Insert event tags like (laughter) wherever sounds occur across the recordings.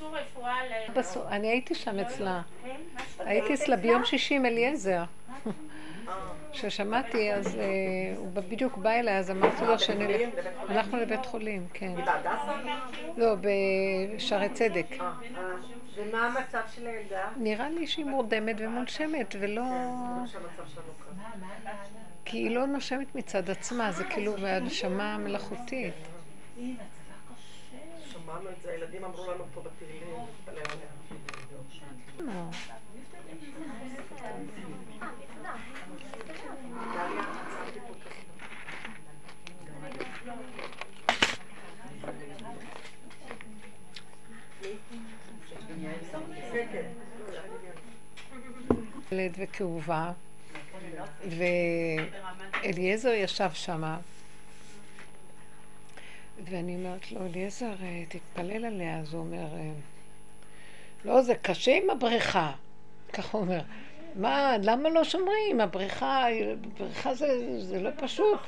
ביקשו רפואה ל... אני הייתי שם אצלה. כן. הייתי אצלה ביום שישי עם אליעזר. כששמעתי, אז אה, הוא בדיוק בא אליי, אז אמרתי לו שנלך. הלכנו לבית חולים, כן. לא, בשערי צדק. אה, ומה המצב של הילדה? נראה לי שהיא מורדמת ומונשמת, ולא... שלנו כאן. כי היא לא נושמת מצד עצמה, זה כאילו בהנשמה מלאכותית. שמענו את זה, הילדים אמרו לנו פה בתהילים, להתפלל עליה. לא. דליה, עצרתי פה ככה. כן, כן. ילד וכאובה, ואליעזר ישב שמה, ואני אומרת לו, אליעזר, אה, תתפלל עליה. אז הוא אומר, אה, לא, זה קשה עם הבריכה. ככה הוא אומר. מה, למה לא שומרים? הבריכה, הבריכה זה, זה לא פשוט.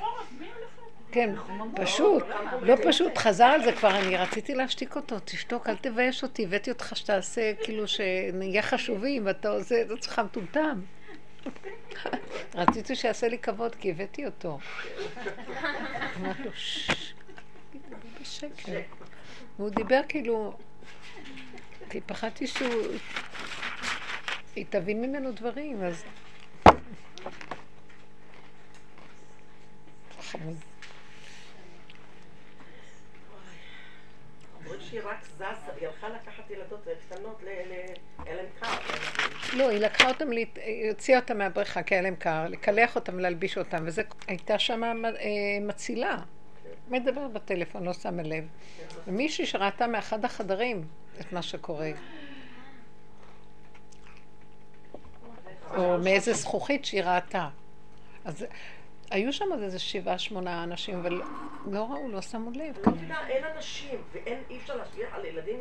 כן, פשוט, לא פשוט, חזר על זה כבר, אני רציתי להשתיק אותו, תשתוק, אל תבייש אותי, הבאתי אותך שתעשה, כאילו, שנהיה חשובים, ואתה עושה, אתה צריך מטומטם. רציתי שיעשה לי כבוד, כי הבאתי אותו. אמרתי לו, ששש. והוא דיבר כאילו, כי פחדתי שהוא, היא תבין ממנו דברים, אז... חמוד. לא, היא לקחה אותם, היא הוציאה אותם מהבריכה כי היה להם קר, לקלח אותם ולהלביש אותם, וזה הייתה שם אה, מצילה. מדבר בטלפון, לא שמה לב. ומישהי שראתה מאחד החדרים את מה שקורה. או מאיזה זכוכית שהיא ראתה. אז היו שם עוד איזה שבעה, שמונה אנשים, אבל לא ראו, לא שמו לב. לא מבינה, אין אנשים, ואין, אי אפשר להשגיח על ילדים,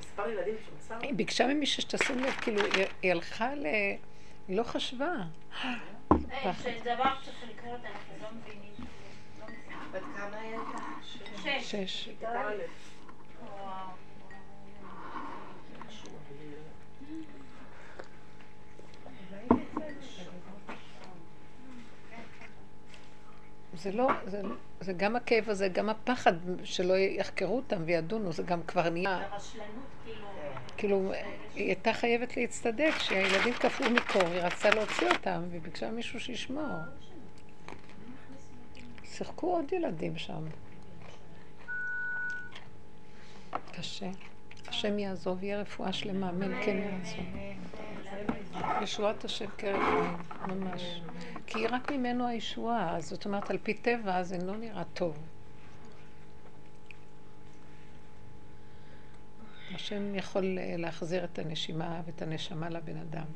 מספר ילדים מצומצם. היא ביקשה ממישהו שתשים לב, כאילו, היא- הלכה ל... היא לא חשבה. אה, זה לא, זה, זה גם הכאב הזה, גם הפחד שלא יחקרו אותם וידונו, זה גם כבר נהיה, הרשלנות, כאילו... כאילו, היא הייתה חייבת להצטדק, שהילדים קפאו מקור, היא רצתה להוציא אותם, והיא ביקשה מישהו שישמור. שיחקו עוד ילדים שם. קשה. השם יעזוב, יהיה רפואה שלמה, אמן, כן יעזוב. ישועת השם כרפואה, ממש. כי רק ממנו הישועה, זאת אומרת, על פי טבע זה לא נראה טוב. השם יכול להחזיר את הנשימה ואת הנשמה לבן אדם.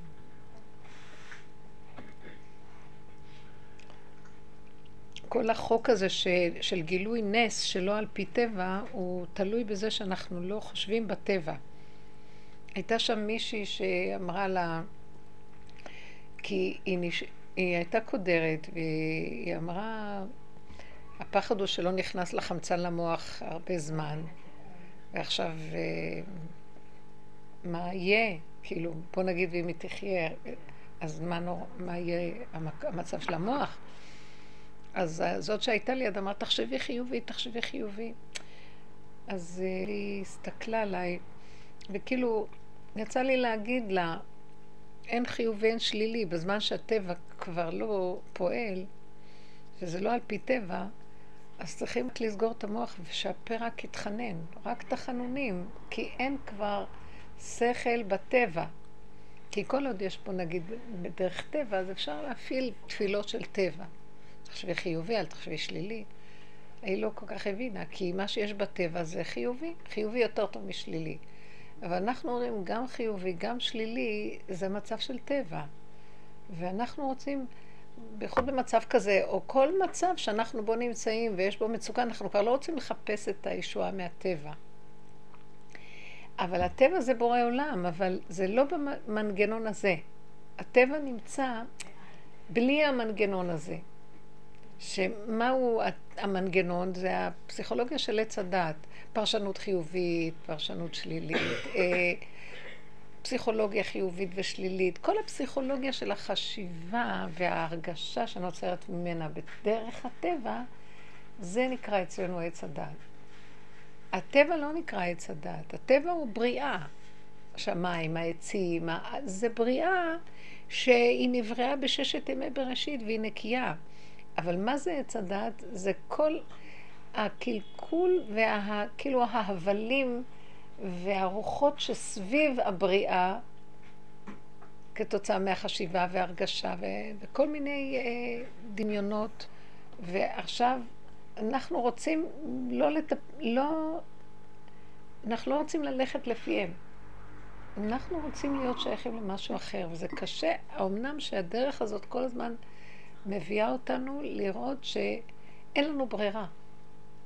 כל החוק הזה ש, של גילוי נס שלא על פי טבע, הוא תלוי בזה שאנחנו לא חושבים בטבע. הייתה שם מישהי שאמרה לה, כי היא, נש... היא הייתה קודרת, והיא אמרה, הפחד הוא שלא נכנס לה חמצן למוח הרבה זמן, ועכשיו, אה, מה יהיה? כאילו, בוא נגיד ואם היא תחיה, אז מה, נור... מה יהיה המצב של המוח? אז אה, זאת שהייתה ליד אמרה, תחשבי חיובי, תחשבי חיובי. אז אה, היא הסתכלה עליי, וכאילו, יצא לי להגיד לה, אין חיובי, אין שלילי, בזמן שהטבע כבר לא פועל, וזה לא על פי טבע, אז צריכים רק לסגור את המוח ושהפה רק יתחנן, רק תחנונים, כי אין כבר שכל בטבע. כי כל עוד יש פה נגיד בדרך טבע, אז אפשר להפעיל תפילות של טבע. תחשבי חיובי, אל תחשבי שלילי. היא לא כל כך הבינה, כי מה שיש בטבע זה חיובי. חיובי יותר טוב משלילי. אבל אנחנו אומרים, גם חיובי, גם שלילי, זה מצב של טבע. ואנחנו רוצים, בייחוד במצב כזה, או כל מצב שאנחנו בו נמצאים ויש בו מצוקה, אנחנו כבר לא רוצים לחפש את הישועה מהטבע. אבל הטבע זה בורא עולם, אבל זה לא במנגנון הזה. הטבע נמצא בלי המנגנון הזה. שמהו המנגנון? זה הפסיכולוגיה של עץ הדת. פרשנות חיובית, פרשנות שלילית, אה, פסיכולוגיה חיובית ושלילית. כל הפסיכולוגיה של החשיבה וההרגשה שנוצרת ממנה בדרך הטבע, זה נקרא אצלנו עץ הדת. הטבע לא נקרא עץ הדת, הטבע הוא בריאה. השמיים, העצים, זה בריאה שהיא נבראה בששת ימי בראשית והיא נקייה. אבל מה זה עץ הדת? זה כל הקלקול וכאילו ההבלים והרוחות שסביב הבריאה כתוצאה מהחשיבה והרגשה ו- וכל מיני אה, דמיונות. ועכשיו אנחנו רוצים לא לטפ... לא... אנחנו לא רוצים ללכת לפיהם. אנחנו רוצים להיות שייכים למשהו אחר, וזה קשה. אמנם שהדרך הזאת כל הזמן מביאה אותנו לראות שאין לנו ברירה,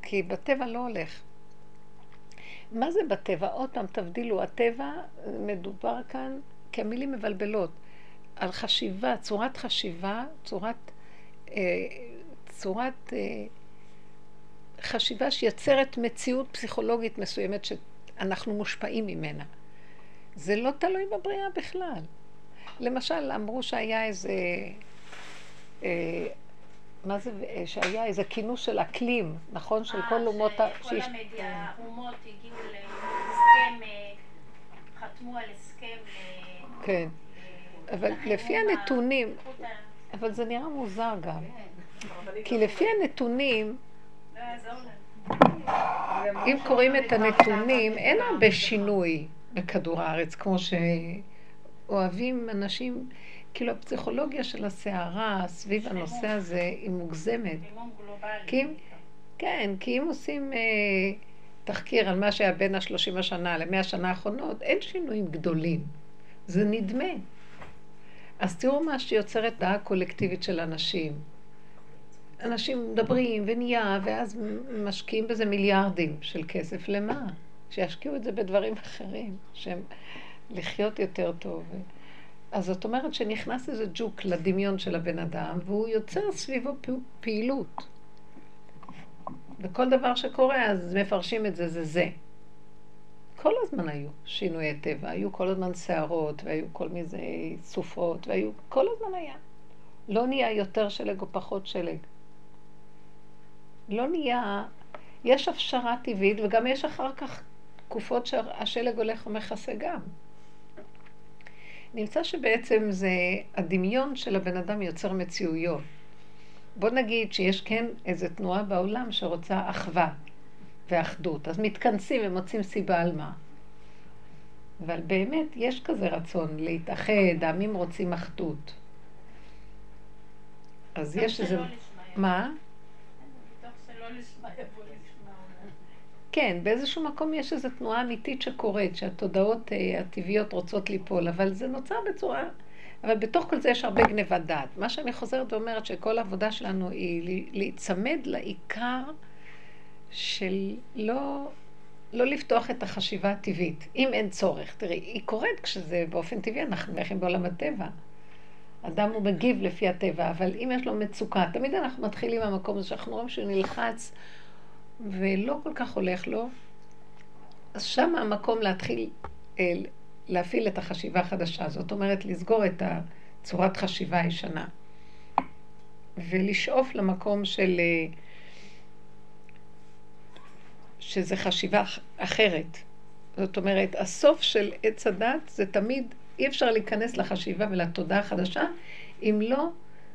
כי בטבע לא הולך. מה זה בטבע? עוד פעם, תבדילו. הטבע, מדובר כאן כמילים מבלבלות. על חשיבה, צורת חשיבה, צורת, אה, צורת אה, חשיבה שיצרת מציאות פסיכולוגית מסוימת שאנחנו מושפעים ממנה. זה לא תלוי בבריאה בכלל. למשל, אמרו שהיה איזה... אה, מה זה, אה, שהיה איזה כינוס של אקלים, נכון? של כל אומות... ה... כל שיש... האומות הגיעו להסכם, חתמו על הסכם... כן. אבל לפי הנתונים, אבל זה נראה מוזר גם. כי לפי הנתונים, אם קוראים את הנתונים, אין הרבה שינוי בכדור הארץ, כמו שאוהבים אנשים, כאילו הפסיכולוגיה של הסערה סביב הנושא הזה היא מוגזמת. כי אם, כן, כי אם עושים אה, תחקיר על מה שהיה בין השלושים השנה למאה השנה האחרונות, אין שינויים גדולים. זה נדמה. אז תראו מה שיוצרת דעה קולקטיבית של אנשים. אנשים מדברים ונהיה, ואז משקיעים בזה מיליארדים של כסף. למה? שישקיעו את זה בדברים אחרים, שהם לחיות יותר טוב. אז זאת אומרת שנכנס איזה ג'וק לדמיון של הבן אדם, והוא יוצר סביבו פעילות. וכל דבר שקורה, אז מפרשים את זה, זה זה. כל הזמן היו שינויי טבע, היו כל הזמן שערות, והיו כל מיני סופות, והיו, כל הזמן היה. לא נהיה יותר שלג או פחות שלג. לא נהיה, יש הפשרה טבעית, וגם יש אחר כך תקופות שהשלג הולך ומכסה גם. נמצא שבעצם זה הדמיון של הבן אדם יוצר מציאויות. בוא נגיד שיש כן איזו תנועה בעולם שרוצה אחווה ואחדות, אז מתכנסים ומוצאים סיבה על מה. אבל באמת יש כזה רצון להתאחד, העמים רוצים אחדות. אז יש איזה... מה? כן, באיזשהו מקום יש איזו תנועה אמיתית שקורית, שהתודעות אה, הטבעיות רוצות ליפול, אבל זה נוצר בצורה... אבל בתוך כל זה יש הרבה גניבת דעת. מה שאני חוזרת ואומרת, שכל העבודה שלנו היא להיצמד לעיקר של לא, לא לפתוח את החשיבה הטבעית, אם אין צורך. תראי, היא קורית כשזה באופן טבעי, אנחנו נלכים בעולם הטבע. אדם הוא מגיב לפי הטבע, אבל אם יש לו מצוקה, תמיד אנחנו מתחילים מהמקום הזה שאנחנו רואים שהוא נלחץ ולא כל כך הולך לו, אז שם המקום להתחיל אה, להפעיל את החשיבה החדשה. זאת אומרת, לסגור את הצורת חשיבה הישנה. ולשאוף למקום של... אה, שזה חשיבה אחרת. זאת אומרת, הסוף של עץ הדת זה תמיד, אי אפשר להיכנס לחשיבה ולתודעה החדשה, אם לא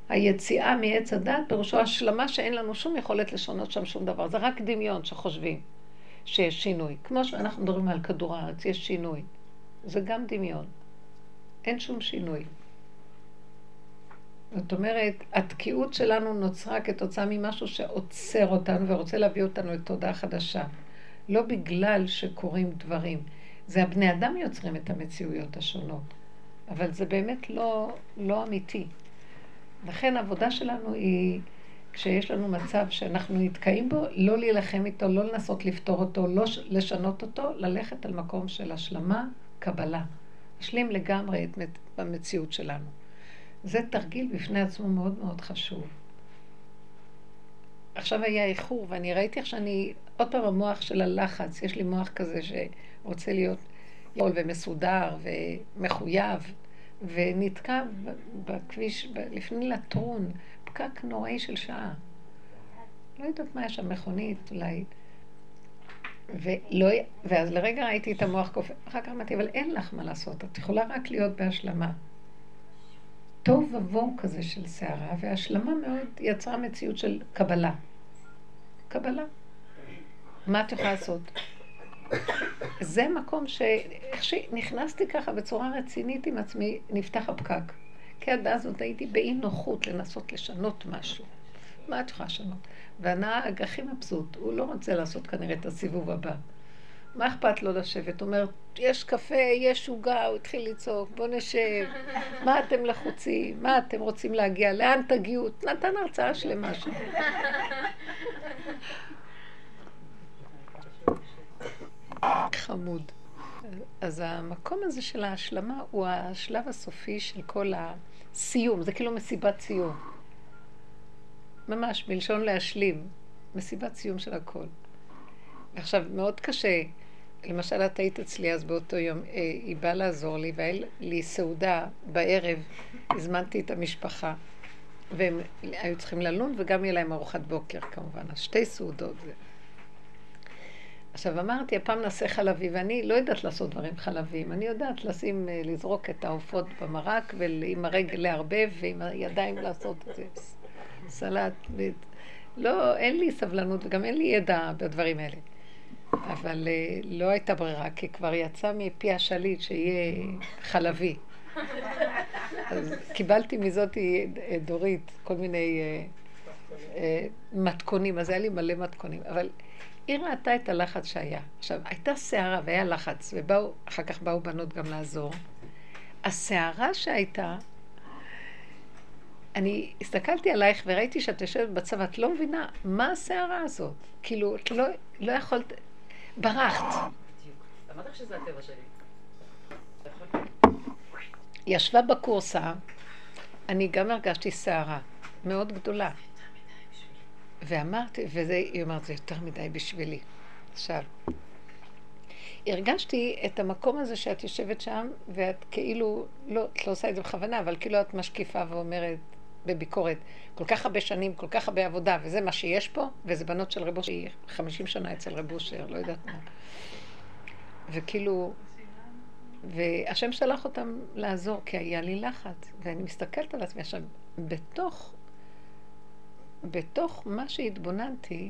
היציאה מעץ הדת, פירושו השלמה שאין לנו שום יכולת לשנות שם שום דבר. זה רק דמיון שחושבים שיש שינוי. כמו שאנחנו מדברים על כדור הארץ, יש שינוי. זה גם דמיון. אין שום שינוי. זאת אומרת, התקיעות שלנו נוצרה כתוצאה ממשהו שעוצר אותנו ורוצה להביא אותנו לתודעה חדשה. לא בגלל שקורים דברים. זה הבני אדם יוצרים את המציאויות השונות. אבל זה באמת לא, לא אמיתי. לכן העבודה שלנו היא, כשיש לנו מצב שאנחנו נתקעים בו, לא להילחם איתו, לא לנסות לפתור אותו, לא לשנות אותו, ללכת על מקום של השלמה, קבלה. להשלים לגמרי את המציאות שלנו. זה תרגיל בפני עצמו מאוד מאוד חשוב. עכשיו היה איחור, ואני ראיתי איך שאני, עוד פעם המוח של הלחץ, יש לי מוח כזה שרוצה להיות יול ומסודר ומחויב, ונתקע בכביש, לפני לטרון, פקק נוראי של שעה. לא יודעת מה יש שם, מכונית אולי. ולא, ואז לרגע ראיתי את המוח קופא, אחר כך אמרתי, אבל אין לך מה לעשות, את יכולה רק להיות בהשלמה. תוהו ובוהו כזה של סערה, והשלמה מאוד יצרה מציאות של קבלה. קבלה. מה את יכולה לעשות? זה מקום שאיך שנכנסתי ככה בצורה רצינית עם עצמי, נפתח הפקק. כי עד אז עוד הייתי באי נוחות לנסות לשנות משהו. מה את יכולה לשנות? והנהג הכי מבסוט, הוא לא רוצה לעשות כנראה את הסיבוב הבא. מה אכפת לו לשבת? הוא אומר, יש קפה, יש עוגה, הוא התחיל לצעוק, בוא נשב, (laughs) מה אתם לחוצים? מה אתם רוצים להגיע? לאן תגיעו? נתן הרצאה שלמה שם. חמוד. אז המקום הזה של ההשלמה הוא השלב הסופי של כל הסיום, זה כאילו מסיבת סיום. ממש, מלשון להשלים. מסיבת סיום של הכל. עכשיו, מאוד קשה. למשל, את היית אצלי אז באותו יום, אה, היא באה לעזור לי, והיה לי סעודה בערב, הזמנתי את המשפחה, והם היו צריכים ללון, וגם יהיה להם ארוחת בוקר כמובן, אז שתי סעודות זה. עכשיו אמרתי, הפעם נעשה חלבי, ואני לא יודעת לעשות דברים חלביים. אני יודעת לשים, אה, לזרוק את העופות במרק, ועם הרגל לערבב, ועם הידיים לעשות את זה. סלט. לא, אין לי סבלנות וגם אין לי ידע בדברים האלה. אבל uh, לא הייתה ברירה, כי כבר יצא מפי השליט שיהיה חלבי. אז קיבלתי מזאתי אה, דורית כל מיני מתכונים, אז היה לי מלא מתכונים. אבל היא ראתה את הלחץ שהיה. עכשיו, הייתה סערה והיה לחץ, ואחר כך באו בנות גם לעזור. הסערה שהייתה, אני הסתכלתי עלייך וראיתי שאת יושבת בצבא, את לא מבינה מה הסערה הזאת. כאילו, את לא, לא יכולת... ברחת. אמרת לך שזה הטבע שלי. ישבה בקורסה, אני גם הרגשתי סערה מאוד גדולה. ואמרתי, וזה, היא אומרת, זה יותר מדי בשבילי. עכשיו, הרגשתי את המקום הזה שאת יושבת שם, ואת כאילו, לא, את לא עושה את זה בכוונה, אבל כאילו את משקיפה ואומרת, בביקורת, כל כך הרבה שנים, כל כך הרבה עבודה, וזה מה שיש פה, וזה בנות של רב אושר, היא חמישים שנה אצל רב אושר, לא יודעת מה. וכאילו, והשם שלח אותם לעזור, כי היה לי לחץ, ואני מסתכלת על עצמי עכשיו, בתוך, בתוך מה שהתבוננתי,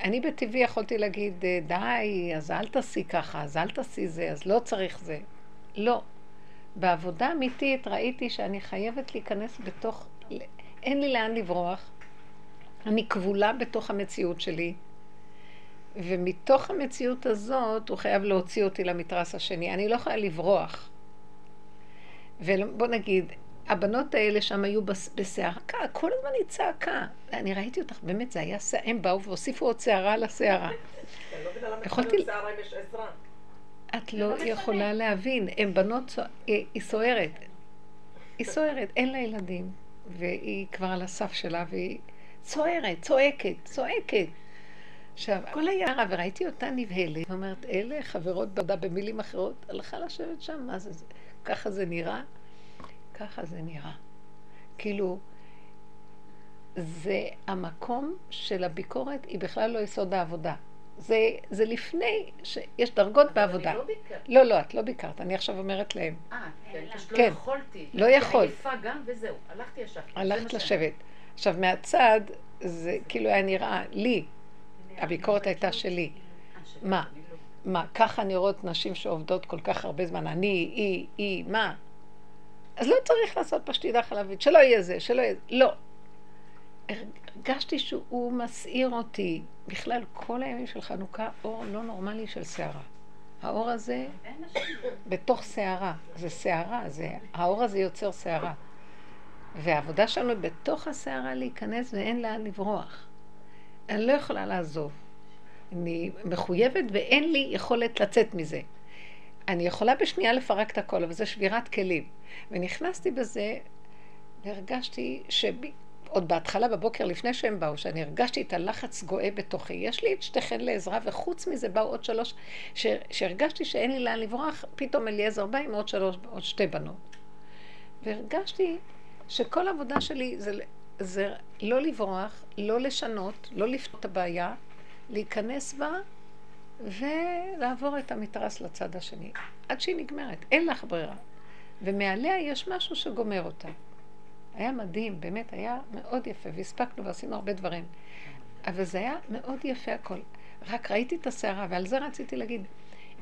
אני בטבעי יכולתי להגיד, די, אז אל תעשי ככה, אז אל תעשי זה, אז לא צריך זה. לא. בעבודה אמיתית ראיתי שאני חייבת להיכנס בתוך אין לי לאן לברוח, אני כבולה בתוך המציאות שלי, ומתוך המציאות הזאת הוא חייב להוציא אותי למתרס השני. אני לא יכולה לברוח. ובוא נגיד, הבנות האלה שם היו בסערה, כל הזמן היא צעקה. אני ראיתי אותך, באמת, זה היה, הם באו והוסיפו עוד שערה על לא למה יכולתי... את לא יכולה להבין, הן בנות, היא סוערת. היא סוערת, אין לה ילדים. והיא כבר על הסף שלה, והיא צוערת, צועקת, צועקת. עכשיו, כל היערה, וראיתי אותה נבהלת, אומרת, אלה חברות בעבודה במילים אחרות, הלכה לשבת שם, מה זה זה? ככה זה נראה? ככה זה נראה. כאילו, זה המקום של הביקורת, היא בכלל לא יסוד העבודה. זה, זה לפני שיש דרגות בעבודה. אני לא ביקרת. לא, לא, את לא ביקרת, אני עכשיו אומרת להם. אה, כן, פשוט לא כן. יכולתי. לא יכול. הייתי עייפה גם וזהו, הלכתי ישר. הלכת לשבת. עכשיו, מהצד, זה כאילו היה נראה, לי, הביקורת הייתה שלי. מה? מה, ככה נראות נשים שעובדות כל כך הרבה זמן, אני, היא, היא, מה? אז לא צריך לעשות פשטידה חלבית, שלא יהיה זה, שלא יהיה זה. לא. הרגשתי שהוא מסעיר אותי. בכלל, כל הימים של חנוכה, אור לא נורמלי של שערה. האור הזה, בתוך שערה, זה שערה, זה, האור הזה יוצר שערה. והעבודה שלנו בתוך השערה להיכנס ואין לאן לברוח. אני לא יכולה לעזוב. אני מחויבת ואין לי יכולת לצאת מזה. אני יכולה בשנייה לפרק את הכל, אבל זה שבירת כלים. ונכנסתי בזה והרגשתי עוד בהתחלה בבוקר, לפני שהם באו, שאני הרגשתי את הלחץ גואה בתוכי. יש לי את שתיכן לעזרה, וחוץ מזה באו עוד שלוש, ש, שהרגשתי שאין לי לאן לברוח, פתאום אליעזר בא עם עוד שלוש, עוד שתי בנות. והרגשתי שכל העבודה שלי זה, זה לא לברוח, לא לשנות, לא לפתור את הבעיה, להיכנס בה ולעבור את המתרס לצד השני, עד שהיא נגמרת. אין לך ברירה. ומעליה יש משהו שגומר אותה. היה מדהים, באמת היה מאוד יפה, והספקנו ועשינו הרבה דברים. אבל זה היה מאוד יפה הכל. רק ראיתי את הסערה, ועל זה רציתי להגיד,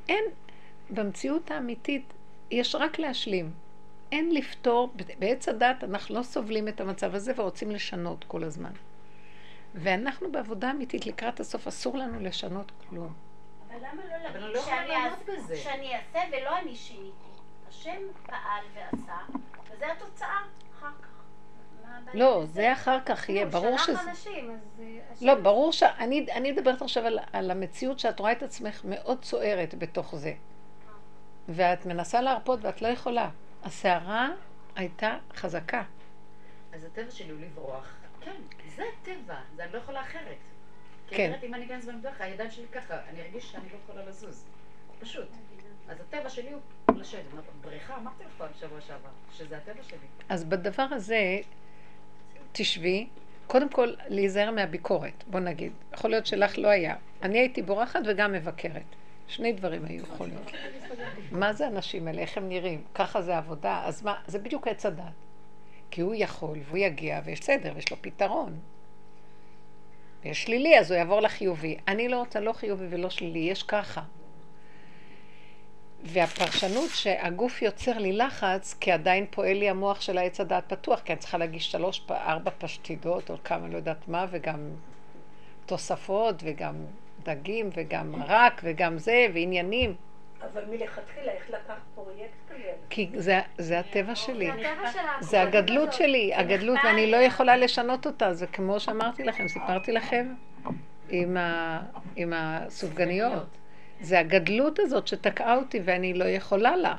אין, במציאות האמיתית, יש רק להשלים. אין לפתור, בעץ הדת אנחנו לא סובלים את המצב הזה ורוצים לשנות כל הזמן. ואנחנו בעבודה אמיתית לקראת הסוף, אסור לנו לשנות כלום. אבל למה לא להגיד לא יכולה שאני לעמוד אעשה- בזה. שאני אעשה ולא אני שיניתי? השם פעל ועשה, וזה התוצאה אחר כך. מה הבעיה לא? זה אחר כך יהיה, ברור הוא שזה... שלח אנשים, אז... אה, לא, ברור ש... אני, מדברת עכשיו על, על המציאות שאת רואה את עצמך מאוד צוערת בתוך זה. ואת מנסה להרפות ואת לא יכולה. הסערה הייתה חזקה. אז הטבע שלי הוא לברוח. כן, זה הטבע, זה אני לא יכולה אחרת. כי כן. אחרת אם אני אכנס במטבח, הידיים שלי ככה, אני ארגיש שאני לא יכולה לזוז. פשוט. אז הטבע שלי הוא לשבת. בריחה, אמרתי לך פעם שבוע שעבר, שזה הטבע שלי. אז בדבר הזה, תשבי, קודם כל להיזהר מהביקורת, בוא נגיד. יכול להיות שלך לא היה. אני הייתי בורחת וגם מבקרת. שני דברים היו יכול להיות. מה זה האנשים האלה? איך הם נראים? ככה זה עבודה? אז מה? זה בדיוק עץ הדת. כי הוא יכול, והוא יגיע, ויש סדר, ויש לו פתרון. ויש שלילי, אז הוא יעבור לחיובי. אני לא רוצה לא חיובי ולא שלילי, יש ככה. והפרשנות שהגוף יוצר לי לחץ, כי עדיין פועל לי המוח של העץ הדעת פתוח, כי אני צריכה להגיש שלוש, ארבע פשטידות, או כמה לא יודעת מה, וגם תוספות, וגם דגים, וגם מרק, וגם זה, ועניינים. אבל מלכתחילה, איך לקחת פרויקט כזה? כי זה, זה הטבע שלי. זה הטבע שלה. זה הגדלות. שלי, הגדלות, ואני לא יכולה לשנות אותה. זה כמו שאמרתי לכם, סיפרתי לכם, עם, ה, עם הסופגניות. זה הגדלות הזאת שתקעה אותי ואני לא יכולה לה.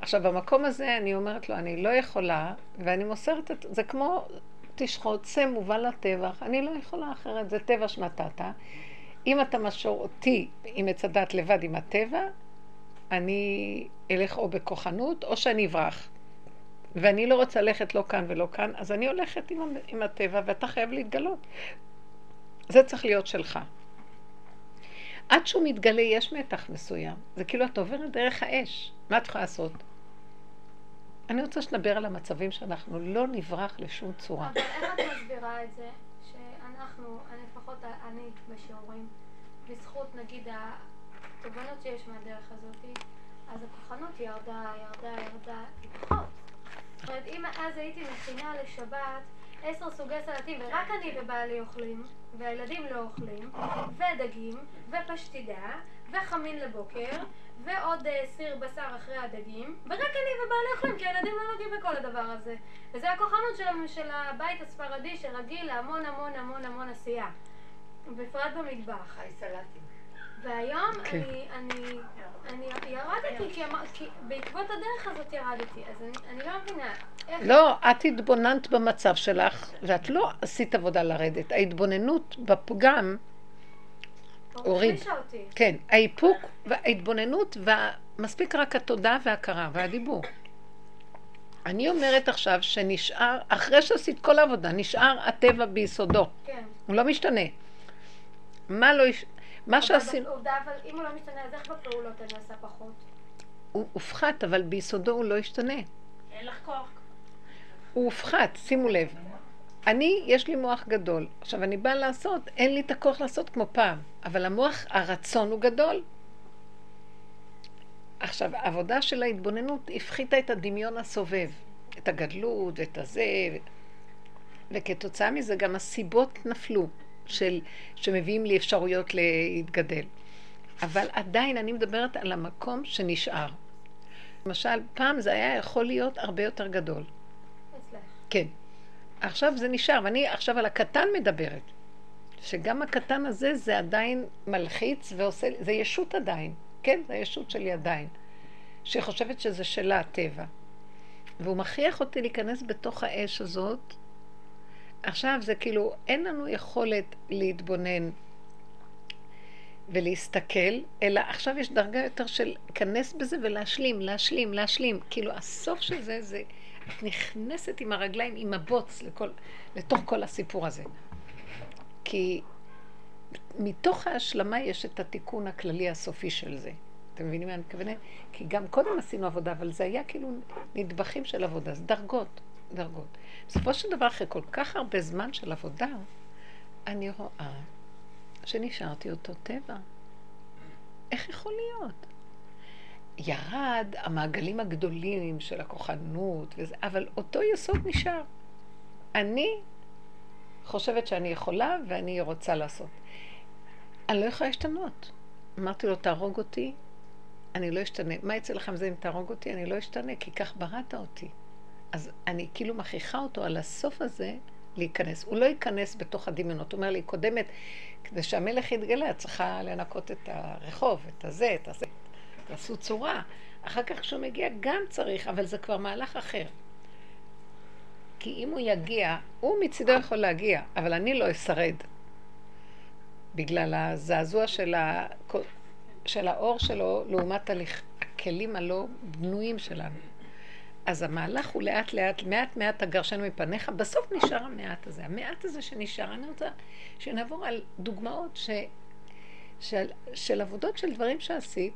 עכשיו, במקום הזה אני אומרת לו, אני לא יכולה, ואני מוסרת את... זה כמו תשחוט, צא מובא לטבח, אני לא יכולה אחרת, זה טבע שנתת. אם אתה משור אותי עם עץ הדת לבד עם הטבע, אני אלך או בכוחנות או שאני אברח. ואני לא רוצה ללכת לא כאן ולא כאן, אז אני הולכת עם, עם הטבע ואתה חייב להתגלות. זה צריך להיות שלך. עד שהוא מתגלה יש מתח מסוים. זה כאילו את עוברת דרך האש. מה את יכולה לעשות? אני רוצה שנדבר על המצבים שאנחנו לא נברח לשום צורה. אבל איך את מסבירה את זה, שאנחנו, לפחות אני בשיעורים, בזכות נגיד התובנות שיש מהדרך הזאת, אז הכוחנות ירדה, ירדה, ירדה, פחות. זאת אומרת, אם אז הייתי מכינה לשבת עשר סוגי סלטים, ורק אני ובעלי אוכלים, והילדים לא אוכלים, ודגים, ופשטידה, וחמין לבוקר, ועוד אה, סיר בשר אחרי הדגים, ורק אני ובעלי אוכלים, כי הילדים לא נוגעים בכל הדבר הזה. וזה הכוחנות של, של הבית הספרדי שרגיל להמון המון המון המון עשייה. בפרט במטבח. חי סלטים. והיום כן. אני, אני, אני ירדתי, כי, בעקבות הדרך הזאת ירדתי, אז אני, אני לא מבינה. איך... לא, את התבוננת במצב שלך, ואת לא עשית עבודה לרדת. ההתבוננות בפגם, הוריד. כן, האיפוק וההתבוננות, ומספיק רק התודה וההכרה והדיבור. אני אומרת עכשיו שנשאר, אחרי שעשית כל העבודה, נשאר הטבע ביסודו. כן. הוא לא משתנה. מה לא... מה שעשינו... אבל אם הוא לא משתנה, אז איך בפעולות אני עושה פחות? הוא הופחת, אבל ביסודו הוא לא ישתנה. אין לך כוח. הוא הופחת, שימו לב. אני, יש לי מוח גדול. עכשיו, אני באה לעשות, אין לי את הכוח לעשות כמו פעם, אבל המוח, הרצון הוא גדול. עכשיו, העבודה של ההתבוננות הפחיתה את הדמיון הסובב, את הגדלות ואת הזה. וכתוצאה מזה גם הסיבות נפלו, של, שמביאים לי אפשרויות להתגדל. אבל עדיין אני מדברת על המקום שנשאר. למשל, פעם זה היה יכול להיות הרבה יותר גדול. אצלך. כן. עכשיו זה נשאר, ואני עכשיו על הקטן מדברת. שגם הקטן הזה זה עדיין מלחיץ ועושה, זה ישות עדיין. כן, זה הישות שלי עדיין. שחושבת שזה שלה הטבע. והוא מכריח אותי להיכנס בתוך האש הזאת, עכשיו זה כאילו, אין לנו יכולת להתבונן ולהסתכל, אלא עכשיו יש דרגה יותר של להיכנס בזה ולהשלים, להשלים, להשלים. כאילו הסוף של זה, זה, את נכנסת עם הרגליים, עם הבוץ, לכל, לתוך כל הסיפור הזה. כי מתוך ההשלמה יש את התיקון הכללי הסופי של זה. אתם מבינים מה אני מתכוונת? כי גם קודם עשינו עבודה, אבל זה היה כאילו נדבכים של עבודה, זה דרגות, דרגות. בסופו של דבר, אחרי כל כך הרבה זמן של עבודה, אני רואה שנשארתי אותו טבע. איך יכול להיות? ירד המעגלים הגדולים של הכוחנות, וזה, אבל אותו יסוד נשאר. אני חושבת שאני יכולה ואני רוצה לעשות. אני לא יכולה להשתנות. אמרתי לו, תהרוג אותי, אני לא אשתנה. מה יצא לכם זה אם תהרוג אותי? אני לא אשתנה, כי כך בראת אותי. אז אני כאילו מכריחה אותו על הסוף הזה להיכנס. הוא לא ייכנס בתוך הדמיונות. הוא אומר לי, קודמת, כדי שהמלך יתגלה, את צריכה לנקות את הרחוב, את הזה, את הזה. תעשו צורה. אחר כך כשהוא מגיע גם צריך, אבל זה כבר מהלך אחר. כי אם הוא יגיע, הוא מצידו יכול להגיע, אבל אני לא אשרד. בגלל הזעזוע של, ה... של האור שלו לעומת. הכלים הלא בנויים שלנו. אז המהלך הוא לאט לאט, מעט מעט תגרשנו מפניך, בסוף נשאר המעט הזה. המעט הזה שנשאר, אני רוצה שנעבור על דוגמאות ש... של, של עבודות של דברים שעשית,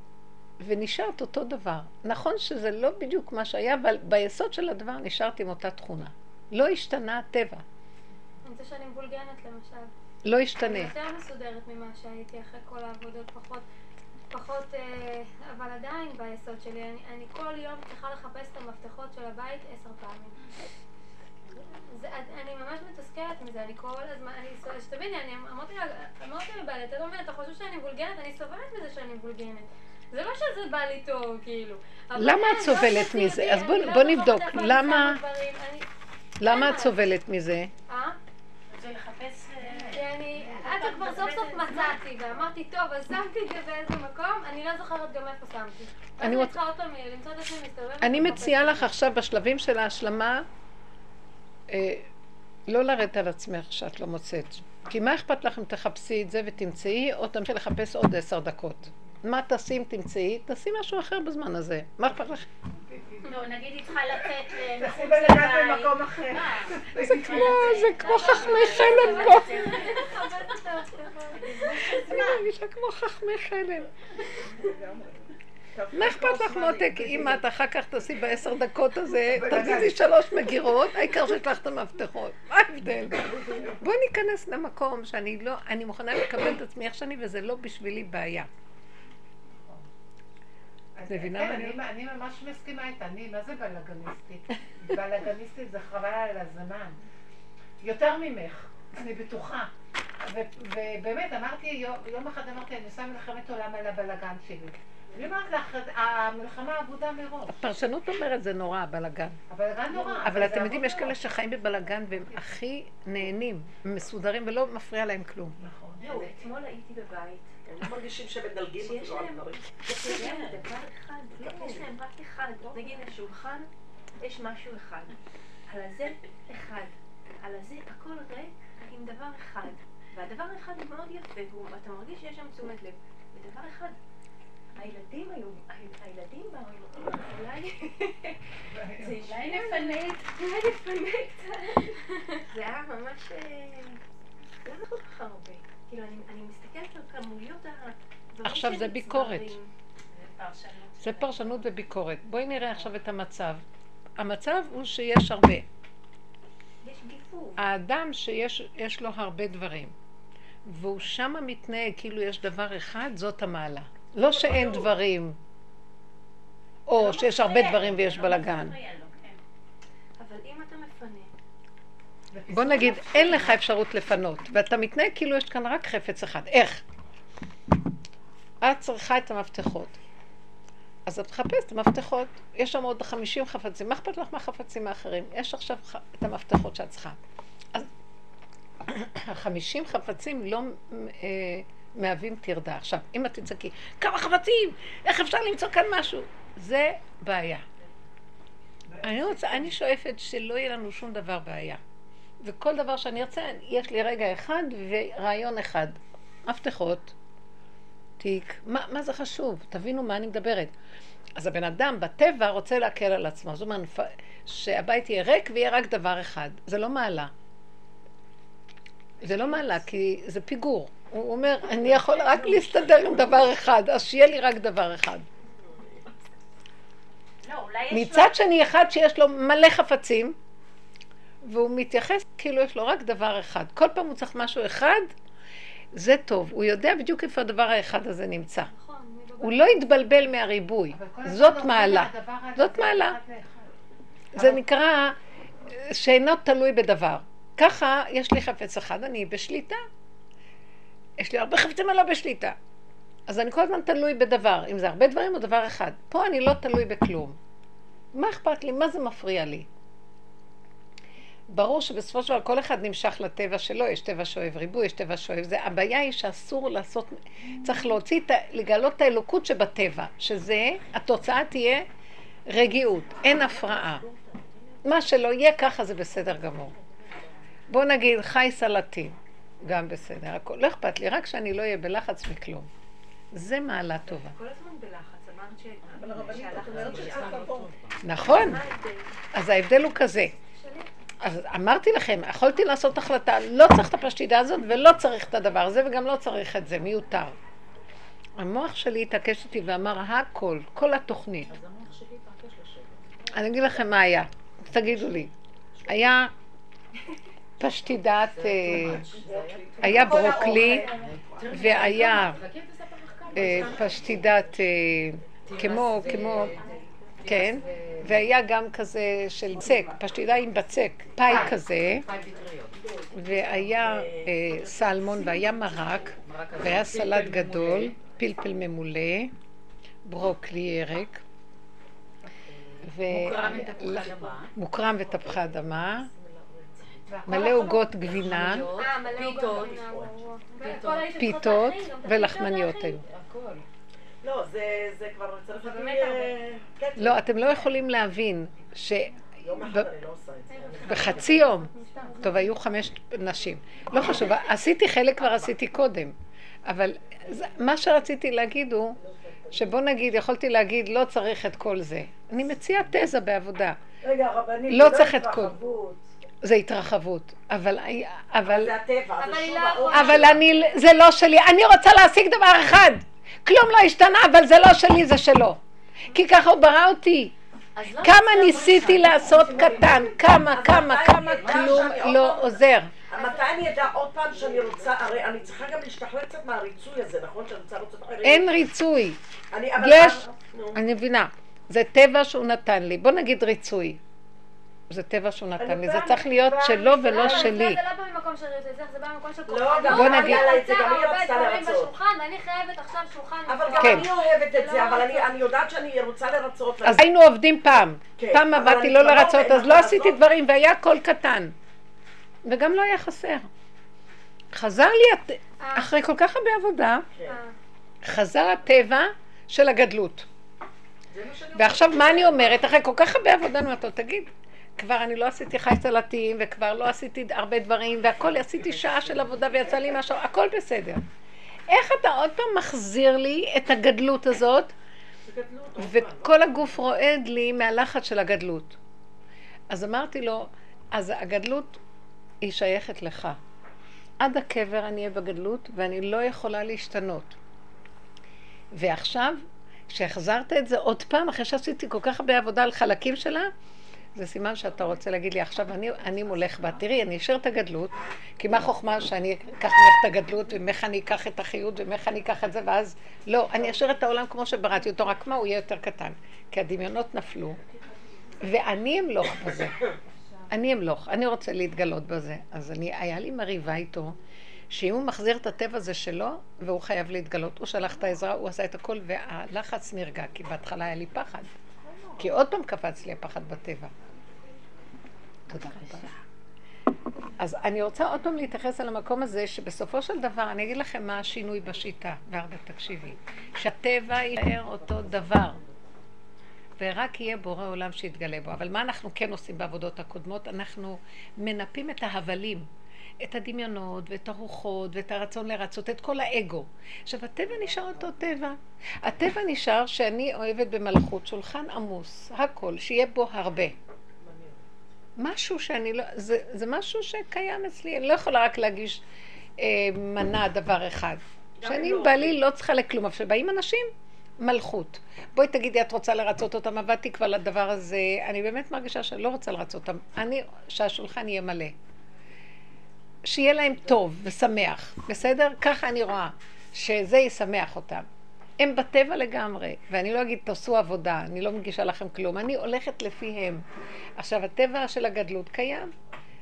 ונשארת אותו דבר. נכון שזה לא בדיוק מה שהיה, אבל ביסוד של הדבר נשארת עם אותה תכונה. לא השתנה הטבע. אני רוצה שאני מבולגנת למשל. לא ישתנה. אני יותר מסודרת ממה שהייתי אחרי כל העבודות, פחות, פחות, אה, אבל עדיין ביסוד שלי. אני, אני כל יום צריכה לחפש את המפתחות של הבית עשר פעמים. זה, אני ממש מתוסכלת מזה, אני כל הזמן, אני, שתביני, אני אמרתי לה, אמרתי לבעלי, אתה לא מבין, אתה חושב שאני מבולגנת? אני סובלת מזה שאני מבולגנת. זה לא שזה בא לי טוב, כאילו. למה את לא סובלת עשיתי, מזה? אז בוא- לא נבדוק. למה- למה את? סובלת מזה? אה? זה לחפש... כי אני, עד שכבר סוף סוף מצאתי, ואמרתי, טוב, אז שמתי את זה באיזה מקום, אני לא זוכרת גם איפה שמתי. אני אני רוצ- צריכה עוד פעם למצוא את עצמי מסתובבת. אני. מציעה לך עכשיו בשלבים של ההשלמה, אה, לא לרדת על עצמך שאת לא מוצאת. כי מה אכפת לך אם תחפשי את זה ותמצאי, או תמשיכי לחפש עוד עשר דקות? מה תעשי אם תמצאי? תעשי משהו אחר בזמן הזה. מה אכפת לך? לא, נגיד היא צריכה לצאת ל- מחוץ לבית. במקום אחר. אה, זה כמו, זה כמו חכמי חלם פה. המפתחות. אני מרגישה כמו חכמי חלם. מה אכפת לך מותק אם את אחר כך תעשי בעשר דקות הזה, תזיזי שלוש מגירות, העיקר שיש לך את המפתחות. מה ההבדל? בואי ניכנס למקום שאני לא, אני מוכנה לקבל את עצמי איך שאני וזה לא בשבילי בעיה. את מבינה כן, מה אני אני, אני ממש מסכימה איתה, אני, מה זה בלאגניסטית? (laughs) בלאגניסטית זה חבל על הזמן. יותר ממך, אני בטוחה. ובאמת, אמרתי, יום, אחד אמרתי, אני עושה מלחמת עולם על הבלאגן שלי. אני אומרת לך, המלחמה אבודה מראש. הפרשנות אומרת זה נורא, הבלאגן. הבלאגן נורא. אבל אתם יודעים, יש כאלה. שחיים בבלאגן והם הכי נהנים, מסודרים ולא מפריע להם כלום. נכון. זהו, אתמול הייתי בבית, מרגישים שמדלגים אפילו על דברים. יש להם דבר אחד, לא, יש להם רק אחד. נגיד השולחן, יש משהו אחד. על הזה, אחד. על הזה, הכל ריק עם דבר אחד. והדבר האחד הוא מאוד יפה, ואתה מרגיש שיש שם תשומת לב. ודבר אחד, הילדים היו, הילדים באו, אולי... (laughs) זה אולי נפנה. אולי נפנה קצת. זה היה ממש... אה, למה כל כך הרבה? כאילו, אני, אני מסתכלת על כמויות הדברים עכשיו זה. ביקורת. זה פרשנות. וביקורת. בואי נראה עכשיו את המצב. המצב הוא שיש הרבה. יש. האדם שיש יש לו הרבה דברים, והוא שמה מתנהג כאילו יש דבר אחד, זאת המעלה. לא שאין דברים, או שיש הרבה דברים ויש בלאגן. בוא נגיד, אין לך אפשרות לפנות, ואתה מתנהג כאילו יש כאן רק חפץ אחד. איך? את צריכה את המפתחות. אז את מחפשת את המפתחות, יש שם עוד 50 חפצים, מה אכפת לך מהחפצים האחרים? יש עכשיו את המפתחות שאת צריכה. אז (coughs) החמישים חפצים לא אה, מהווים טרדה. עכשיו, אם את תצעקי, כמה חפצים? איך אפשר למצוא כאן משהו? זה בעיה. אני רוצה, אני שואפת שלא יהיה לנו שום דבר בעיה. וכל דבר שאני ארצה, יש לי רגע אחד ורעיון אחד. מפתחות, תיק, מה, מה זה חשוב? תבינו מה אני מדברת. אז הבן אדם בטבע רוצה להקל על עצמו. זאת אומרת, שהבית יהיה ריק ויהיה רק דבר אחד. זה לא מעלה. זה לא מעלה, כי זה פיגור. הוא אומר, אני יכול רק להסתדר עם דבר אחד, אז שיהיה לי רק דבר אחד. לא, מצד שני, אחד שיש לו מלא חפצים, והוא מתייחס כאילו יש לו רק דבר אחד. כל פעם הוא צריך משהו אחד, זה טוב. הוא יודע בדיוק איפה הדבר האחד הזה נמצא. נכון, הוא לא יתבלבל מהריבוי. זאת עושה מעלה. זאת מעלה. זה נקרא שאינו תלוי בדבר. ככה, יש לי חפץ אחד, אני בשליטה. יש לי הרבה חפצים, אני לא בשליטה. אז אני כל הזמן תלוי בדבר, אם זה הרבה דברים או דבר אחד. פה אני לא תלוי בכלום. מה אכפת לי? מה זה מפריע לי? ברור שבסופו של דבר כל אחד נמשך לטבע שלו, יש טבע שאוהב ריבוי, יש טבע שאוהב זה. הבעיה היא שאסור לעשות, צריך להוציא, את ה- לגלות את האלוקות שבטבע, שזה, התוצאה תהיה רגיעות, אין הפרעה. מה שלא יהיה ככה זה בסדר גמור. בוא נגיד חי סלטים, גם בסדר, הכל, לא אכפת לי, רק שאני לא אהיה בלחץ מכלום. זה מעלה טובה. כל הזמן בלחץ, אמרת ש... אבל הרבנית, את אומרת שהלחץ שצריך לבוא. נכון? אז ההבדל הוא כזה. אז אמרתי לכם, יכולתי לעשות החלטה, לא צריך את הפשטידה הזאת ולא צריך את הדבר הזה וגם לא צריך את זה, מיותר. המוח שלי התעקש איתי ואמר הכל, כל התוכנית. אז המוח שלי התעקש לשבת. אני אגיד לכם מה היה, תגידו לי. היה פשטידת, אה, היה ברוקלי והיה לך כמה. אה, פשטידת אה, כמו, כמו, כן, והיה גם כזה של בצק, פשטידה עם בצק, פאי כזה. והיה אה, סלמון והיה מרק. והיה סלט. גדול, פלפל ממולא, ברוקלי ירק, מוקרם ותפוחי אדמה, מלא עוגות גבינה, אה, פיתות. גבינה, וואו. פיתות. ולחמניות היו. לא, זה זה כבר צריך זה להביא... באמת אה. לא, אתם לא יכולים להבין יום אחד אני לא עושה את זה. שבחצי יום, טוב, היו חמש נשים, לא חשוב, עשיתי חלק כבר עשיתי קודם, אבל מה שרציתי להגיד הוא, שבוא נגיד, יכולתי להגיד, לא צריך את כל זה. אני מציעה תזה בעבודה, רגע, רבנית, לא זה צריך את כל-. זה התרחבות, אבל, אבל, זה הטבע, לא. אבל אני, זה לא שלי, אני רוצה להשיג דבר אחד, כלום לא השתנה, אבל זה לא שלי, זה שלו. כי ככה הוא ברא אותי. כמה ניסיתי. לעשות קטן, כמה, כמה, כמה, כלום לא עוזר. מתי אני אדע עוד פעם שאני רוצה, הרי אני צריכה גם להשתחרר קצת מהריצוי הזה, נכון? שאני רוצה לרצות אחרים. אין ריצוי. יש. אני מבינה, זה טבע שהוא נתן לי. בוא נגיד ריצוי. זה טבע שהוא נתן לי, זה צריך להיות שלו ולא שלי. זה לא בא ממקום של ריצוי, זה בא ממקום של לא, כוחנות. גם בוא אני נגיד- זה, גם היא רצתה לרצות. ואני חייבת עכשיו שולחן אבל. גם. אני אוהבת את זה, לא אבל אני- רוצה. אני יודעת שאני רוצה לרצות. אז היינו עובדים פעם. כן, פעם אבל עבדתי לא לא לרצות, אז לא עשיתי. דברים, והיה הכל קטן. וגם לא היה חסר. חזר לי, אה. אחרי כל כך הרבה עבודה, כן. אה. חזר הטבע של הגדלות. ועכשיו מה אני אומרת? אחרי כל כך הרבה עבודה, אני אומרת לו, תגיד, כבר אני לא עשיתי חי סלטים, וכבר לא עשיתי הרבה דברים, והכל עשיתי שעה של עבודה ויצא לי משהו, הכל בסדר. איך אתה עוד פעם מחזיר לי את הגדלות הזאת. וכל הגוף רועד לי מהלחץ של הגדלות. אז אמרתי לו, אז הגדלות היא שייכת לך. עד הקבר אני אהיה בגדלות, ואני לא יכולה להשתנות. ועכשיו, כשהחזרת את זה עוד פעם, אחרי שעשיתי כל כך הרבה עבודה על חלקים שלה, זה סימן שאתה רוצה להגיד לי, עכשיו אני, אני מולך בה. תראי, אני אשאר את הגדלות, כי מה החוכמה שאני אקח ממך את הגדלות, וממך אני אקח את החיות, וממך אני אקח את זה, ואז... לא, אני אשאיר את העולם כמו שבראתי אותו, רק מה, הוא יהיה יותר קטן. כי הדמיונות נפלו, ואני אמלוך בזה. אני אמלוך, אני רוצה להתגלות בזה. אז אני, היה לי מריבה איתו, שאם הוא מחזיר את הטבע הזה שלו, והוא חייב להתגלות, הוא שלח את העזרה, הוא עשה את הכל, והלחץ נרגע, כי בהתחלה היה לי פחד. כי עוד פעם קפץ לי הפחד בטבע. תודה רבה. אז אני רוצה עוד פעם להתייחס על המקום הזה, שבסופו של דבר, אני אגיד לכם מה השינוי בשיטה, והרבה תקשיבי, שהטבע יישאר אותו דבר. ורק יהיה בורא עולם שיתגלה בו. אבל מה אנחנו כן עושים בעבודות הקודמות? אנחנו מנפים את ההבלים. את הדמיונות ואת הרוחות ואת הרצון לרצות, את כל האגו. עכשיו, הטבע נשאר אותו טבע. הטבע נשאר שאני אוהבת במלכות, שולחן עמוס, הכל, שיהיה בו הרבה. משהו שאני לא, זה, זה משהו שקיים אצלי, אני לא יכולה רק להגיש אה, מנה דבר אחד. שאני לא בא לי לא צריכה לכלום, אבל כשבאים אנשים, מלכות. בואי תגידי, את רוצה לרצות אותם? עבדתי כבר לדבר הזה, אני באמת מרגישה שאני לא רוצה לרצות אותם. אני, שהשולחן יהיה מלא. שיהיה להם טוב ושמח, בסדר? ככה אני רואה, שזה ישמח אותם. הם בטבע לגמרי, ואני לא אגיד תעשו עבודה, אני לא מגישה לכם כלום, אני הולכת לפיהם. עכשיו, הטבע של הגדלות קיים.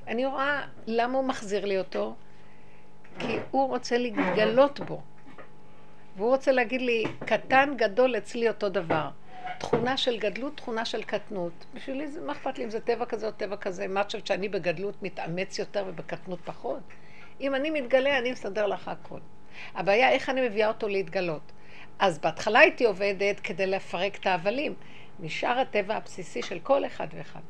אני רואה למה הוא מחזיר לי אותו, כי הוא רוצה להתגלות בו. והוא רוצה להגיד לי, קטן גדול אצלי אותו דבר. תכונה של גדלות, תכונה של קטנות. בשבילי זה, מה אכפת לי אם זה טבע כזה או טבע כזה? מה את חושבת שאני בגדלות מתאמץ יותר ובקטנות פחות? אם אני מתגלה, אני מסדר לך הכל. הבעיה, איך אני מביאה אותו להתגלות? אז בהתחלה הייתי עובדת כדי לפרק את ההבלים. נשאר הטבע הבסיסי של כל אחד ואחד.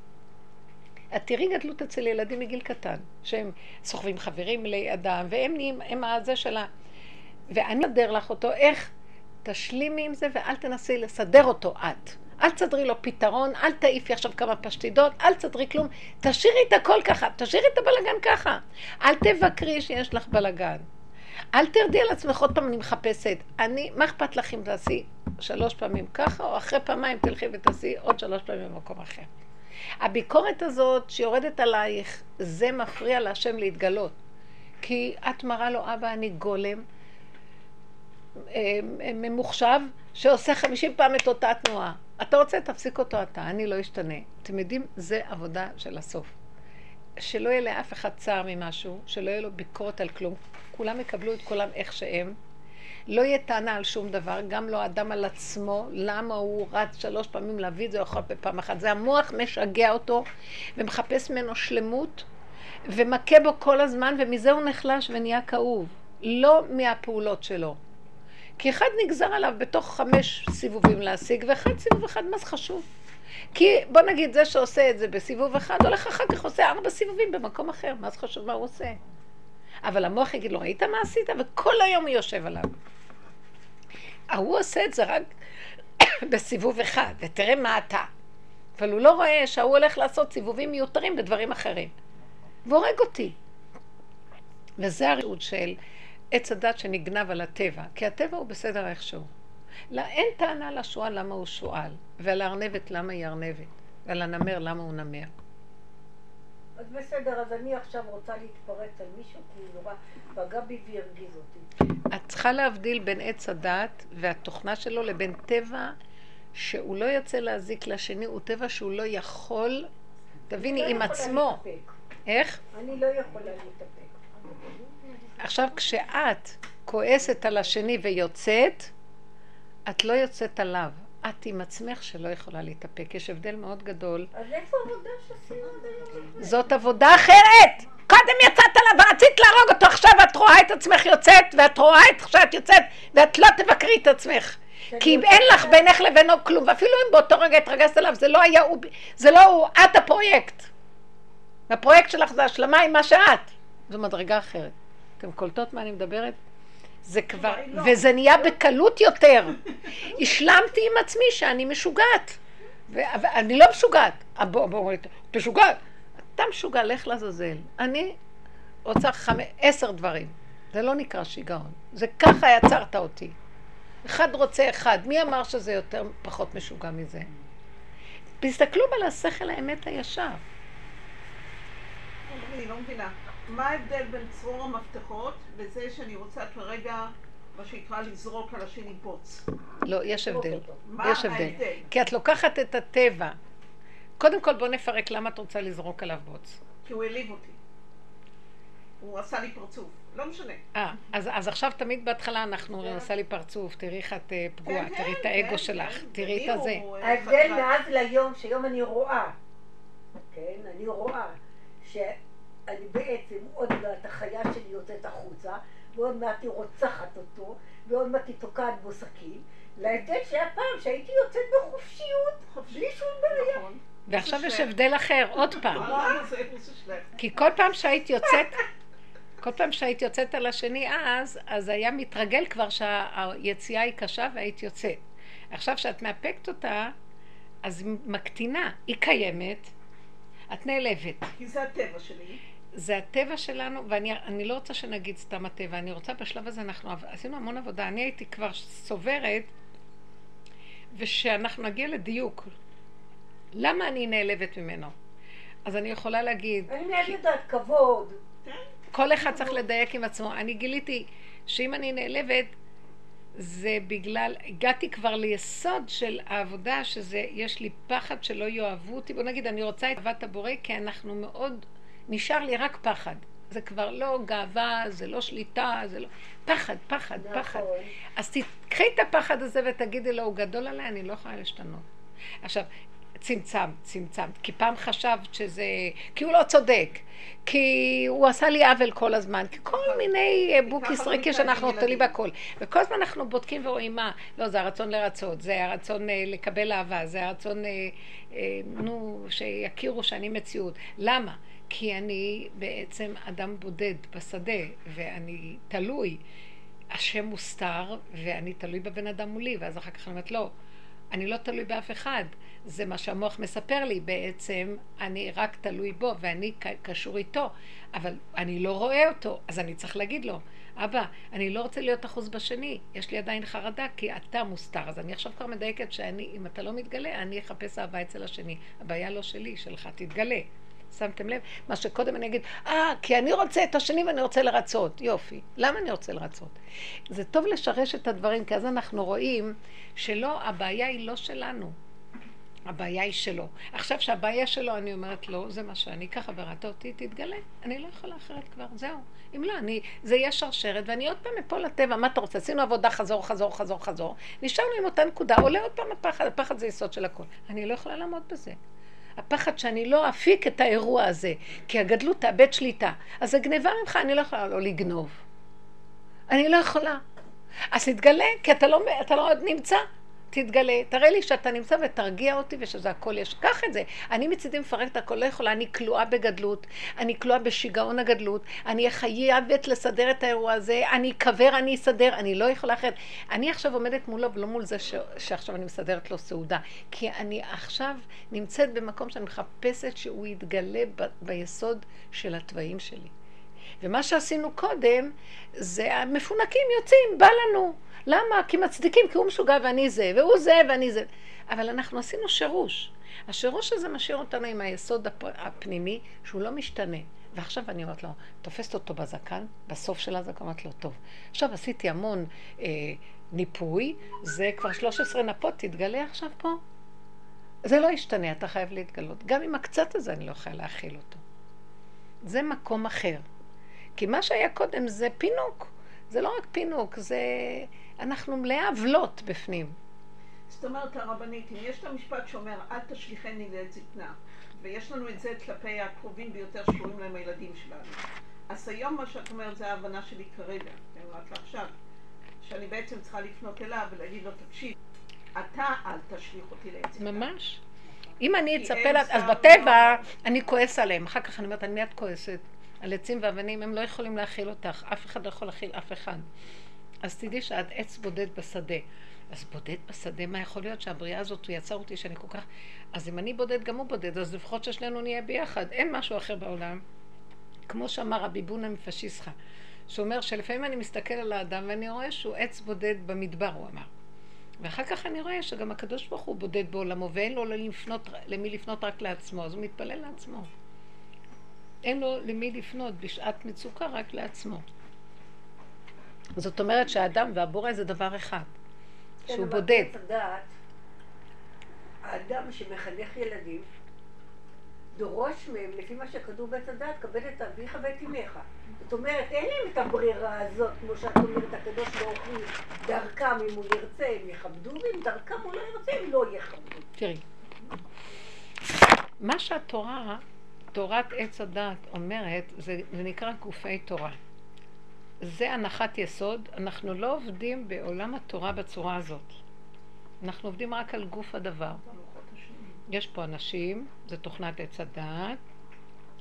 את תראי גדלות אצל ילדים מגיל קטן, שהם סוחבים חברים לידם, והם נהיים, הם הזה של ה... ואני אדר לך אותו, איך תשלימי עם זה ואל תנסי לסדר אותו את. אל תסדרי לו פתרון, אל תעיפי עכשיו כמה פשטידות, אל תסדרי כלום, תשאירי את הכל ככה, תשאירי את הבלגן ככה. אל תבקרי שיש לך בלגן. אל תרדי על עצמך עוד פעם, אני מחפשת. אני, מה אכפת לך אם תעשי שלוש פעמים ככה, או אחרי פעמיים תלכי ותעשי עוד שלוש פעמים במקום אחר. הביקורת הזאת שיורדת עלייך, זה מפריע להשם להתגלות. כי את מראה לו, אבא, אני גולם, אה, ממוחשב, שעושה חמישים פעם את אותה תנועה. אתה רוצה, תפסיק אותו אתה, אני לא אשתנה. אתם יודעים, זה עבודה של הסוף. שלא יהיה לאף אחד צער ממשהו, שלא יהיה לו ביקורת על כלום. כולם יקבלו את כולם איך שהם. לא יהיה טענה על שום דבר, גם לא אדם על עצמו, למה הוא רץ שלוש פעמים להביא את זה, או יכול בפעם אחת. זה המוח משגע אותו, ומחפש ממנו שלמות, ומכה בו כל הזמן, ומזה הוא נחלש ונהיה כאוב. לא מהפעולות שלו. כי אחד נגזר עליו בתוך חמש סיבובים להשיג, ואחד סיבוב אחד, מה זה חשוב? כי בוא נגיד, זה שעושה את זה בסיבוב אחד, הולך אחר כך עושה ארבע סיבובים במקום אחר, מה זה חשוב מה הוא עושה? אבל המוח יגיד לו, ראית מה עשית? וכל היום הוא יושב עליו. ההוא עושה את זה רק (coughs) בסיבוב אחד, ותראה מה אתה. אבל הוא לא רואה שההוא הולך לעשות סיבובים מיותרים בדברים אחרים. והורג אותי. וזה הרעות של עץ הדת שנגנב על הטבע, כי הטבע הוא בסדר איכשהו. לא, אין טענה לשועל למה הוא שועל, ועל הארנבת למה היא ארנבת, ועל הנמר למה הוא נמר. אז בסדר, אז אני עכשיו רוצה להתפרץ על מישהו כי הוא נורא פגע בי והרגיז אותי. את צריכה להבדיל בין עץ הדת והתוכנה שלו לבין טבע שהוא לא יוצא להזיק לשני, הוא טבע שהוא לא יכול, תביני, לא עם עצמו. להתאפק. איך? אני לא יכולה להתאפק. עכשיו, כשאת כועסת על השני ויוצאת, את לא יוצאת עליו. את עם עצמך שלא יכולה להתאפק. יש הבדל מאוד גדול. אז איפה העבודה שעשינו עד היום? זאת עבודה אחרת! קודם יצאת עליו ורצית להרוג אותו, עכשיו את רואה את עצמך יוצאת, ואת רואה את שאת יוצאת, ואת לא תבקרי את עצמך. כי אם אין לך בינך לבינו כלום, ואפילו אם באותו רגע התרגזת עליו, זה לא היה הוא, זה לא הוא, את הפרויקט. הפרויקט שלך זה השלמה עם מה שאת. זו מדרגה אחרת. אתם קולטות מה אני מדברת? זה כבר, וזה נהיה בקלות יותר. השלמתי עם עצמי שאני משוגעת. ואני לא משוגעת. את משוגעת. אתה משוגע, לך לעזאזל. אני רוצה חמ... עשר דברים. זה לא נקרא שיגעון. זה ככה יצרת אותי. אחד רוצה אחד. מי אמר שזה יותר, פחות משוגע מזה? תסתכלו על השכל האמת הישר. אני לא מבינה. מה ההבדל בין צרור המפתחות לזה שאני רוצה כרגע, מה שנקרא, לזרוק על השני בוץ? לא, יש הבדל. מה יש הבדל. ההבדל? כי את לוקחת את הטבע. קודם כל בוא נפרק למה את רוצה לזרוק עליו בוץ. כי הוא העליב אותי. הוא עשה לי פרצוף. לא משנה. אה, אז, אז עכשיו תמיד בהתחלה אנחנו, הוא עשה לי פרצוף, תראי איך את אה, פגועה, כן, תראי את כן, האגו כן, שלך, כן. תראי את הזה. אה, ההבדל מאז ליום, שהיום אני רואה, כן, אני רואה שאני בעצם עוד מעט החיה שלי יוצאת החוצה, ועוד מעט היא רוצחת אותו, ועוד מעט היא תוקעת בו סכין, להבדל שהיה פעם שהייתי יוצאת בחופשיות, ועכשיו יש? הבדל אחר, עוד פעם. כי כל פעם שהיית יוצאת, כל פעם שהיית יוצאת על השני אז, אז היה מתרגל כבר שהיציאה היא קשה והיית יוצאת. עכשיו שאת מאפקת אותה, אז היא מקטינה, היא קיימת, את נעלבת. כי זה הטבע שלי. זה הטבע שלנו, ואני אני לא רוצה שנגיד סתם הטבע, אני רוצה בשלב הזה, אנחנו עשינו המון עבודה, אני הייתי כבר סוברת, ושאנחנו נגיע לדיוק. למה אני נעלבת ממנו? אז אני יכולה להגיד, אני מיד יודעת כבוד. כל אחד צריך לדייק עם עצמו. אני גיליתי שאם אני נעלבת, זה בגלל, הגעתי כבר ליסוד של העבודה, שזה, יש לי פחד שלא יאהבו אותי. בוא נגיד, אני רוצה את אהבת הבורא, כי אנחנו מאוד, נשאר לי רק פחד. זה כבר לא גאווה, זה לא שליטה, זה לא... פחד, פחד, פחד. נכון. אז תקחי את הפחד הזה ותגידי לו, הוא גדול עליי, אני לא יכולה להשתנות. עכשיו, צמצמת, צמצמת, כי פעם חשבת שזה... כי הוא לא צודק, כי הוא עשה לי עוול כל הזמן, כי כל מיני אה, בוקיס ככה ריקי מתנהגים שאנחנו תולים. בהכל. וכל הזמן אנחנו בודקים ורואים מה, לא, זה הרצון לרצות, זה הרצון אה, לקבל אהבה, זה הרצון, אה, נו, שיכירו שאני מציאות. למה? כי אני בעצם אדם בודד בשדה, ואני תלוי. השם מוסתר, ואני תלוי בבן אדם מולי, ואז אחר כך אני אומרת, לא, אני לא תלוי באף אחד. זה מה שהמוח מספר לי, בעצם אני רק תלוי בו, ואני קשור איתו, אבל אני לא רואה אותו, אז אני צריך להגיד לו, אבא, אני לא רוצה להיות אחוז בשני, יש לי עדיין חרדה, כי אתה מוסתר. אז אני עכשיו כבר מדייקת שאני, אם אתה לא מתגלה, אני אחפש אהבה אצל השני. הבעיה לא שלי, שלך, תתגלה. שמתם לב? מה שקודם אני אגיד, אה, כי אני רוצה את השני ואני רוצה לרצות. יופי. למה אני רוצה לרצות? זה טוב לשרש את הדברים, כי אז אנחנו רואים שלא, הבעיה היא לא שלנו. הבעיה היא שלו. עכשיו שהבעיה שלו, אני אומרת לו, זה מה שאני ככה בראת אותי, תתגלה. אני לא יכולה אחרת כבר, זהו. אם לא, אני, זה יהיה שרשרת, ואני עוד פעם אפול לטבע, מה אתה רוצה? עשינו עבודה חזור, חזור, חזור, חזור. נשארנו עם אותה נקודה, עולה עוד פעם הפחד, הפחד זה יסוד של הכל. אני לא יכולה לעמוד בזה. הפחד שאני לא אפיק את האירוע הזה, כי הגדלות תאבד שליטה. אז זה גניבה ממך, אני לא יכולה לא לגנוב. אני לא יכולה. אז תתגלה, כי אתה לא, אתה לא עוד נמצא. תתגלה, תראה לי שאתה נמצא ותרגיע אותי ושזה הכל יש. קח את זה. אני מצידי מפרקת הכל, לא יכולה, אני כלואה בגדלות, אני כלואה בשיגעון הגדלות, אני חייבת לסדר את האירוע הזה, אני אקבר, אני אסדר, אני לא יכולה אחרת. אני עכשיו עומדת מולו ולא מול זה ש... שעכשיו אני מסדרת לו סעודה. כי אני עכשיו נמצאת במקום שאני מחפשת שהוא יתגלה ב... ביסוד של התוואים שלי. ומה שעשינו קודם, זה המפונקים יוצאים, בא לנו. למה? כי מצדיקים, כי הוא משוגע ואני זה, והוא זה ואני זה. אבל אנחנו עשינו שירוש. השירוש הזה משאיר אותנו עם היסוד הפ- הפנימי, שהוא לא משתנה. ועכשיו אני אומרת לו, תופסת אותו בזקן, בסוף של הזקן, אומרת לו, טוב, עכשיו עשיתי המון אה, ניפוי, זה כבר 13 נפות, תתגלה עכשיו פה. זה לא ישתנה, אתה חייב להתגלות. גם עם הקצת הזה אני לא יכולה להכיל אותו. זה מקום אחר. כי מה שהיה קודם זה פינוק. זה לא רק פינוק, זה... אנחנו מלאי עוולות בפנים. זאת אומרת, הרבנית, אם יש את המשפט שאומר, אל תשליכני לעת זקנה, ויש לנו את זה כלפי הקרובים ביותר שקוראים להם הילדים שלנו, אז היום מה שאת אומרת זה ההבנה שלי כרגע, אני אומרת לה עכשיו, שאני בעצם צריכה לפנות אליו ולהגיד לו, תקשיב, אתה אל תשליך אותי לעת זקנה. ממש. אם אני אצפה, לה- אז בטבע לא- אני כועס עליהם. אחר כך אני אומרת, אני מיד כועסת. על עצים ואבנים, הם לא יכולים להכיל אותך. אף אחד לא יכול להכיל אף אחד. אז תדעי שאת עץ בודד בשדה. אז בודד בשדה, מה יכול להיות שהבריאה הזאת, הוא יצר אותי שאני כל כך... אז אם אני בודד, גם הוא בודד, אז לפחות ששנינו נהיה ביחד. אין משהו אחר בעולם. כמו שאמר רבי בונה מפשיסחה, שאומר שלפעמים אני מסתכל על האדם ואני רואה שהוא עץ בודד במדבר, הוא אמר. ואחר כך אני רואה שגם הקדוש ברוך הוא בודד בעולמו ואין לו לפנות, למי לפנות רק לעצמו, אז הוא מתפלל לעצמו. אין לו למי לפנות בשעת מצוקה רק לעצמו. זאת אומרת שהאדם והבורא זה דבר אחד, כן, שהוא בודד. האדם שמחנך ילדים, דורש מהם, לפי מה שכתוב בעץ הדעת, כבד את אביך ואת אמך. זאת אומרת, אין להם את הברירה הזאת, כמו שאת אומרת, הקדוש ברוך הוא, דרכם, אם הוא ירצה, הם יכבדו, ואם דרכם הוא לא ירצה, הם לא יכבדו. תראי, מה שהתורה, תורת עץ הדת אומרת, זה, זה נקרא גופי תורה. זה הנחת יסוד, אנחנו לא עובדים בעולם התורה בצורה הזאת. אנחנו עובדים רק על גוף הדבר. יש פה אנשים, זה תוכנת עץ הדעת,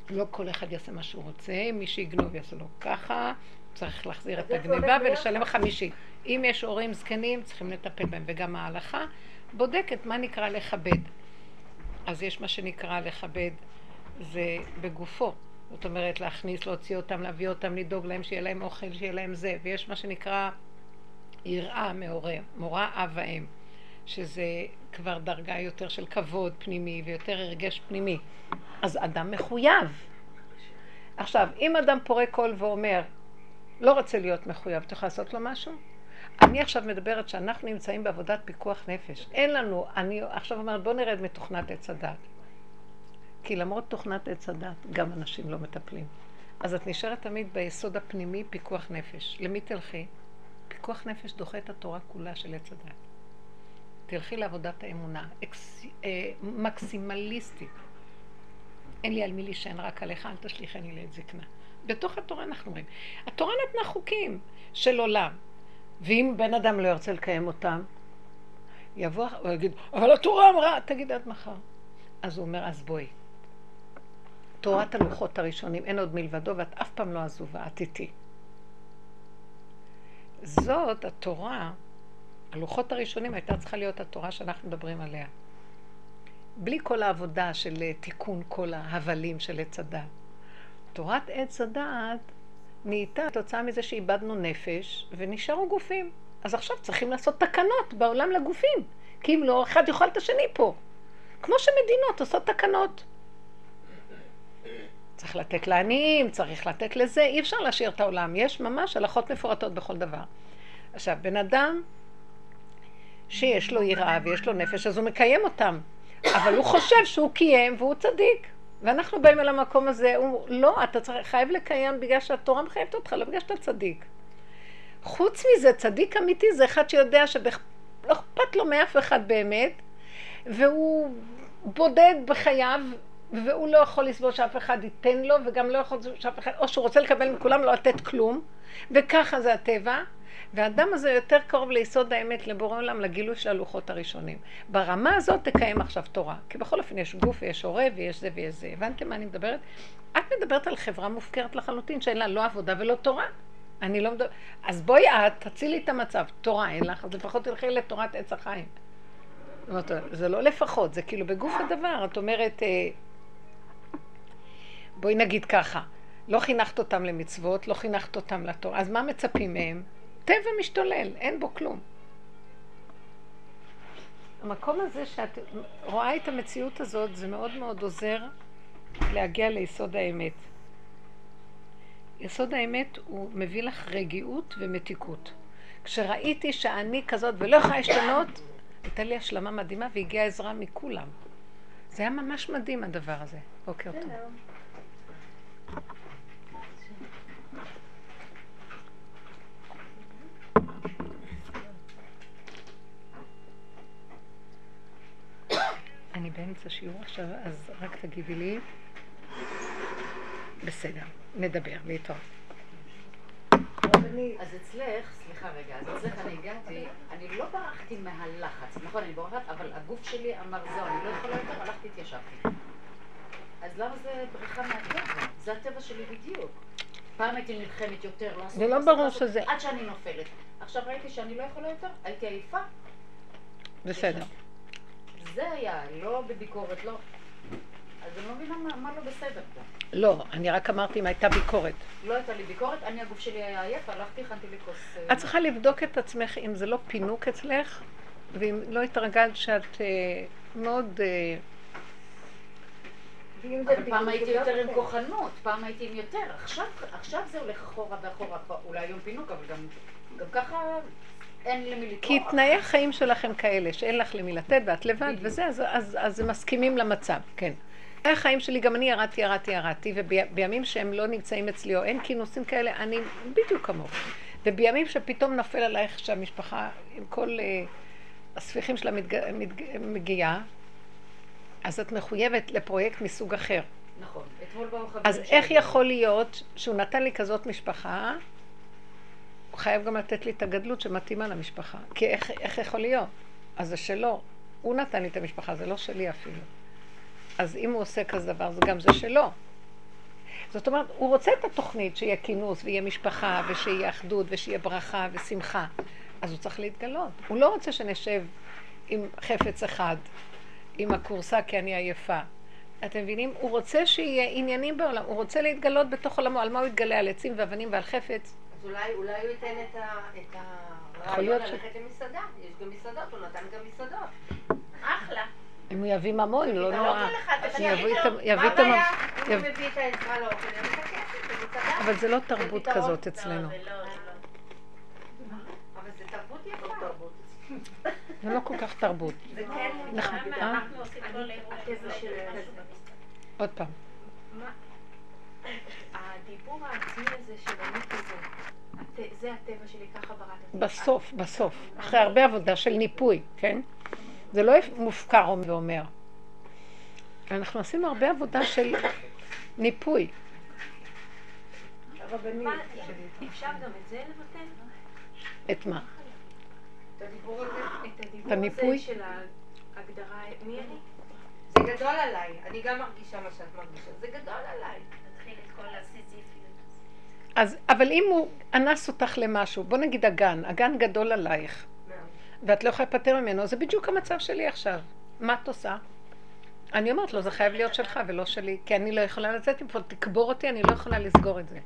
לא כל אחד יעשה מה שהוא רוצה, מי שיגנוב יעשה לו ככה, צריך להחזיר את הגניבה ולשלם חמישי. אם יש הורים זקנים, צריכים לטפל בהם, וגם ההלכה בודקת מה נקרא לכבד. אז יש מה שנקרא לכבד, זה בגופו. זאת אומרת, להכניס, להוציא אותם, להביא אותם, לדאוג להם, שיהיה להם אוכל, שיהיה להם זה. ויש מה שנקרא יראה מעורר, מורה אב ואם, שזה כבר דרגה יותר של כבוד פנימי ויותר הרגש פנימי. אז אדם מחויב. עכשיו, אם אדם פורק קול ואומר, לא רוצה להיות מחויב, אתה יכול לעשות לו משהו? אני עכשיו מדברת שאנחנו נמצאים בעבודת פיקוח נפש. אין לנו, אני עכשיו אומרת, בוא נרד מתוכנת עץ הדת. כי למרות תוכנת עץ הדת, גם אנשים לא מטפלים. אז את נשארת תמיד ביסוד הפנימי פיקוח נפש. למי תלכי? פיקוח נפש דוחה את התורה כולה של עץ הדת. תלכי לעבודת האמונה, אקס, אה, מקסימליסטית. אין לי על מי להישען רק עליך, אל תשליכני לעת זקנה. בתוך התורה אנחנו רואים. התורה נתנה חוקים של עולם, ואם בן אדם לא ירצה לקיים אותם, יבוא, הוא יגיד, אבל התורה אמרה, תגיד עד מחר. אז הוא אומר, אז בואי. תורת הלוחות הראשונים, אין עוד מלבדו, ואת אף פעם לא עזובה, את איתי. זאת התורה, הלוחות הראשונים הייתה צריכה להיות התורה שאנחנו מדברים עליה. בלי כל העבודה של אה, תיקון כל ההבלים של עץ הדעת. תורת עץ הדעת נהייתה תוצאה מזה שאיבדנו נפש ונשארו גופים. אז עכשיו צריכים לעשות תקנות בעולם לגופים, כי אם לא, אחד יאכל את השני פה. כמו שמדינות עושות תקנות. צריך לתת לעניים, צריך לתת לזה, אי אפשר להשאיר את העולם. יש ממש הלכות מפורטות בכל דבר. עכשיו, בן אדם שיש לו יראה ויש לו נפש, אז הוא מקיים אותם. אבל הוא חושב שהוא קיים והוא צדיק. ואנחנו באים אל המקום הזה, הוא לא, אתה צריך, חייב לקיים בגלל שהתורה מחייבת אותך, לא בגלל שאתה צדיק. חוץ מזה, צדיק אמיתי זה אחד שיודע שלא אכפת לו מאף אחד באמת, והוא בודד בחייו, והוא לא יכול לסבול שאף אחד ייתן לו, וגם לא יכול לסבול שאף אחד, או שהוא רוצה לקבל מכולם לא לתת כלום, וככה זה הטבע. והאדם הזה יותר קרוב ליסוד האמת, לבורא עולם, לגילוי של הלוחות הראשונים. ברמה הזאת תקיים עכשיו תורה. כי בכל אופן יש גוף ויש הורה ויש זה ויש זה. הבנתם מה אני מדברת? את מדברת על חברה מופקרת לחלוטין, שאין לה לא עבודה ולא תורה. אני לא מדברת... אז בואי את, תצילי את המצב. תורה אין לך, אז לפחות תלכי לתורת עץ החיים. זאת אומרת, זה לא לפחות, זה כאילו בגוף הדבר. את אומרת, אה, בואי נגיד ככה, לא חינכת אותם למצוות, לא חינכת אותם לתורה, אז מה מצפים מהם? טבע משתולל, אין בו כלום. המקום הזה שאת רואה את המציאות הזאת, זה מאוד מאוד עוזר להגיע ליסוד האמת. יסוד האמת הוא מביא לך רגיעות ומתיקות. כשראיתי שאני כזאת ולא יכולה להשתנות, הייתה לי השלמה מדהימה והגיעה עזרה מכולם. זה היה ממש מדהים הדבר הזה. בוקר טוב. אני באמצע שיעור עכשיו, אז רק תגידי לי. בסדר, נדבר, להתראות. אז אצלך, סליחה רגע, אז אצלך אני הגעתי, אני לא ברחתי מהלחץ, נכון, אני בורחת, אבל הגוף שלי אמר, זהו, אני לא יכולה יותר, הלכתי, התיישבתי. אז למה זה בריחה מהטבע? זה הטבע שלי בדיוק. פעם הייתי נלחמת יותר, לעשות, זה לא ברור שזה- עד שאני נופלת. עכשיו ראיתי שאני לא יכולה יותר, הייתי עייפה. בסדר. זה היה, לא בביקורת, לא... אז אני לא מבינה מה, מה לא בסדר פה. לא, אני רק אמרתי אם הייתה ביקורת. לא הייתה לי ביקורת, אני הגוף שלי היה עייף, הלכתי, הכנתי לי כוס... אה, את צריכה לבדוק את עצמך אם זה לא פינוק אצלך, ואם לא התרגלת שאת אה, מאוד... זה אבל פעם הייתי לא יותר עם. כוחנות, פעם הייתי עם יותר, עכשיו, עכשיו זה הולך אחורה ואחורה, אולי היום פינוק, אבל גם, גם ככה אין למי לטרוח. כי תנאי החיים שלכם כאלה, שאין לך למי לתת ואת לבד. וזה, אז, אז, אז הם מסכימים למצב, כן. תנאי החיים שלי, גם אני ירדתי, ירדתי, ירדתי, ובימים שהם לא נמצאים אצלי, או אין כינוסים כאלה, אני בדיוק כמוך. ובימים שפתאום נופל עלייך שהמשפחה, עם כל אה, הספיחים שלה מתג... מתג... מגיעה, אז את מחויבת לפרויקט מסוג אחר. נכון, אתמול באו חברים אז. איך יכול להיות שהוא נתן לי כזאת משפחה, הוא חייב גם לתת לי את הגדלות שמתאימה למשפחה. כי איך, איך יכול להיות? אז זה שלו. הוא נתן לי את המשפחה, זה לא שלי אפילו. אז אם הוא עושה כזה דבר, זה גם זה שלו. זאת אומרת, הוא רוצה את התוכנית, שיהיה כינוס, ויהיה משפחה, ושיהיה אחדות, ושיהיה ברכה ושמחה. אז הוא צריך להתגלות. הוא לא רוצה שנשב עם חפץ אחד, עם הכורסה כי אני עייפה. אתם מבינים? הוא רוצה שיהיה עניינים בעולם, הוא רוצה להתגלות בתוך עולמו. על מה הוא יתגלה? על עצים ואבנים ועל חפץ? אז אולי, אולי הוא ייתן את, ה, את להיות הרעיון ש- ללכת למסעדה. יש גם מסעדות, הוא נתן גם מסעדות. אחלה. אם הוא יביא ממון, לא נורא. יביא את לו, ה- יביא מה את המ- הבעיה? אם הוא מביא את העזרה לאוכל, זה מסעדה. אבל זה לא תרבות. כזאת אצלנו. לא, זה לא, זה לא. אבל זה תרבות יפה. זה לא כל כך תרבות. זה כן נכון. אה? אנחנו עושים כל אירוע הטבע של עוד פעם. הדיבור העצמי הזה של כזה, הט- זה הטבע שלי, ככה בראתי. בסוף, בסוף, אחרי הרבה עבודה של ניפוי, כן? זה לא מופקר ואומר. אנחנו עשינו הרבה עבודה של ניפוי. אפשר גם את זה לבטל? את מה? את הדיבור הזה. של ההגדרה, מי אני? זה גדול עליי. אני גם מרגישה מה שאת מרגישה. זה גדול עליי. נתחיל את כל הסיזיפיות. אז, אבל אם הוא אנס אותך למשהו, בוא נגיד הגן, הגן גדול עלייך, ואת לא יכולה להיפטר ממנו, זה בדיוק המצב שלי עכשיו. מה את עושה? אני אומרת לו, זה חייב להיות שלך ולא שלי, כי אני לא יכולה לצאת מפה, תקבור אותי, אני לא יכולה לסגור את זה.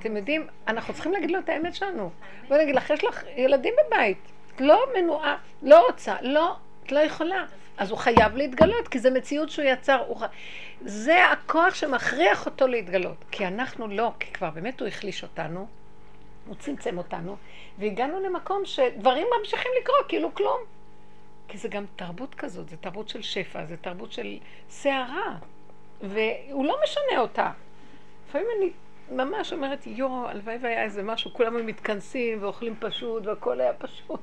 אתם יודעים, אנחנו צריכים להגיד לו את האמת שלנו. בוא נגיד לך, יש לך ילדים בבית, לא מנועה, לא רוצה, לא, את לא יכולה. אז הוא חייב להתגלות, כי זו מציאות שהוא יצר. הוא... זה הכוח שמכריח אותו להתגלות. כי אנחנו לא, כי כבר באמת הוא החליש אותנו, הוא צמצם אותנו, והגענו למקום שדברים ממשיכים לקרות, כאילו כלום. כי זה גם תרבות כזאת, זה תרבות של שפע, זה תרבות של סערה, והוא לא משנה אותה. לפעמים אני ממש אומרת, יואו, הלוואי והיה איזה משהו, כולם היו מתכנסים ואוכלים פשוט והכל היה פשוט.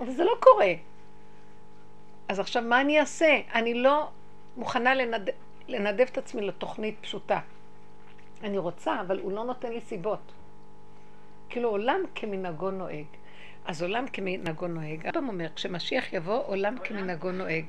אבל זה לא קורה. אז עכשיו מה אני אעשה? אני לא מוכנה לנד... לנדב את עצמי לתוכנית פשוטה. אני רוצה, אבל הוא לא נותן לי סיבות. כאילו עולם כמנהגו נוהג. אז עולם כמנהגו נוהג. הרמב"ם אומר, כשמשיח יבוא, עולם כמנהגו נוהג.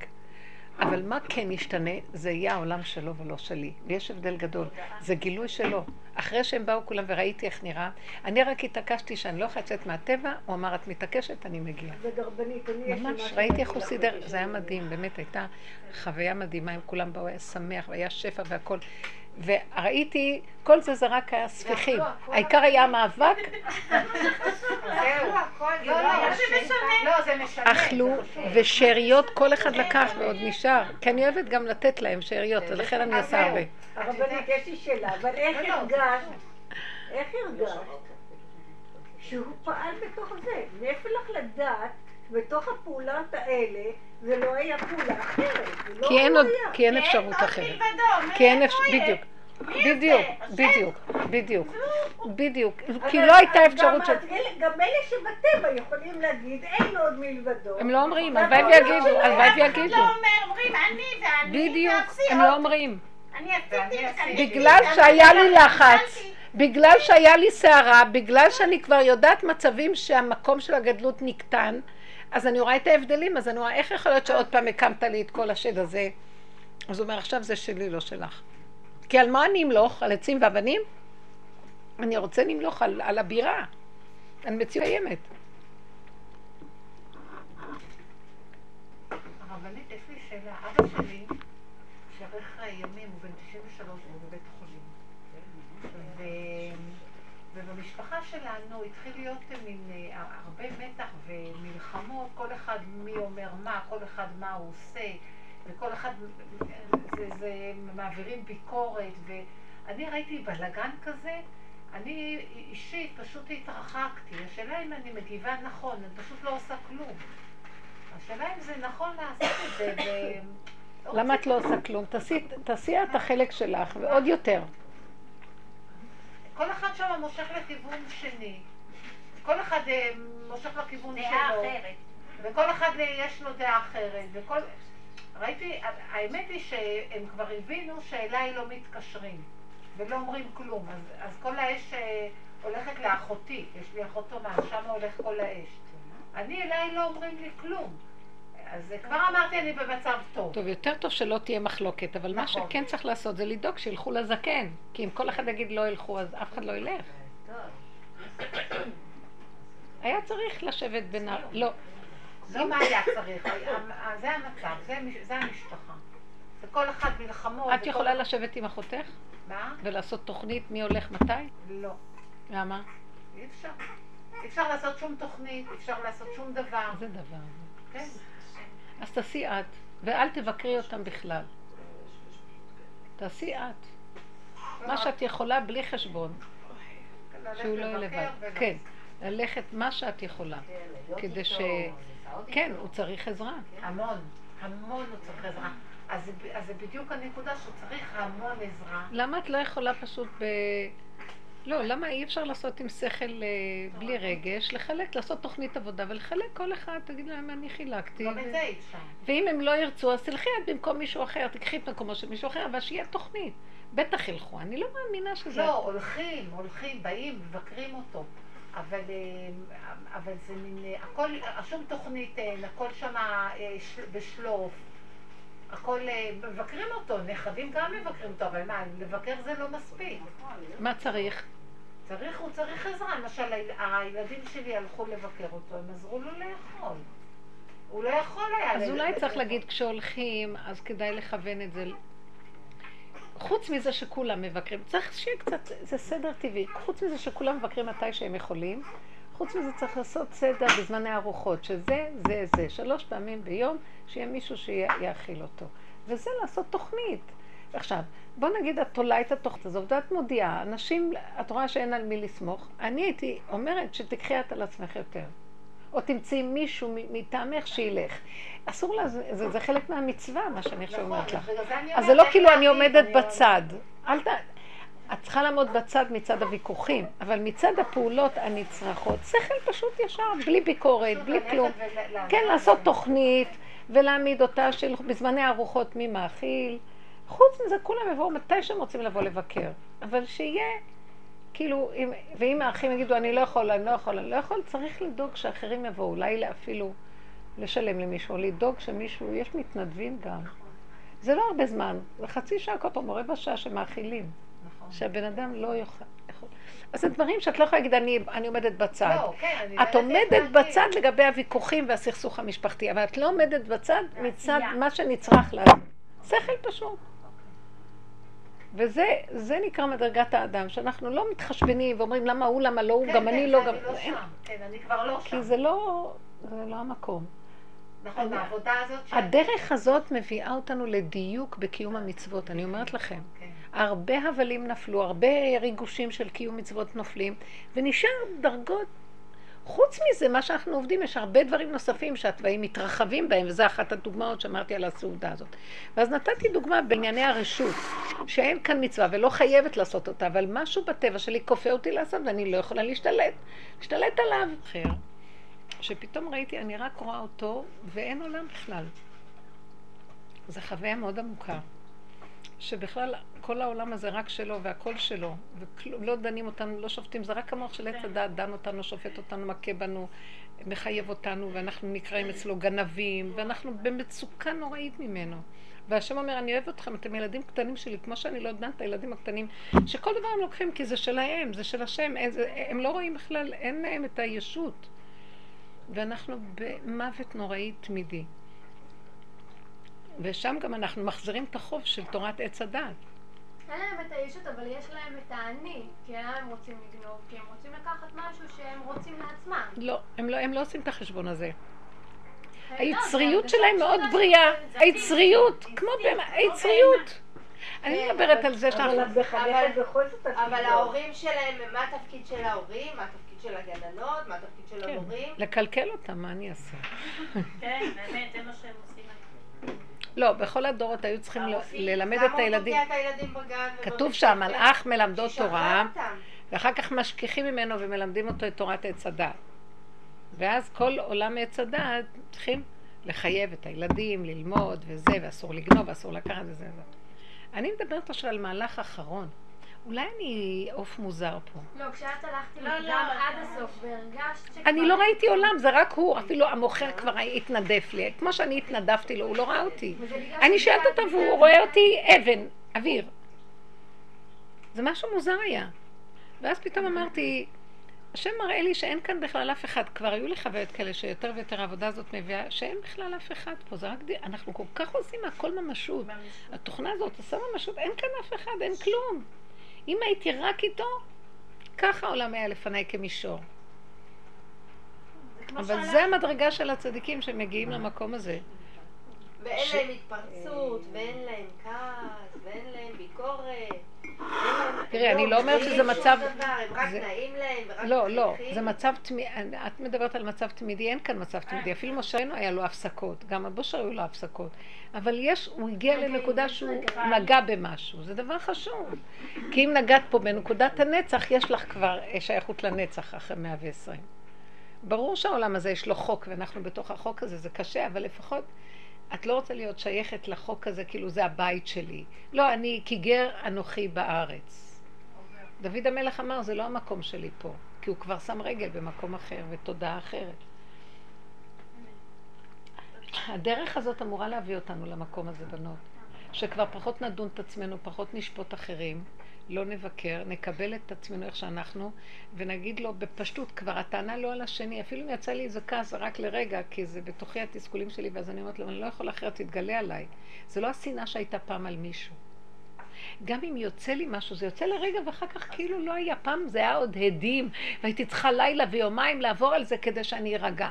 אבל מה כן ישתנה? זה יהיה העולם שלו ולא שלי. ויש הבדל גדול. זה גילוי שלו. אחרי שהם באו כולם וראיתי איך נראה, אני רק התעקשתי שאני לא יכולה לצאת מהטבע, הוא אמר, את מתעקשת, אני מגיעה. זה דרבנית, אני יש ממש, ראיתי איך הוא סידר, זה היה. מדהים, באמת הייתה חוויה מדהימה, הם כולם באו, היה שמח, והיה שפע והכל. וראיתי, כל זה זה רק היה ספיחים. העיקר היה המאבק, (laughs) זהו, הכל זה לא, לא. משנה. לא, זה משנה. אכלו, ושאריות כל אחד לקח ועוד נשאר. כי אני אוהבת גם לתת להם שאריות, ולכן אני עושה הרבה. הרבנית, יש לי שאלה, אבל איך לא, לא. הרגשת, איך הרגשת שהוא פעל בתוך זה? מאיפה לך לדעת, בתוך הפעולות האלה, זה לא היה פעולה אחרת? זה לא כי אין עוד, היה. כי אין אפשרות אחרת. כי אין אפשרות, בדיוק. בדיוק, בדיוק, בדיוק, בדיוק, כי לא הייתה אפשרות גם של... גם אלה שבטבע יכולים להגיד, אין עוד מלבדו. הם לא אומרים, הלוואי ויגידו, לא- הלוואי אף אחד ויגידו. לא אומר, אומרים אני ואני בדיוק, הם. לא אומרים. אני עשיתי, אני בגלל שהיה לי לחץ, בגלל שהיה לי סערה, בגלל שאני כבר יודעת מצבים שהמקום של הגדלות נקטן, אז אני רואה את ההבדלים, אז אני רואה איך יכול להיות שעוד פעם הקמת לי את כל השד הזה. אז הוא אומר, עכשיו זה שלי, לא שלך. כי על מה אני אמלוך? על עצים ואבנים? אני רוצה למלוך על, על הבירה, על מציאות קיימת. הרבנית, יש לי שאלה. אבא שלי, שארך ימים, הוא בן 93 והוא בבית החולים. ו... ובמשפחה שלנו התחיל להיות מין אה, הרבה מתח ומלחמות, כל אחד מי אומר מה, כל אחד מה הוא עושה, וכל אחד, זה, זה מעבירים ביקורת, ואני ראיתי בלגן כזה, אני אישית פשוט התרחקתי. השאלה אם אני מגיבה נכון, אני פשוט לא עושה כלום. השאלה אם זה נכון לעשות את זה, ו... למה את לא עושה כלום? תעשי, תעשי את החלק שלך, ועוד יותר. כל אחד שם מושך לכיוון שני. כל אחד אה, מושך לכיוון שלו. דעה אחרת. וכל אחד אה, יש לו דעה אחרת. וכל... ראיתי, האמת היא שהם כבר הבינו שאליי לא מתקשרים. ולא אומרים כלום. אז, אז כל האש אה, הולכת לאחותי. יש לי אחות תומה, שם הולך כל האש. אני, אליי לא אומרים לי כלום. אז כבר אמרתי, אני במצב טוב. טוב, יותר טוב שלא תהיה מחלוקת, אבל מה נכון. שכן צריך לעשות זה לדאוג שילכו לזקן. כי אם כל אחד יגיד לא ילכו, אז אף אחד לא ילך. היה צריך לשבת בין ה... לא. לא מה היה צריך, היה- זה המצב, זה מש- זה המשפחה. זה כל אחד מלחמות. את וכל- יכולה לשבת עם אחותך מה? ולעשות תוכנית מי הולך מתי? לא. למה? אי אפשר. אי אפשר לעשות שום תוכנית, אי אפשר לעשות שום דבר. זה דבר. כן. אז תעשי את, ואל תבקרי אותם בכלל. תעשי את. מה שאת יכולה בלי חשבון, ללכת שהוא לא יהיה לבד. כן, ללכת מה שאת יכולה. כדי ש... כן, הוא צריך עזרה. המון, המון הוא צריך עזרה. אז זה בדיוק הנקודה שהוא צריך המון עזרה. למה את לא יכולה פשוט ב... לא, למה אי אפשר לעשות עם שכל אה, בלי רגש, לחלק, לעשות תוכנית עבודה ולחלק כל אחד, תגיד להם אני חילקתי. גם את זה אי אפשר. ואם הם לא ירצו, אז תלכי את במקום מישהו אחר, תקחי את מקומו של מישהו אחר, אבל שיהיה תוכנית. בטח ילכו, אני לא מאמינה שזה... לא, הולכים, הולכים, באים, מבקרים אותו. אבל, אה, אבל זה מין, אה, הכל, שום תוכנית אין, הכל שם בשלוף. הכל, אה, מבקרים אותו, נכדים גם מבקרים אותו, אבל מה, לבקר זה לא מספיק. מה צריך? צריך, הוא צריך עזרה. למשל, היל- הילדים שלי הלכו לבקר אותו, הם עזרו לו לאכול. הוא לא יכול היה... אז אולי צריך להגיד כשהולכים, אז כדאי לכוון את זה. חוץ מזה שכולם מבקרים, צריך שיהיה קצת, זה סדר טבעי. חוץ מזה שכולם מבקרים מתי שהם יכולים, חוץ מזה צריך לעשות סדר בזמני ארוחות, שזה, זה, זה. שלוש פעמים ביום, שיהיה מישהו שיאכיל אותו. וזה לעשות תוכנית. עכשיו, בוא נגיד את תולה את התוכנית הזאת, ואת מודיעה, אנשים, את רואה שאין על מי לסמוך, אני הייתי אומרת שתקחי את על עצמך יותר. או תמצאי מישהו מטעמך שילך. אסור לה, זה, זה, חלק מהמצווה, מה שאני עכשיו נכון, אומרת לך. אז זה לא כאילו אני עומדת בצד. אל ת... את צריכה לעמוד בצד מצד הוויכוחים, אבל מצד הפעולות הנצרכות, שכל פשוט ישר, בלי ביקורת, בלי כלום. כן, לעשות. תוכנית ולהעמיד אותה של בזמני ארוחות מי מאכיל. חוץ מזה, כולם יבואו מתי שהם רוצים לבוא לבקר. אבל שיהיה, כאילו, אם, ואם האחים יגידו, אני לא יכול, אני לא יכול, אני לא יכול, צריך לדאוג שאחרים יבואו. אולי אפילו לשלם למישהו, לדאוג שמישהו, יש מתנדבים גם. זה לא הרבה זמן, זה חצי שעה כל פעם, או רבע שעה שמאכילים. נכון. שהבן אדם לא יוכל. אז זה דברים שאת לא יכולה להגיד, אני, אני עומדת בצד. לא, כן, אני את עומדת להגיד. בצד לגבי הוויכוחים והסכסוך המשפחתי, אבל את לא עומדת בצד מצד. מה שנצרך לעשות. שכל פשוט. וזה זה נקרא מדרגת האדם, שאנחנו לא מתחשבנים ואומרים למה הוא, למה לא הוא, כן, גם כן, אני לא, גם... לא שם. כן, אני כבר לא שם. כי זה לא, זה לא המקום. נכון, העבודה הזאת ש... הדרך הזאת מביאה אותנו לדיוק בקיום המצוות, אני אומרת לכם. כן. הרבה הבלים נפלו, הרבה ריגושים של קיום מצוות נופלים, ונשאר דרגות. חוץ מזה, מה שאנחנו עובדים, יש הרבה דברים נוספים שהתוואים מתרחבים בהם, וזו אחת הדוגמאות שאמרתי על הסעודה הזאת. ואז נתתי דוגמה בענייני הרשות, שאין כאן מצווה ולא חייבת לעשות אותה, אבל משהו בטבע שלי כופה אותי לעשות ואני לא יכולה להשתלט, להשתלט עליו. אחר, שפתאום ראיתי, אני רק רואה אותו ואין עולם בכלל. זו חוויה מאוד עמוקה. שבכלל כל העולם הזה רק שלו והכל שלו, ולא דנים אותנו, לא שופטים, זה רק המוח של עץ הדעת דן אותנו, שופט אותנו, מכה בנו, מחייב אותנו, ואנחנו נקראים אצלו גנבים, ואנחנו במצוקה נוראית ממנו. והשם אומר, אני אוהב אתכם, אתם ילדים קטנים שלי, כמו שאני לא את הילדים הקטנים, שכל דבר הם לוקחים כי זה שלהם, זה של השם, אין, זה, הם לא רואים בכלל, אין להם את הישות. ואנחנו במוות נוראי תמידי. ושם גם אנחנו מחזירים את החוב של תורת עץ הדת. אין להם את הישות, אבל יש להם את האני. כי למה הם רוצים לגנוב? כי הם רוצים לקחת משהו שהם רוצים לעצמם. לא, הם לא, הם לא עושים את החשבון הזה. לא, היצריות שלהם מאוד פשוטה בריאה. היצריות, כמו באמת, לא היצריות. אני כן, מדברת על זה אבל שאנחנו... אבל. ההורים שלהם, מה התפקיד של ההורים? מה התפקיד של הגננות? מה התפקיד של כן, המורים? לקלקל אותם, מה אני אעשה? (laughs) כן, באמת, זה מה שהם. לא, בכל הדורות היו צריכים ללמד את הילדים. כתוב ובבית שם, ספר? מלאך מלמדות שישחרר תורה. ואחר כך משכיחים ממנו ומלמדים אותו את תורת עץ הדת. ואז כל עולם עץ הדת צריכים לחייב את הילדים ללמוד וזה, ואסור לגנוב, ואסור לקחת וזה וזה. אני מדברת עכשיו על מהלך אחרון. אולי אני עוף מוזר פה. לא, כשאת הלכתי לא, מוקדם לא, עד לא. הסוף והרגשת שכבר... אני לא ראיתי עולם, זה רק הוא, אפילו המוכר כבר התנדף לי. כמו שאני התנדפתי לו, הוא לא ראה אותי. אני שואלת אותו והוא זה רואה אותי אבן, אוויר. זה משהו מוזר היה. ואז פתאום אמרתי, השם מראה לי שאין כאן בכלל אף אחד. כבר היו לי חוויות כאלה שיותר ויותר העבודה הזאת מביאה, שאין בכלל אף אחד פה. זה רק, די- אנחנו כל כך עושים הכל ממשות. התוכנה הזאת עושה ממשות, אין כאן אף אחד, אין כלום. אם הייתי רק איתו, ככה העולם היה לפניי כמישור. אבל זה המדרגה של הצדיקים שמגיעים למקום הזה. ואין להם התפרצות, ואין להם כעס, ואין להם ביקורת. תראי, אני לא אומרת שזה שום מצב- דבר, הם רק נעים להם, ורק לא, לא. זה מצב תמידי, את מדברת על מצב תמידי, אין כאן מצב תמידי, אפילו משה היה לו הפסקות, גם הבושר היו לו הפסקות, אבל יש, הוא הגיע לנקודה שהוא נגע במשהו, זה דבר חשוב, כי אם נגעת פה בנקודת הנצח, יש לך כבר אה, שייכות לנצח אחרי 120. ברור שהעולם הזה יש לו חוק, ואנחנו בתוך החוק הזה, זה קשה, אבל לפחות את לא רוצה להיות שייכת לחוק הזה, כאילו זה הבית שלי. לא, אני כגר אנוכי בארץ. דוד המלך אמר, זה לא המקום שלי פה, כי הוא כבר שם רגל במקום אחר ותודעה אחרת. הדרך הזאת אמורה להביא אותנו למקום הזה, בנות. שכבר פחות נדון את עצמנו, פחות נשפוט אחרים, לא נבקר, נקבל את עצמנו איך שאנחנו, ונגיד לו בפשטות, כבר הטענה לא על השני, אפילו אם יצא לי איזה כעס, רק לרגע, כי זה בתוכי התסכולים שלי, ואז אני אומרת לו, אני לא יכול אחרת, תתגלה עליי. זה לא השנאה שהייתה פעם על מישהו. גם אם יוצא לי משהו, זה יוצא לרגע ואחר כך כאילו לא היה. פעם זה היה עוד הדים, והייתי צריכה לילה ויומיים לעבור על זה כדי שאני ארגע.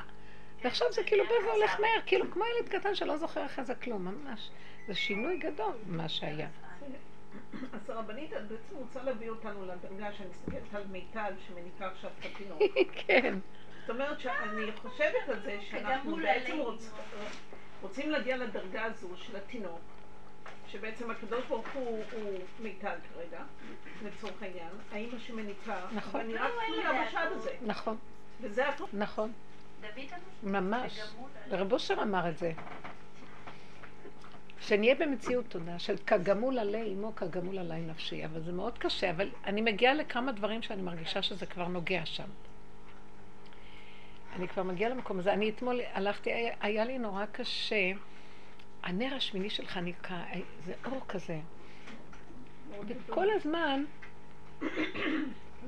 ועכשיו זה כאילו בא והולך מהר, כאילו כמו ילד קטן שלא זוכר אחרי זה כלום, ממש. זה שינוי גדול, מה שהיה. אז הרבנית, את בעצם רוצה להביא אותנו לדרגה שאני מסתכלת על מיטל שמניקה עכשיו את התינוק. (laughs) כן. זאת אומרת שאני חושבת על זה שאנחנו בעצם. רוצים להגיע לדרגה הזו של התינוק, שבעצם הקדוש ברוך הוא הוא מיטל כרגע, לצורך העניין, האימא שמניקה, נכון. ואני רק תלויה בשד הזה, נכון, וזה הכל. נכון? ממש. ורב אושר אמר את זה. שנהיה במציאות תודה, של כגמול עלי אמו, כגמול עלי נפשי. אבל זה מאוד קשה, אבל אני מגיעה לכמה דברים שאני מרגישה שזה כבר נוגע שם. אני כבר מגיעה למקום הזה. אני אתמול הלכתי, היה, היה לי נורא קשה. הנר השמיני של חניקה, זה אור כזה. וכל הזמן,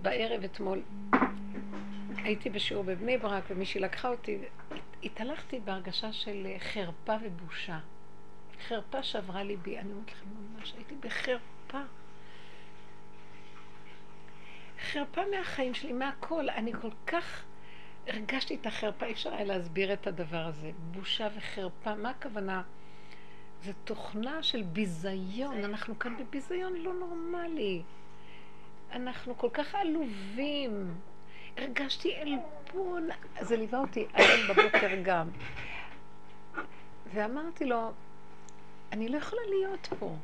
בערב אתמול, הייתי בשיעור בבני ברק, ומישהי לקחה אותי, התהלכתי בהרגשה של חרפה ובושה. חרפה שעברה ליבי, אני אומרת לכם ממש, הייתי בחרפה. חרפה מהחיים שלי, מהכל. אני כל כך הרגשתי את החרפה, אי אפשר היה להסביר את הדבר הזה. בושה וחרפה, מה הכוונה? זו תוכנה של ביזיון, אנחנו כאן בביזיון לא נורמלי. אנחנו כל כך עלובים. הרגשתי עלבון, זה ליווה אותי היום בבוקר גם. ואמרתי לו, אני לא יכולה להיות פה.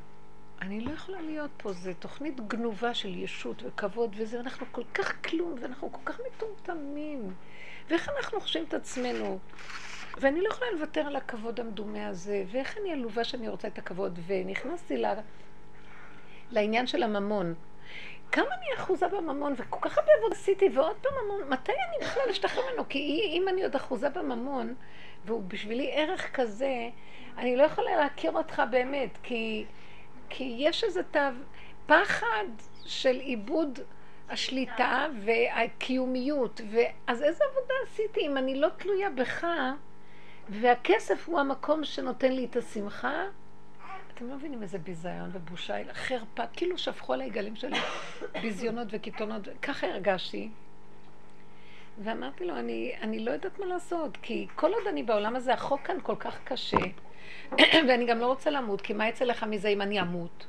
אני לא יכולה להיות פה. זו תוכנית גנובה של ישות וכבוד וזה, אנחנו כל כך כלום, ואנחנו כל כך מטומטמים. ואיך אנחנו חושבים את עצמנו? ואני לא יכולה לוותר על הכבוד המדומה הזה, ואיך אני עלובה שאני רוצה את הכבוד? ונכנסתי ל... לעניין של הממון. כמה אני אחוזה בממון, וכל כך הרבה עבוד עשיתי, ועוד פעם ממון, מתי אני בכלל אשתחרר ממנו? כי אם אני עוד אחוזה בממון, והוא בשבילי ערך כזה, אני לא יכולה להכיר אותך באמת, כי, כי יש איזה תו, פחד של איבוד השליטה והקיומיות, ואז איזה עבודה עשיתי אם אני לא תלויה בך, והכסף הוא המקום שנותן לי את השמחה? אתם לא מבינים איזה ביזיון ובושה, חרפה, כאילו שפכו עליי גלים של (coughs) ביזיונות וקיתונות, ככה הרגשתי. ואמרתי לו, אני, אני לא יודעת מה לעשות, כי כל עוד אני בעולם הזה, החוק כאן כל כך קשה, (coughs) ואני גם לא רוצה למות, כי מה יצא לך מזה אם אני אמות?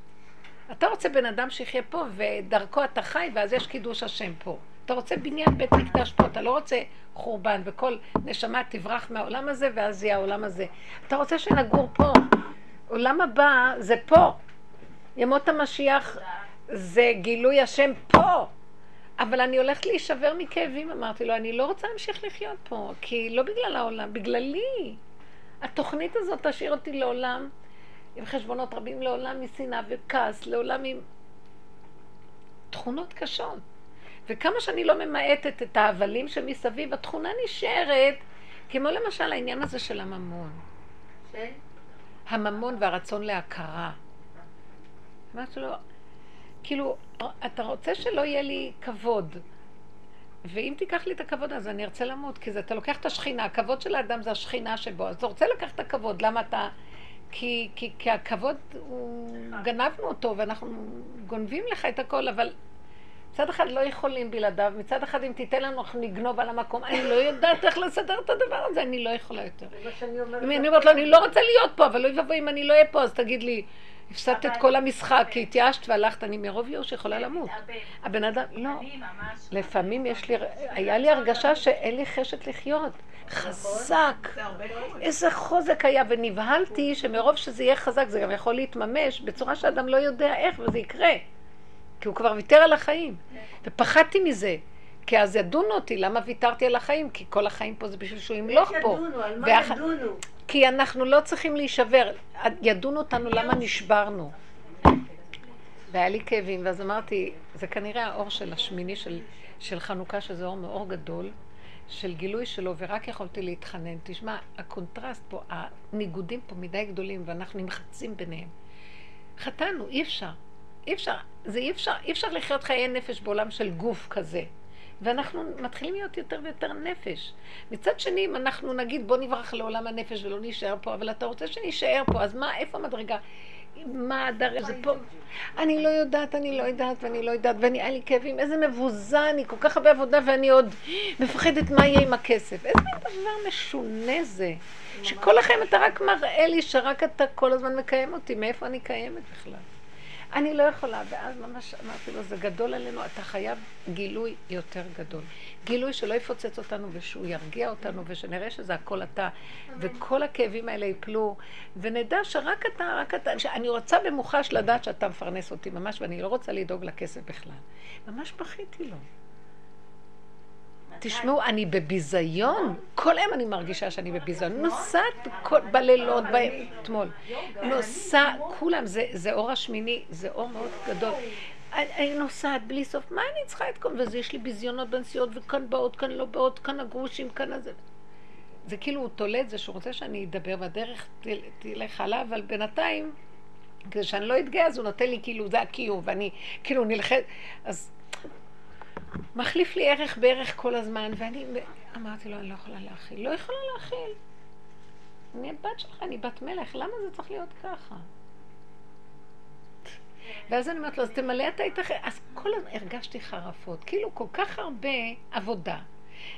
אתה רוצה בן אדם שיחיה פה, ודרכו אתה חי, ואז יש קידוש השם פה. אתה רוצה בניין בית מקדש פה, אתה לא רוצה חורבן, וכל נשמה תברח מהעולם הזה, ואז יהיה העולם הזה. אתה רוצה שנגור פה. עולם הבא זה פה. ימות המשיח זה גילוי השם פה. אבל אני הולכת להישבר מכאבים, אמרתי לו, אני לא רוצה להמשיך לחיות פה, כי לא בגלל העולם, בגללי. התוכנית הזאת תשאיר אותי לעולם עם חשבונות רבים, לעולם משנאה וכעס, לעולם עם... תכונות קשות. וכמה שאני לא ממעטת את ההבלים שמסביב, התכונה נשארת, כמו למשל העניין הזה של הממון. הממון והרצון להכרה. אמרתי לו, כאילו, אתה רוצה שלא יהיה לי כבוד, ואם תיקח לי את הכבוד אז אני ארצה למות, כי זה, אתה לוקח את השכינה, הכבוד של האדם זה השכינה שבו, אז אתה רוצה לקחת את הכבוד, למה אתה... כי, כי, כי הכבוד, הוא... גנבנו אותו ואנחנו גונבים לך את הכל, אבל מצד אחד לא יכולים בלעדיו, מצד אחד אם תיתן לנו אנחנו נגנוב על המקום, אני לא יודעת איך לסדר את הדבר הזה, אני לא יכולה יותר. אם אני אומרת לו, אני לא רוצה להיות פה, אבל אוי ואבוי אם אני לא אהיה פה, אז תגיד לי, הפסדת את כל המשחק, כי התייאשת והלכת, אני מרוב ייאוש יכולה למות. הבן אדם, לא, לפעמים יש לי, היה לי הרגשה שאין לי חשת לחיות. חזק. איזה חוזק היה, ונבהלתי שמרוב שזה יהיה חזק זה גם יכול להתממש בצורה שאדם לא יודע איך, וזה יקרה. כי הוא כבר ויתר על החיים. ופחדתי מזה. כי אז ידונו אותי, למה ויתרתי על החיים? כי כל החיים פה זה בשביל שהוא ימלוך פה. ידונו? על מה ואח... ידונו? כי אנחנו לא צריכים להישבר. ידונו אותנו למה נשברנו. והיה לי כאבים, ואז אמרתי, זה כנראה האור של השמיני של, של חנוכה, שזה אור מאור גדול, של גילוי שלו, ורק יכולתי להתחנן. תשמע, הקונטרסט פה, הניגודים פה מדי גדולים, ואנחנו נמחצים ביניהם. חטאנו, אי אפשר. אי אפשר, זה אי אפשר, אי אפשר לחיות חיי נפש בעולם של גוף כזה. ואנחנו מתחילים להיות יותר ויותר נפש. מצד שני, אם אנחנו נגיד בוא נברח לעולם הנפש ולא נישאר פה, אבל אתה רוצה שנישאר פה, אז מה, איפה המדרגה? מה הדרך? זה פה? אני לא יודעת, אני לא יודעת, ואני לא יודעת, ואני, היה לי כאבים, איזה מבוזה, אני כל כך הרבה עבודה, ואני עוד מפחדת מה יהיה עם הכסף. איזה דבר משונה זה, שכל החיים אתה רק מראה לי שרק אתה כל הזמן מקיים אותי, מאיפה אני קיימת בכלל? אני לא יכולה, ואז ממש אמרתי לו, זה גדול עלינו, אתה חייב גילוי יותר גדול. גילוי שלא יפוצץ אותנו ושהוא ירגיע אותנו ושנראה שזה הכל אתה, וכל הכאבים האלה יפלו, ונדע שרק אתה, רק אתה, אני רוצה במוחש לדעת שאתה מפרנס אותי ממש, ואני לא רוצה לדאוג לכסף בכלל. ממש בכיתי לו. תשמעו, אני בביזיון, כל היום אני מרגישה שאני בביזיון. נוסעת בלילות, אתמול. נוסעת, כולם, זה אור השמיני, זה אור מאוד גדול. אני נוסעת בלי סוף, מה אני צריכה את כל וזה? יש לי ביזיונות בנסיעות, וכאן באות, כאן לא באות, כאן הגרושים, כאן הזה. זה כאילו הוא תולה את זה שהוא רוצה שאני אדבר, והדרך תלך הלאה, אבל בינתיים, כדי שאני לא אתגאה, אז הוא נותן לי כאילו, זה הקיום, ואני כאילו נלחמת, אז מחליף לי ערך בערך כל הזמן, ואני אמרתי לו, אני לא יכולה להכיל. לא יכולה להכיל. אני הבת שלך, אני בת מלך, למה זה צריך להיות ככה? ואז אני אומרת לו, אז תמלא אתה את אחר. אז כל הזמן הרגשתי חרפות, כאילו כל כך הרבה עבודה,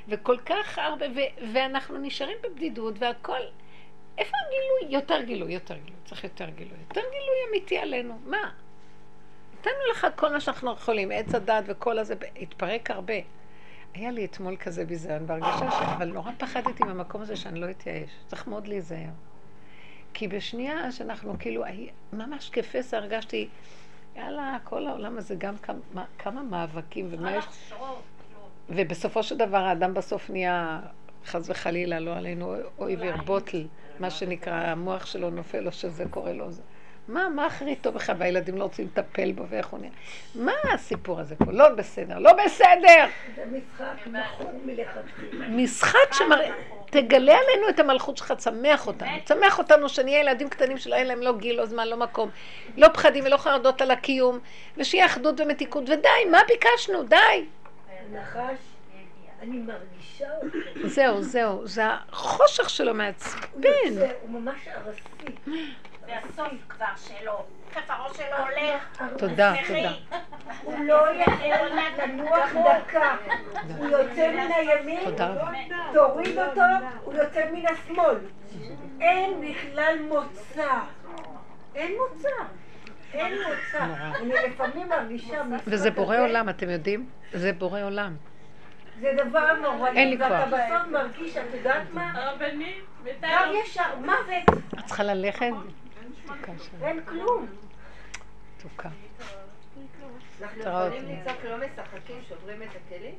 וכל כך הרבה, ו- ואנחנו נשארים בבדידות, והכל... איפה הגילוי? יותר גילוי, יותר גילוי. צריך יותר גילוי. יותר גילוי אמיתי עלינו. מה? נתנו לך כל מה שאנחנו יכולים, עץ הדת וכל הזה, התפרק הרבה. היה לי אתמול כזה ביזיון בהרגשה ש... אבל נורא פחדתי מהמקום הזה שאני לא אתייאש. צריך מאוד להיזהר. כי בשנייה שאנחנו כאילו, ממש כפסע הרגשתי, יאללה, כל העולם הזה גם כמה, כמה מאבקים ומה יש... ובסופו של דבר האדם בסוף נהיה, חס וחלילה, לא עלינו, אוי וירבוטל, מה שנקרא, המוח שלו נופל או שזה קורה לו. זה. מה, מה אחרי טוב לך והילדים לא רוצים לטפל בו ואיך הוא נראה? מה הסיפור הזה פה? לא בסדר, לא בסדר! זה משחק נכון מלכתחילה. משחק שמראה, תגלה עלינו את המלכות שלך, צמח אותנו. צמח אותנו שנהיה ילדים קטנים שלא אין להם לא גיל, לא זמן, לא מקום. לא פחדים ולא חרדות על הקיום, ושיהיה אחדות ומתיקות, ודי, מה ביקשנו? די! נחש, אני מרגישה אותו. זהו, זהו, זה החושך שלו מעצבן. הוא ממש ארסי. והסוף כבר שלו. הראש שלו הולך. תודה, תודה. הוא לא יכול לנוח דקה. הוא יוצא מן הימין, תוריד אותו, הוא יוצא מן השמאל. אין בכלל מוצא. אין מוצא. אין מוצא. אני לפעמים מרגישה... וזה בורא עולם, אתם יודעים? זה בורא עולם. זה דבר נוראי. אין לי כוח. ואתה בסוף מרגיש, את יודעת מה? הרבנית, קו ישר, מוות. את צריכה ללכת? אין כלום. מתוקה. אנחנו יכולים לצעוק לא משחקים, שוברים את הכלים?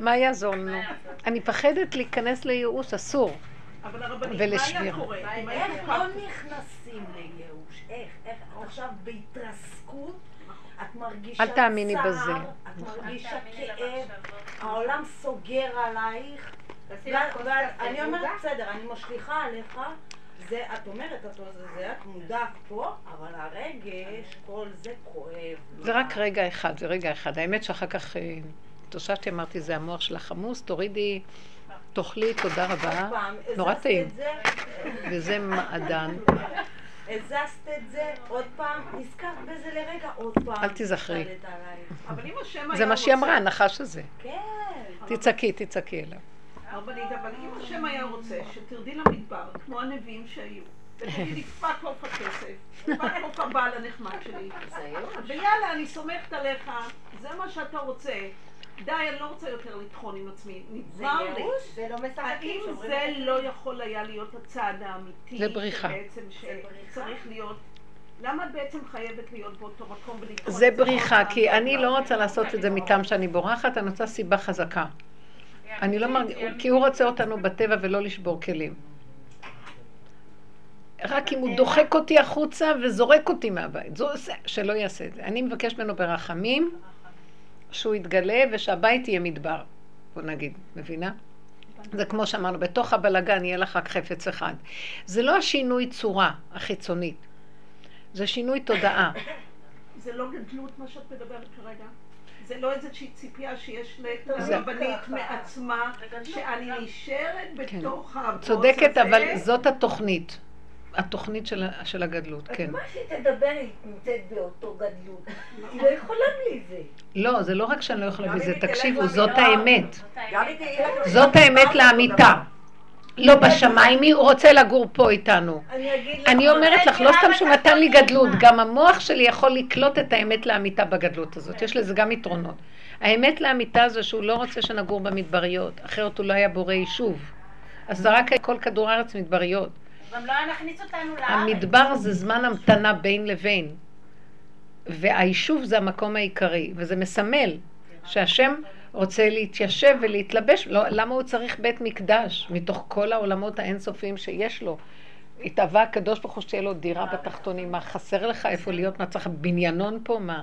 מה יעזור לנו? אני פחדת להיכנס לייאוש, אסור. אבל הרבנית, מה היה. קורה? איך לא נכנסים לייאוש? איך? איך? עכשיו בהתרסקות, את מרגישה אל תאמיני צער, בזה. את מרגישה אל תאמיני כאב, למחשבות. העולם סוגר עלייך. אני אומרת? בסדר, אני משליכה עליך, זה, את אומרת, את, זה, זה את מודעת פה, אבל הרגש, כל זה כואב. זה רק רגע אחד, זה רגע אחד. האמת שאחר כך אה, התאוששתי, אמרתי, זה המוח של החמוס, תורידי, תאכלי, תודה רבה. נורא טעים. וזה מעדן. הזזת את זה, עוד פעם, נזכרת בזה לרגע, עוד פעם. אל היה זה מה שהיא אמרה, הנחש הזה. כן. תצעקי, תצעקי אליו. הרבנית, אבל אם השם היה רוצה שתרדי למדבר, כמו הנביאים שהיו, ותגידי, fuck off הכסף, fuck off הבעל הנחמד שלי. ויאללה, אני סומכת עליך, זה מה שאתה רוצה. די, אני לא רוצה יותר לטחון עם עצמי, נגמר לי. זה לא משחקים, האם זה. לא יכול היה להיות הצעד האמיתי? זה בריחה. שבעצם שצריך להיות... למה את בעצם חייבת להיות באותו מקום ולטחון זה בריחה, כי אני? לא רוצה לעשות את זה מטעם שאני בורחת, אני רוצה סיבה חזקה. אני לא מרג... כי הוא רוצה אותנו בטבע ולא לשבור כלים. רק אם הוא דוחק אותי החוצה וזורק אותי מהבית. זו, זה- שלא יעשה את זה. אני מבקש ממנו ברחמים שהוא יתגלה ושהבית יהיה מדבר. בוא נגיד, מבינה? זה כמו שאמרנו, בתוך הבלגן יהיה לך רק חפץ אחד. זה לא השינוי צורה החיצונית, זה שינוי תודעה. זה לא גדלות מה שאת מדברת כרגע? זה לא איזושהי ציפייה שיש זה- לרבנית מעצמה, שאני נשארת כן. בתוך הבוץ צודקת, הזה? אבל זאת התוכנית. התוכנית של, של הגדלות, כן. מה שהיא תדבר היא נמצאת באותו גדלות. היא לא יכולה בלי זה. לא, זה לא רק שאני לא יכולה היא תלך תקשיבו, זאת האמת. זאת האמת לאמיתה. לא בשמיים היא, הוא רוצה לגור פה איתנו. אני אומרת לך, לא סתם שהוא נתן לי גדלות? גם המוח שלי יכול לקלוט את האמת לאמיתה בגדלות הזאת. יש לזה גם יתרונות. האמת לאמיתה זה שהוא לא רוצה שנגור במדבריות, אחרת הוא לא היה בורא יישוב. אז זרק את כל כדור הארץ מדבריות. גם לא היה מכניס אותנו לארץ. המדבר זה זמן המתנה בין לבין. והיישוב זה המקום העיקרי, וזה מסמל שהשם רוצה להתיישב ולהתלבש. לא, למה הוא צריך בית מקדש מתוך כל העולמות האינסופיים שיש לו? התאווה הקדוש ברוך הוא שתהיה לו דירה בתחתונים, מה חסר לך איפה להיות, מה צריך בניינון פה, מה?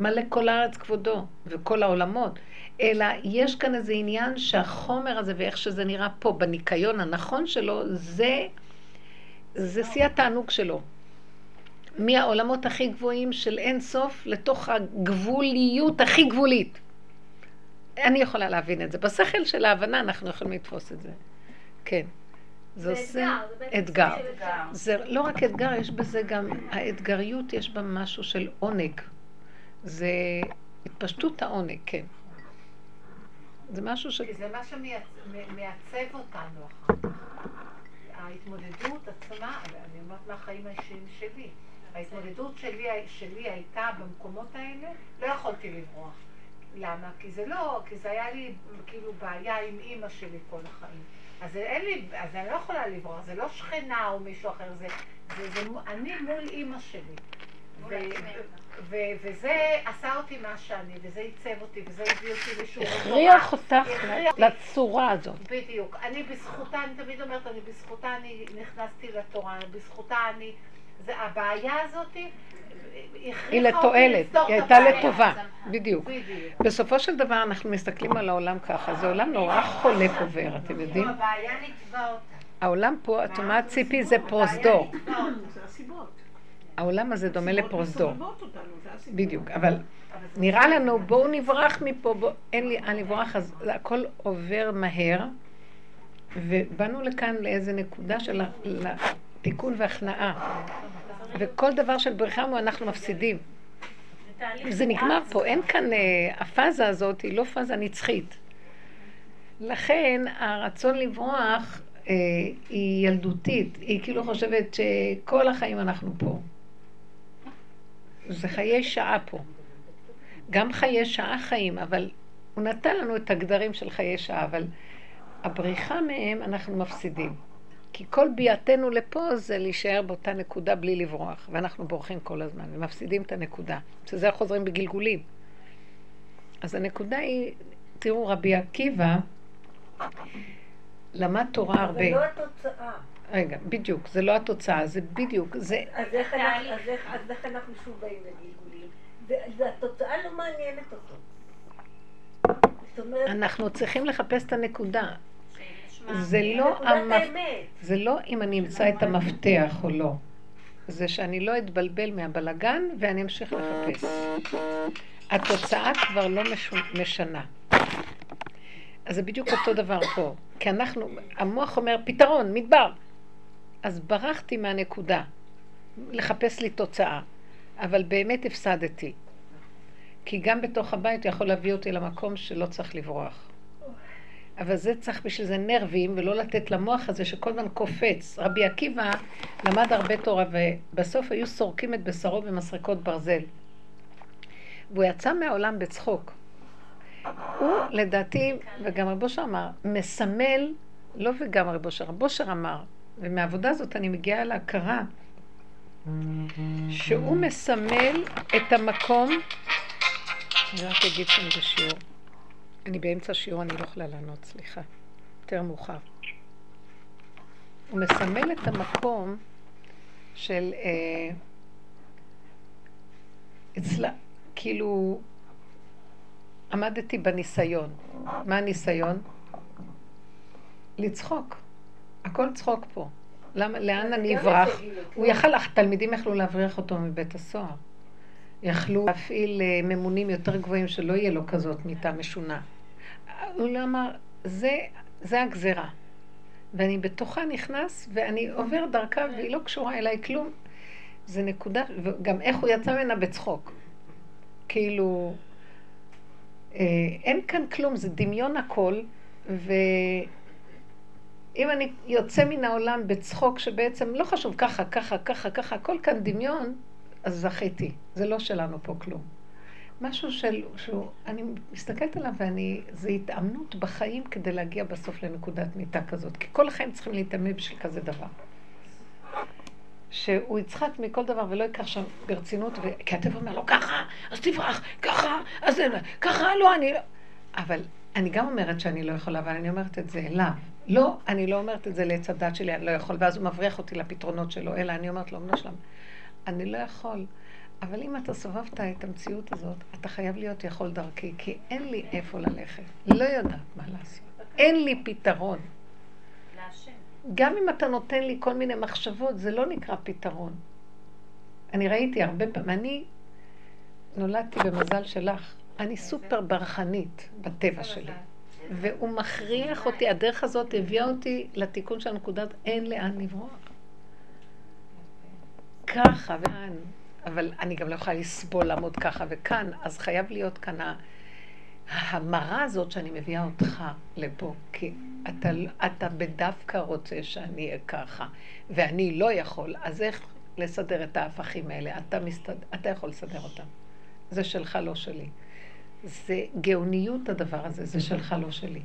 מלא כל הארץ כבודו וכל העולמות. אלא יש כאן איזה עניין שהחומר הזה ואיך שזה נראה פה, בניקיון הנכון שלו, זה, זה שיא התענוג שלו. מהעולמות הכי גבוהים של אין סוף לתוך הגבוליות הכי גבולית. אני יכולה להבין את זה. בשכל של ההבנה אנחנו יכולים לתפוס את זה. כן. זה עושה אתגר. זה לא רק אתגר, יש בזה גם, האתגריות יש בה משהו של עונג. זה התפשטות העונג, כן. זה משהו ש... כי זה מה שמעצב אותנו אחר כך. ההתמודדות עצמה, אני אומרת מהחיים האישיים שלי, ההתמודדות שלי, שלי הייתה במקומות האלה, לא יכולתי לברוח. למה? כי זה לא, כי זה היה לי כאילו בעיה עם אימא שלי כל החיים. אז אין לי, אז אני לא יכולה לברוח, זה לא שכנה או מישהו אחר, זה, זה, זה אני מול אימא שלי. ו, ו, וזה עשה אותי מה שאני, וזה עיצב אותי, וזה הביא אותי הכריח אותך הכריח אותי. לצורה הזאת. בדיוק. אני בזכותה, אני תמיד אומרת, אני בזכותה אני נכנסתי לתורה, בזכותה אני... זה הבעיה הזאת, היא לתועלת, היא הייתה. לטובה, בדיוק. בדיוק. בסופו של דבר אנחנו מסתכלים על העולם ככה, זה עולם נורא חולה עובר, אתם יודעים? הבעיה נתבע אותה. העולם פה, את אומרת ציפי, זה פרוזדור. העולם הזה דומה לפרוזדור. בדיוק, אבל נראה לנו, בואו נברח מפה, בוא, אין לי לאן לברוח, אז הכל עובר מהר, ובאנו לכאן לאיזה נקודה של תיקון והכנעה. וכל דבר של בריחה מו אנחנו מפסידים. זה נגמר פה, אין כאן, אה, הפאזה הזאת היא לא פאזה נצחית. לכן הרצון לברוח אה, היא ילדותית, היא כאילו חושבת שכל החיים אנחנו פה. זה חיי שעה פה. גם חיי שעה חיים, אבל הוא נתן לנו את הגדרים של חיי שעה, אבל הבריחה מהם אנחנו מפסידים. כי כל ביאתנו לפה זה להישאר באותה נקודה בלי לברוח, ואנחנו בורחים כל הזמן ומפסידים את הנקודה. שזה חוזרים בגלגולים. אז הנקודה היא, תראו, רבי עקיבא למד תורה הרבה. אבל לא התוצאה. רגע, בדיוק, זה לא התוצאה, זה בדיוק, זה... אז איך אנחנו- אז איך- אז איך אנחנו שוב באים לגלגולים? והתוצאה לא מעניינת אותו. אומרת, אנחנו צריכים לחפש את הנקודה. זה לא. זה לא אם אני אמצא את המפתח או לא. זה שאני לא אתבלבל מהבלגן ואני אמשיך לחפש. התוצאה כבר לא משנה. אז זה בדיוק אותו דבר פה. כי אנחנו, המוח אומר, פתרון, מדבר. אז ברחתי מהנקודה, לחפש לי תוצאה. אבל באמת הפסדתי. כי גם בתוך הבית יכול להביא אותי למקום שלא צריך לברוח. אבל זה צריך בשביל זה נרבים, ולא לתת למוח הזה שכל הזמן קופץ. רבי עקיבא למד הרבה תורה, ובסוף היו סורקים את בשרו במסרקות ברזל. והוא יצא מהעולם בצחוק. הוא, לדעתי, וגם רבו אושר אמר, מסמל, לא וגם רבו אושר, רבו אושר אמר, ומהעבודה הזאת אני מגיעה להכרה, שהוא מסמל את המקום, אני רק אגיד שאני בשיעור. אני באמצע שיעור, אני לא יכולה לענות, סליחה. יותר מאוחר. הוא מסמל את המקום של... אה, אצלה, כאילו, עמדתי בניסיון. מה הניסיון? לצחוק. הכל צחוק פה. למה, לאן אני אברח? הוא? יכל, תלמידים יכלו להבריח אותו מבית הסוהר. יכלו להפעיל אה, ממונים יותר גבוהים שלא יהיה לו כזאת מיטה משונה. הוא לא אמר, זה, זה הגזירה. ואני בתוכה נכנס, ואני עובר דרכה, והיא לא קשורה אליי כלום. זה נקודה, וגם איך הוא יצא ממנה בצחוק. כאילו, אה, אין כאן כלום, זה דמיון הכל, ואם אני יוצא מן העולם בצחוק שבעצם לא חשוב ככה, ככה, ככה, ככה, הכל כאן דמיון, אז זכיתי. זה לא שלנו פה כלום. משהו של, שהוא, אני מסתכלת עליו ואני, זה התאמנות בחיים כדי להגיע בסוף לנקודת מיטה כזאת. כי כל החיים צריכים להתאמן בשביל כזה דבר. שהוא יצחק מכל דבר ולא ייקח שם ברצינות, ו... כי הטבע אומר לו, ככה, אז תברח, ככה, אז זה, ככה, לא, אני לא... אבל אני גם אומרת שאני לא יכולה, אבל אני אומרת את זה אליו. לא, אני לא אומרת את זה לעץ הדת שלי, אני לא יכול, ואז הוא מבריח אותי לפתרונות שלו, אלא אני אומרת לו, שלם, אני לא יכול. אבל אם אתה סובבת את המציאות הזאת, אתה חייב להיות יכול דרכי, כי אין לי איפה ללכת. לא יודעת מה לעשות. אין לי פתרון. גם אם אתה נותן לי כל מיני מחשבות, זה לא נקרא פתרון. אני ראיתי הרבה פעמים, אני נולדתי במזל שלך, אני סופר ברחנית בטבע שלי. והוא מכריח אותי, הדרך הזאת הביאה אותי לתיקון של הנקודת אין לאן לברוח. ככה וכאן, אבל אני גם לא יכולה לסבול לעמוד ככה וכאן, אז חייב להיות כאן ההמרה הזאת שאני מביאה אותך לפה, כי אתה, אתה בדווקא רוצה שאני אהיה ככה, ואני לא יכול, אז איך לסדר את ההפכים האלה? אתה, מסתד... אתה יכול לסדר אותם. זה שלך, לא שלי. זה גאוניות הדבר הזה, זה שלך, לא שלי.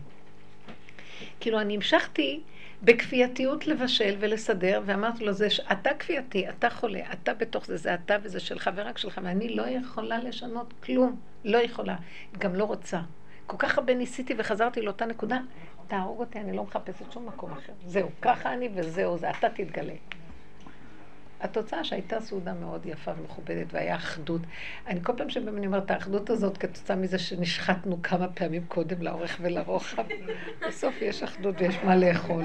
כאילו, אני המשכתי בכפייתיות לבשל ולסדר, ואמרתי לו, זה. אתה כפייתי, אתה חולה, אתה בתוך זה, זה אתה וזה שלך ורק שלך, ואני לא יכולה לשנות כלום, לא יכולה, גם לא רוצה. כל כך הרבה ניסיתי וחזרתי לאותה נקודה, תהרוג אותי, אני לא מחפשת שום מקום אחר. זהו, ככה אני וזהו זה, אתה תתגלה. התוצאה שהייתה סעודה מאוד יפה ומכובדת והיה אחדות. אני כל פעם שבאמת אני אומרת, האחדות הזאת כתוצאה מזה שנשחטנו כמה פעמים קודם לאורך ולרוחב, (laughs) בסוף יש אחדות ויש מה לאכול.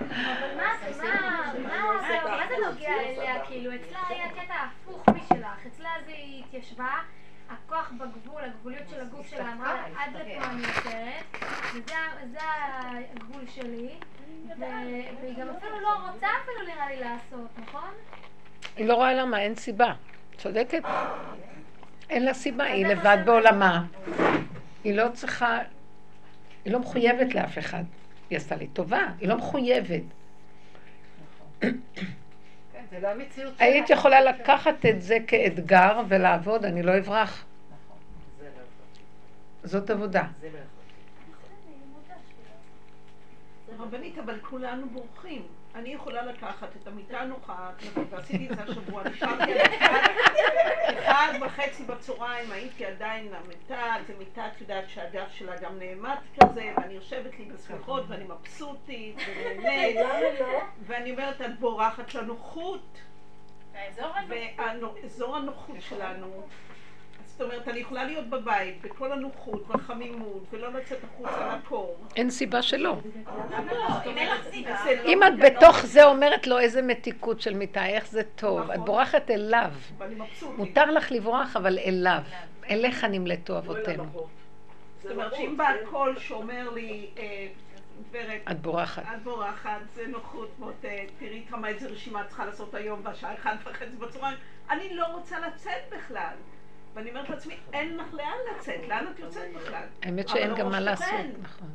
אבל מה זה, מה, מה זה- מה זה נוגע אליה? כאילו, אצלה היה קטע הפוך משלך. אצלה זה היא התיישבה, הכוח בגבול, הגבוליות של הגוף שלה אמרה עד לפה אני יוצרת, וזה הגבול שלי, והיא גם אפילו לא רוצה אפילו נראה לי לעשות, נכון? היא לא רואה למה, אין סיבה. צודקת? אין לה סיבה, היא לבד בעולמה. היא לא צריכה, היא לא מחויבת לאף אחד. היא עשתה לי טובה, היא לא מחויבת. כן, לא. היית יכולה לקחת את זה כאתגר ולעבוד, אני לא אברח. זה לא. זאת עבודה. זה לא יכול. רבנית, אבל כולנו בורחים. אני יכולה לקחת את המיטה הנוחה, ועשיתי את זה השבוע, נשארתי על הצד, אחד וחצי בצהריים הייתי עדיין המיטה, זו מיטה, את יודעת שהגב שלה גם נעמד כזה, ואני יושבת לי בשמחות ואני מבסוטית ונהנית, (laughs) לא? ואני אומרת, את בורחת לנוחות, האזור הנוחות שלנו, זאת אומרת, אני יכולה להיות בבית, בכל הנוחות והחמימות, ולא לצאת החוצה לקור. אין סיבה שלא. לא? אם לא- אם את בתוך זה אומרת לו איזה מתיקות של מיטה, איך זה טוב. את נכון. בורחת אליו. מותר לך לברוח, אבל אליו. אליך נמלטו אבותינו. זאת אומרת שאם בא קול שאומר לי, אה, גברת, את בורחת. את בורחת, זה נוחות, בוא תראי כמה איזה רשימה את צריכה לעשות היום בשעה אחת וחצי בצהריים, אני לא רוצה לצאת בכלל. ואני אומרת לעצמי, אין לך לאן לצאת, לאן את יוצאת בכלל? האמת שאין גם מה לעשות. נכון.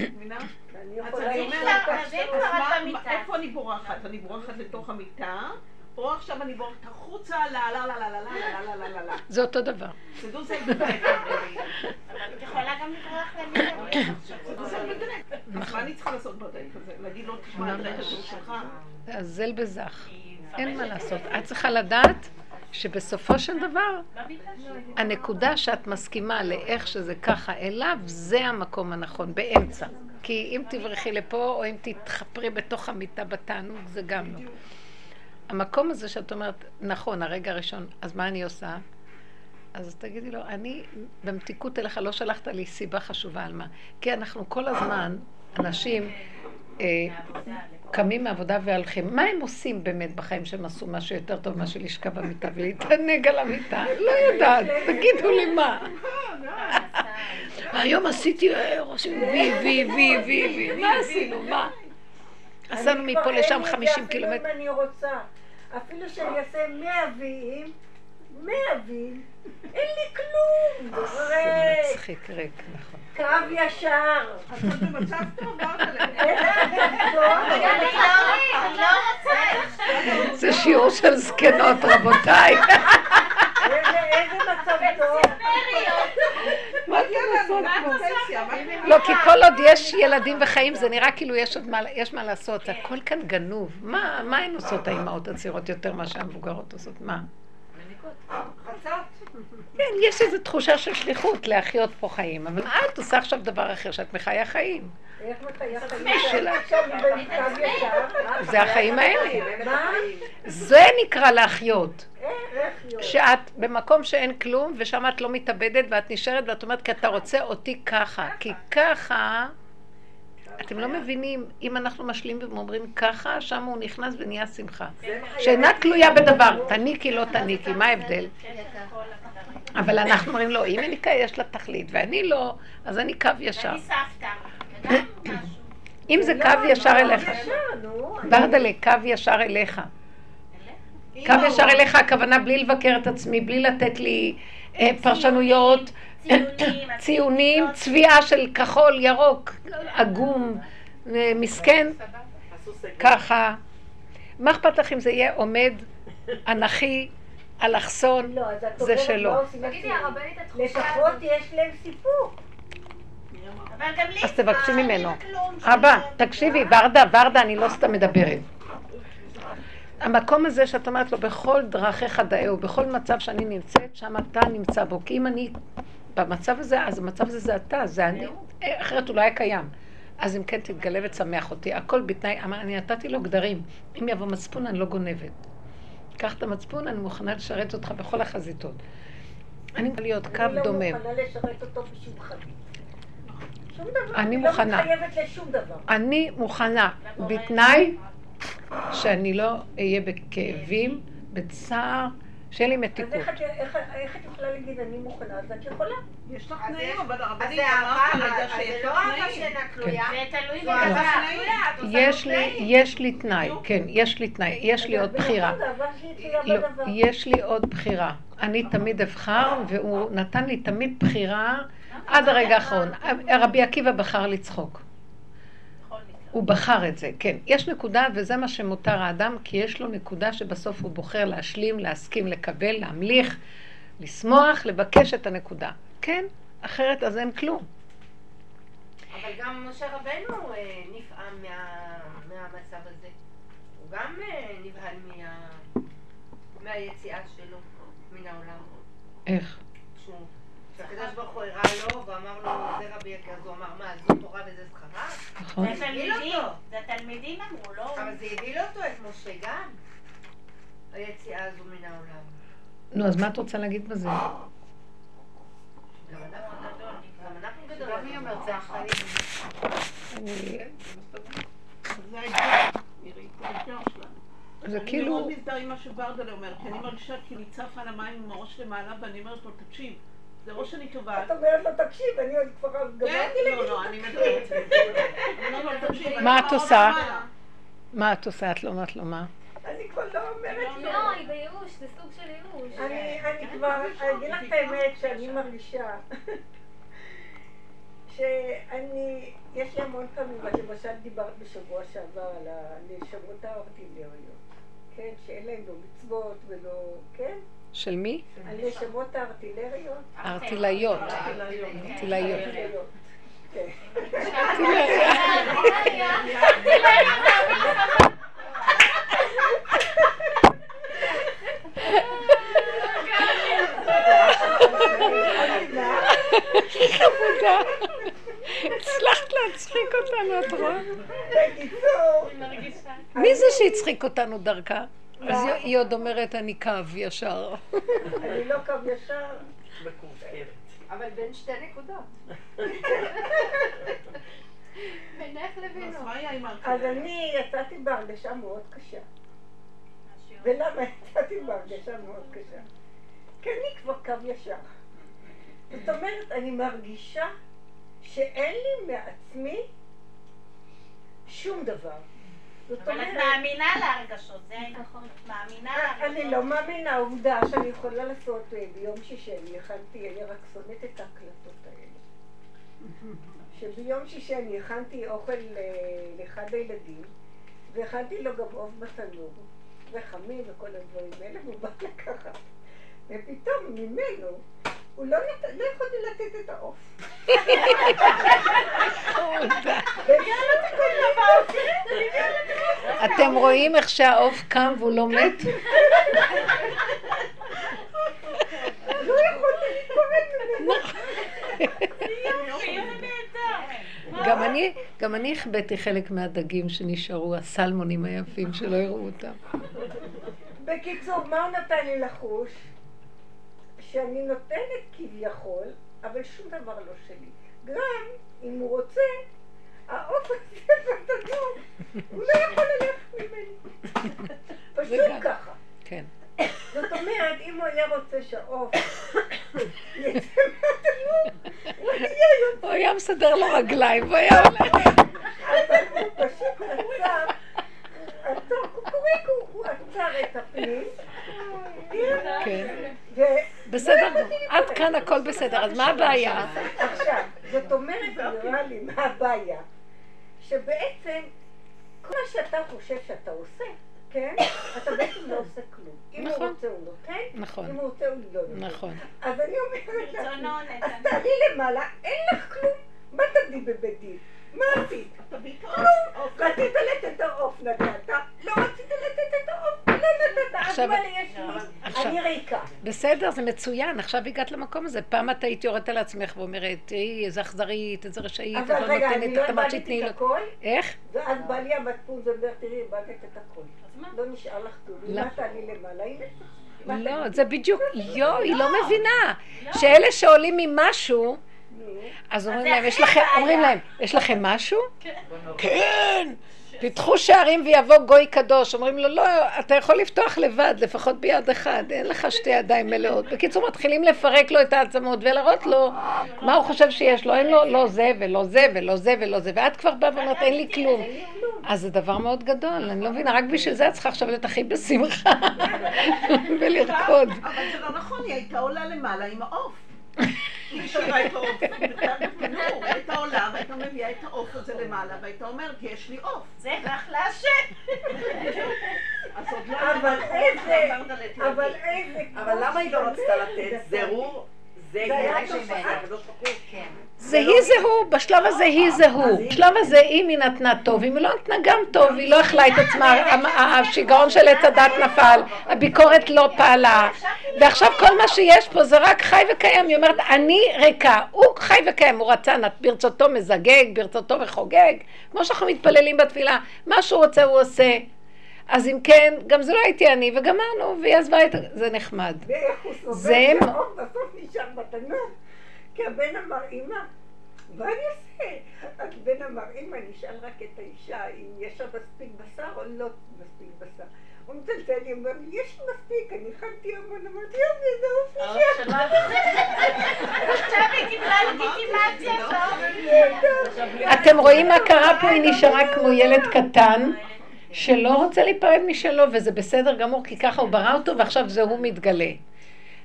מבינה? אז אני אומרת, את. איפה אני בורחת? אני בורחת לתוך המיטה, או עכשיו אני בורחת החוצה, לה לה לה לה לה לה לה לה לה לה זה אותו דבר. תדעו זה מדרג. אבל את יכולה גם לברוח למיטה. תדעו זה מדרג. אז מה אני צריכה לעשות בדרך הזה? להגיד לו, תשמע, הדרג הזה הוא שלך. הזל בזך. אין מה לעשות. את צריכה לדעת שבסופו של דבר, הנקודה שאת מסכימה לאיך שזה ככה אליו, זה המקום הנכון, באמצע. כי אם תברחי לפה, או אם תתחפרי בתוך המיטה בתענוג, זה גם לא. המקום הזה שאת אומרת, נכון, הרגע הראשון, אז מה אני עושה? אז תגידי לו, אני במתיקות אליך לא שלחת לי סיבה חשובה על מה. כי אנחנו כל הזמן, אנשים אה, קמים מעבודה והולכים. מה הם עושים באמת בחיים שהם עשו משהו יותר טוב מאשר לשכב במיטה ולהתענג על המיטה? (laughs) לא יודעת, תגידו לי מה. (laughs) היום עשיתי, אה, עושים וי, וי, וי, וי, וי, מה עשינו? מה? עשינו מפה לשם לי את זה 50 קילומטר. אפילו אם אני רוצה. אפילו שאני אעשה 100 ויים, 100 ויים, אין לי כלום. זה זה. מצחיק, ריק, נכון. קו ישר. את במצב טוב, רוצה. זה שיעור של זקנות, רבותיי. איזה איזה מצב טוב. מה זה לעשות פה? פנסיה, מה עם לא, כי כל עוד יש ילדים וחיים, זה נראה כאילו יש עוד מה, לעשות. הכל כאן גנוב. מה, הן עושות האימהות הצעירות יותר מאשר המבוגרות עושות? מה? כן, יש איזו תחושה של שליחות להחיות פה חיים, אבל את עושה עכשיו דבר אחר, שאת מחיה חיים. איך מחיה חיים? זה החיים האלה. מה? זה נקרא להחיות. שאת במקום שאין כלום, ושם את לא מתאבדת, ואת נשארת ואת אומרת, כי אתה רוצה אותי ככה. כי ככה, אתם לא מבינים, אם אנחנו משלים ואומרים ככה, שם הוא נכנס ונהיה שמחה. שאינה תלויה בדבר, תניקי לא תניקי, מה ההבדל? אבל אנחנו אומרים לו, אם אני יש לה תכלית ואני לא, אז אני קו ישר. אני סבתא. (coughs) אם זה קו ישר אליך, ישר, נו. ורדלה, קו ישר אליך. קו ישר אליך, הכוונה בלי לבקר את עצמי, בלי לתת לי אה, פרשנויות, ציונים, (laughs) ציונים, צביעה של כחול, ירוק, עגום, אה, מסכן, ככה. מה אכפת לך אם זה יהיה עומד, אנכי, אלכסון? לא, זה שלו. עושים תגידי? הרבנית, התחושה לפחות יש להם לי אז תבקשי ממנו. אבא, תקשיבי, ורדה, ורדה, אני לא סתם מדברת. המקום הזה שאת אומרת לו, בכל דרכיך דאהו, בכל מצב שאני נמצאת, שם אתה נמצא בו. כי אם אני במצב הזה, אז המצב הזה זה אתה, זה אני. אחרת הוא לא היה קיים. אז אם כן, תתגלה ותשמח אותי. הכל בתנאי, אמר, אני נתתי לו גדרים. אם יבוא מצפון, אני לא גונבת. קח את המצפון, אני מוכנה לשרת אותך בכל החזיתות. אני יכולה להיות קו אני לא דומם. מוכנה לשרת אותו בשום חזית. אני לא מוכנה. אני מוכנה, בתנאי שאני לא אהיה בכאבים, בצער, שיהיה לי אז מתיקות. את- איך- את יכולה להגיד אני מוכנה? אז את יכולה. יש לך אז תנאים, יש- אבל אז הרבנית זה אמרת אהבה, רגע אז שיש זה לך לא אהבה תנאים. שאינה תלויה. זה תלוי זו אהבה בדבר. תלויה, את עושה יש לו לי, תנאים. יש לי תנאי, כן, יש לי תנאי, יש לי עוד בחירה. לא. יש לי עוד בחירה. אני תמיד אבחר, והוא נתן לי תמיד בחירה עד הרגע האחרון. רבי עקיבא בחר לצחוק. הוא בחר את זה, כן. יש נקודה, וזה מה שמותר האדם, כי יש לו נקודה שבסוף הוא בוחר להשלים, להסכים, לקבל, להמליך, לשמוח, לבקש את הנקודה. כן, אחרת אז אין כלום. אבל גם משה רבנו אה, נפעם מה- מהמצב הזה. הוא גם אה, נבהל מה... מהיציאה שלו מן העולם. איך? שהקדוש ברוך הוא הראה לו ואמר לו, זה רבי יקר, אז הוא אמר, מה, זו תורה וזה? נכון. זה הגדיל תלמידים, אותו. זה תלמידים אמרו, לא? אבל זה הגדיל אותו, את משה גם. היציאה הזו מן העולם. נו, אז מה את רוצה להגיד בזה? זה החיים. אני- כאילו... מאוד מזדהה עם מה שברדלה אומר, כי אני מרגישה כי אני צפה על המים עם הראש למעלה, ואני אומרת לו, תקשיב, זה ראש שאני טובעת. את אומרת לו, תקשיב, אני עוד כבר גמרתי לא, להגיד לא, לו, אני תקשיב. אני לו, תקשיב, מה אני את בראש עושה? מה את עושה? את לא אומרת לו מה? אני כבר לא אומרת לו. לא, היא בייאוש, זה סוג של ייאוש. אני אני כבר, אני אגיד לך את האמת שאני מרגישה שאני, יש לי המון פעמים, למשל דיברת בשבוע שעבר על הנשמות הארטילריות, כן, שאין להם לא מצוות ולא, כן, של מי? הנשמות הארטילריות. ארטילאיות. ארטילאיות. חמודה. הצלחת להצחיק אותנו, את רואה? בקיצור, מי זה שהצחיק אותנו דרכה? אז היא- עוד אומרת, אני קו ישר. אני לא קו ישר. אבל בין שתי נקודות. בינך לבינו. אז? אני יצאתי בהרגשה מאוד קשה. ולמה יצאתי בהרגשה מאוד קשה? כי אני כבר קו ישר. זאת אומרת, אני מרגישה שאין לי מעצמי שום דבר. אבל את מאמינה להרגשות, זה נכון. מאמינה להרגשות. אני לא מאמינה, העובדה שאני יכולה לעשות אה, ביום שישי, אני הכנתי, אני רק שונאת את ההקלטות האלה. שביום שישי אני הכנתי אוכל אה, לאחד הילדים, והכנתי לו גם עוף בתנור, וחמים וכל הדברים האלה, והוא בא לקחת. ופתאום ממנו, הוא לא, נת... לא יכולתי לתת את העוף. אתם רואים איך שהעוף קם והוא לא מת? לא יכולתי להתמודד ממנו. גם אני, החבאתי חלק מהדגים שנשארו, הסלמונים היפים שלא יראו אותם. בקיצור, מה הוא נתן לי לחוש? שאני נותנת כביכול, אבל שום דבר לא שלי. גם אם הוא רוצה, העוף הזה בתנור, הוא לא יכול ללכת ממני. (laughs) פשוט ככה. כן. זאת אומרת, אם הוא היה רוצה שהעוף (coughs) יצא מהתנור, הוא היה יוצא. הוא היה מסדר לו רגליים, והוא היה הולך. אבל הוא פשוט עצר, קוקוריקו, הוא עצר את הפנים. כן. ו- בסדר, עד כאן הכל בסדר, אז מה הבעיה? עכשיו, זאת אומרת, נראה לי, מה הבעיה? שבעצם, כל מה שאתה חושב שאתה עושה, כן? אתה בעצם לא עושה כלום. אם הוא נכון. רוצה הוא נותן, נכון. אם הוא רוצה הוא לא נותן. נכון. אז אני אומרת רצונו אז. תעלי למעלה, אין לך כלום, מה תדעי בבית דין? מה עשית? תביא את. רצית לתת את העוף נתת, לא רצית לתת את העוף, לא נתת. אז מה יש לי? אני ריקה. בסדר, זה מצוין, עכשיו הגעת למקום הזה. פעם את היית יורדת על עצמך ואומרת, תראי, איזה אכזרית, איזה רשאית, את אבל לא רגע, אני נותנת לא את המד שתתני לו. איך? ואז בא לי המצפון ואומר, תראי, איבדת את הכל. לא נשאר לך כלום. לא. מה תעלי למעלה? לא? זה בדיוק, יו, היא לא מבינה. שאלה שעולים ממשהו. אז אומרים להם, יש לכם. אומרים להם, יש לכם משהו? (laughs) כן. פיתחו שערים ויבוא גוי קדוש. אומרים לו, לא, אתה יכול לפתוח לבד, לפחות ביד אחד, אין לך שתי ידיים מלאות. בקיצור, מתחילים לפרק לו את העצמות ולהראות לו מה הוא חושב שיש לו. אין לו לא זה ולא זה ולא זה ולא זה, ואת כבר באה ואומרת, אין לי כלום. אז זה דבר מאוד גדול, אני לא מבינה, רק בשביל זה את צריכה עכשיו להיות הכי בשמחה (laughs) ולרקוד. אבל זה לא נכון, היא הייתה עולה למעלה עם העוף. היא השאירה את העוף הייתה עולה והייתה מביאה את העוף הזה למעלה והייתה אומרת, יש לי עוף. זה אחלה השם. אז עוד לא אבל איזה, אבל איזה... אבל למה היא לא רצתה לתת? דקה. זרו, זה זה היה היה זה היא זה הוא, בשלב הזה היא זה הוא. בשלב הזה אם היא נתנה טוב, אם היא לא נתנה גם טוב, היא לא אכלה את עצמה, המ- השיגעון של עץ הדת נפל, הביקורת לא פעלה, ועכשיו כל מה שיש פה זה רק חי וקיים, היא אומרת, אני ריקה, הוא חי וקיים, הוא רצה, ברצותו מזגג, ברצותו מחוגג, כמו שאנחנו מתפללים בתפילה, מה שהוא רוצה הוא עושה. אז אם כן, גם זה לא הייתי אני, וגמרנו, והיא עזבה את... זה נחמד. ואיך הוא סובל זה בסוף נשאר בתנור. כי הבן אמר, אמא, מה אני אעשה? אז בן אמר, אמא, נשאל רק את האישה אם יש לה מספיק בשר או לא מספיק בשר. הוא מצלצל לי, הוא אומר לי, יש מספיק, אני אכלתי המון, אמרתי, יופי, זה אופי שלך. עכשיו היא קיבלה לגיטימציה כבר. אתם רואים מה קרה פה? היא נשארה כמו ילד קטן שלא רוצה להיפרד משלו, וזה בסדר גמור, כי ככה הוא ברא אותו, ועכשיו זה הוא מתגלה.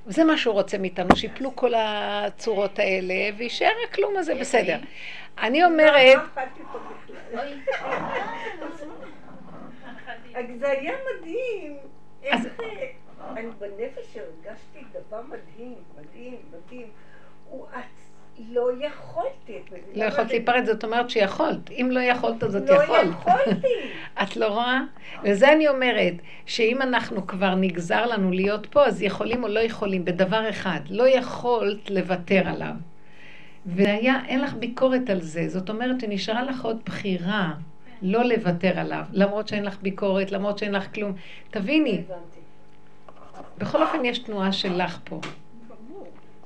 זה מה שהוא רוצה מאיתנו, שיפלו כל הצורות האלה, ויישאר הכלום הזה, בסדר. אני אומרת, זה היה מדהים. אני בנפש הרגשתי דבר מדהים, מדהים, מדהים. הוא עצ... לא יכולתי. לא יכולת? להיפרד, זאת אומרת שיכולת. אם לא יכולת, אז את לא יכולת. יכולתי. (laughs) את לא רואה? וזה אני אומרת, שאם אנחנו כבר נגזר לנו להיות פה, אז יכולים או לא יכולים, בדבר אחד, לא יכולת לוותר עליו. והיה, אין לך ביקורת על זה, זאת אומרת שנשארה לך עוד בחירה לא לוותר עליו, למרות שאין לך ביקורת, למרות שאין לך כלום. תביני, בכל אופן יש תנועה שלך פה.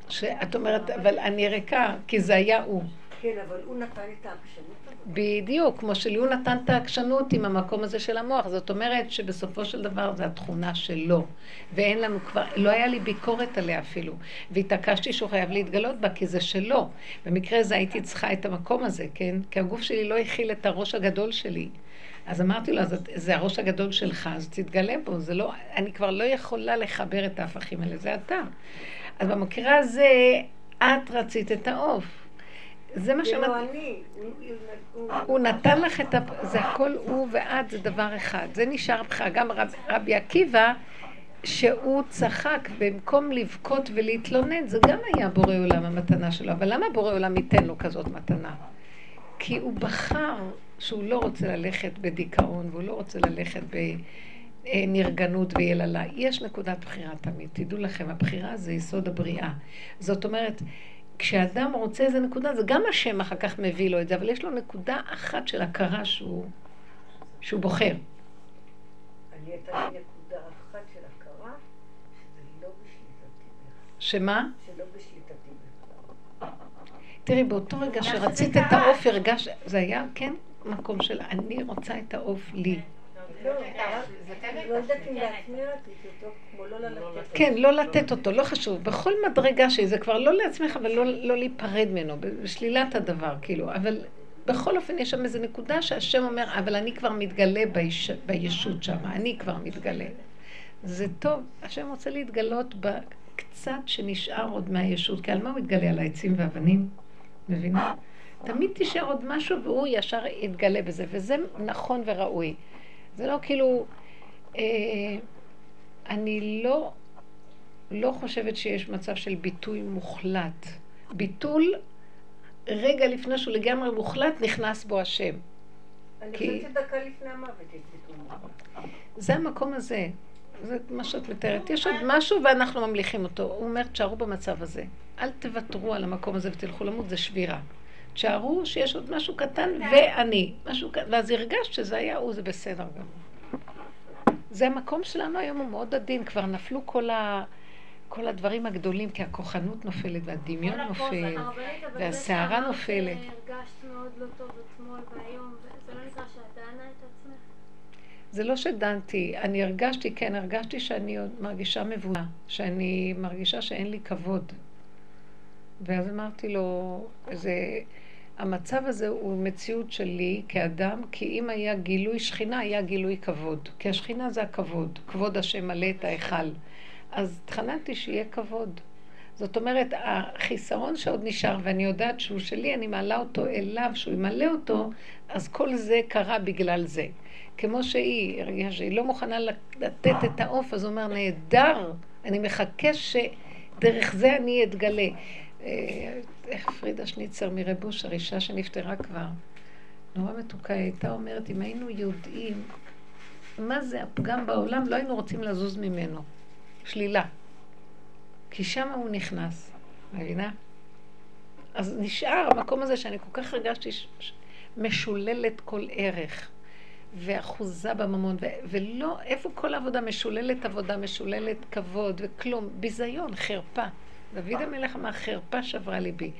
שאת אומרת, אבל אני ריקה, כי זה היה הוא. כן, אבל הוא נתן את העקשנות הזאת. בדיוק, כמו שלי הוא נתן את העקשנות עם המקום הזה של המוח. זאת אומרת שבסופו של דבר זו התכונה שלו. ואין לנו כבר, לא היה לי ביקורת עליה אפילו. והתעקשתי שהוא חייב להתגלות בה, כי זה שלו. במקרה הזה הייתי צריכה את המקום הזה, כן? כי הגוף שלי לא הכיל את הראש הגדול שלי. אז אמרתי לו, אז זה הראש הגדול שלך, אז תתגלה בו. זה לא, אני כבר לא יכולה לחבר את ההפכים האלה, זה אתה. אז במקרה הזה, את רצית את העוף. זה מה שאמרתי. לא אני. הוא- נתן לך את ה... זה הכל הוא ואת, זה דבר אחד. זה נשאר בך. גם רב, רבי עקיבא, שהוא צחק במקום לבכות ולהתלונן, זה גם היה בורא עולם המתנה שלו. אבל למה בורא עולם ייתן לו כזאת מתנה? כי הוא בחר שהוא לא רוצה ללכת בדיכאון, והוא לא רוצה ללכת בנרגנות ויללה. יש נקודת בחירה תמיד. תדעו לכם, הבחירה זה יסוד הבריאה. זאת אומרת, כשאדם רוצה איזה נקודה, זה גם השם אחר כך מביא לו את זה, אבל יש לו נקודה אחת של הכרה שהוא, שהוא בוחר. אני הייתה לי נקודה אחת של הכרה, שזה לא בשליטתי. שמה? שלא בשליטתי בכלל. תראי, באותו רגע שרצית את העוף, הרגש... זה היה, כן, מקום של אני רוצה את העוף לי. כן, לא לתת אותו, לא חשוב. בכל מדרגה שהיא, זה כבר לא לעצמך, אבל לא, לא להיפרד ממנו, בשלילת הדבר, כאילו. אבל בכל אופן, יש שם איזו נקודה שהשם אומר, אבל אני כבר מתגלה ביש, בישות שם, אני כבר מתגלה. זה טוב, השם רוצה להתגלות בקצת שנשאר עוד מהישות, כי על מה הוא יתגלה? על העצים והאבנים? מבינה? תמיד תישאר עוד משהו והוא ישר יתגלה בזה, וזה נכון וראוי. זה לא כאילו... אה, אני לא, לא חושבת שיש מצב של ביטול מוחלט. ביטול, רגע לפני שהוא לגמרי מוחלט, נכנס בו השם. אני כי- חושבת שדקה לפני המוות יש ביטול. זה המקום הזה. זה מה שאת מתארת. יש עוד משהו ואנחנו ממליכים אותו. הוא אומר, תשארו במצב הזה. אל תוותרו על המקום הזה ותלכו למות, זה שבירה. תשארו שיש עוד משהו קטן ואני. משהו קטן. ואז הרגשת שזה היה הוא, זה בסדר גמור. זה המקום שלנו היום הוא מאוד עדין. כבר נפלו כל, ה... כל הדברים הגדולים, כי הכוחנות נופלת והדמיון נופל. והסערה נופלת. מאוד לא זה לא? זה לא שדנתי, אני הרגשתי, כן, הרגשתי שאני מרגישה מבואה, שאני מרגישה שאין לי כבוד. ואז אמרתי לו, זה, המצב הזה הוא מציאות שלי כאדם, כי אם היה גילוי שכינה, היה גילוי כבוד. כי השכינה זה הכבוד, כבוד השם מלא את ההיכל. אז התחננתי שיהיה כבוד. זאת אומרת, החיסרון שעוד נשאר, ואני יודעת שהוא שלי, אני מעלה אותו אליו, שהוא ימלא אותו, אז כל זה קרה בגלל זה. כמו שהיא, הרגישה שהיא לא מוכנה לתת את העוף, אז הוא אומר, נהדר, אני מחכה ש... דרך זה אני אתגלה. אה, איך פרידה שניצר מרבושר, אישה שנפטרה כבר, נורא מתוקה, היא הייתה אומרת, אם היינו יודעים מה זה הפגם בעולם, לא היינו רוצים לזוז ממנו. שלילה. כי שם הוא נכנס, מבינה? אז נשאר המקום הזה שאני כל כך הרגשתי משוללת כל ערך. ואחוזה בממון, ו- ולא, איפה כל עבודה משוללת עבודה, משוללת כבוד וכלום, ביזיון, חרפה. דוד המלך אמר, חרפה שברה ליבי.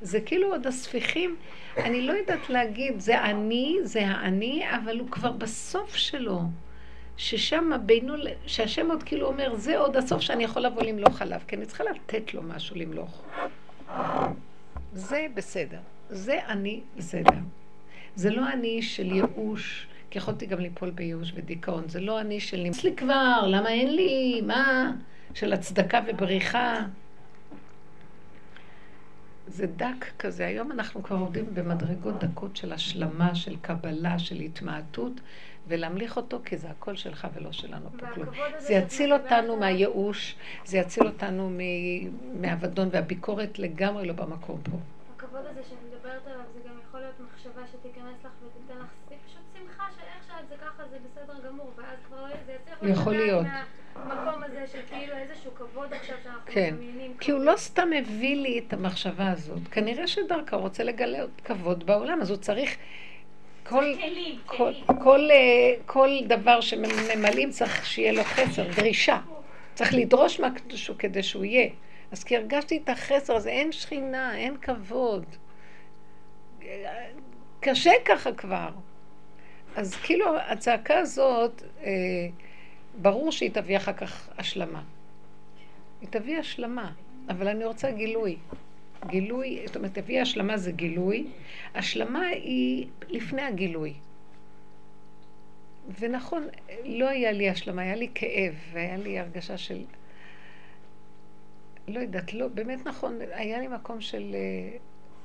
זה כאילו עוד הספיחים, אני לא יודעת להגיד, זה אני, זה האני, אבל הוא כבר בסוף שלו. ששם בינו, שהשם עוד כאילו אומר, זה עוד הסוף שאני יכול לבוא למלוך עליו, כי אני צריכה לתת לו משהו למלוך. זה בסדר. זה אני בסדר. זה לא אני של ייאוש, כי יכולתי גם ליפול בייאוש ודיכאון. זה לא אני של נמאס לי כבר, למה אין לי, מה? של הצדקה ובריחה. זה דק כזה. היום אנחנו כבר עובדים במדרגות דקות של השלמה, של קבלה, של התמעטות, ולהמליך אותו, כי זה הכל שלך ולא שלנו פה כלום. זה יציל אותנו מהייאוש, זה יציל אותנו מהאבדון והביקורת לגמרי לא במקום פה. הכבוד הזה שאני מדברת עליו, זה גם יכול להיות מחשבה שתיכנס לך ותיתן לך פשוט שמחה שאיך שאת זה ככה זה בסדר גמור, ואז כבר לא- זה יצליח יכול להיות. מהמקום הזה של כאילו איזשהו כבוד עכשיו כן. כי הוא לא סתם הביא לי את המחשבה הזאת. כנראה שדרכה הוא רוצה לגלות כבוד בעולם, אז הוא צריך... כל, כל. כל, אה, כל דבר שממלאים צריך שיהיה לו חסר, דרישה. צריך לדרוש משהו כדי שהוא יהיה. אז כי הרגשתי את החסר הזה, אין שכינה, אין כבוד. קשה ככה כבר. אז כאילו הצעקה הזאת, אה, ברור שהיא תביא אחר כך השלמה. היא תביא השלמה, אבל אני רוצה גילוי. גילוי, זאת אומרת, תביא השלמה זה גילוי. השלמה היא לפני הגילוי. ונכון, לא היה לי השלמה, היה לי כאב, והיה לי הרגשה של... לא יודעת, לא, באמת נכון, היה לי מקום של... אה,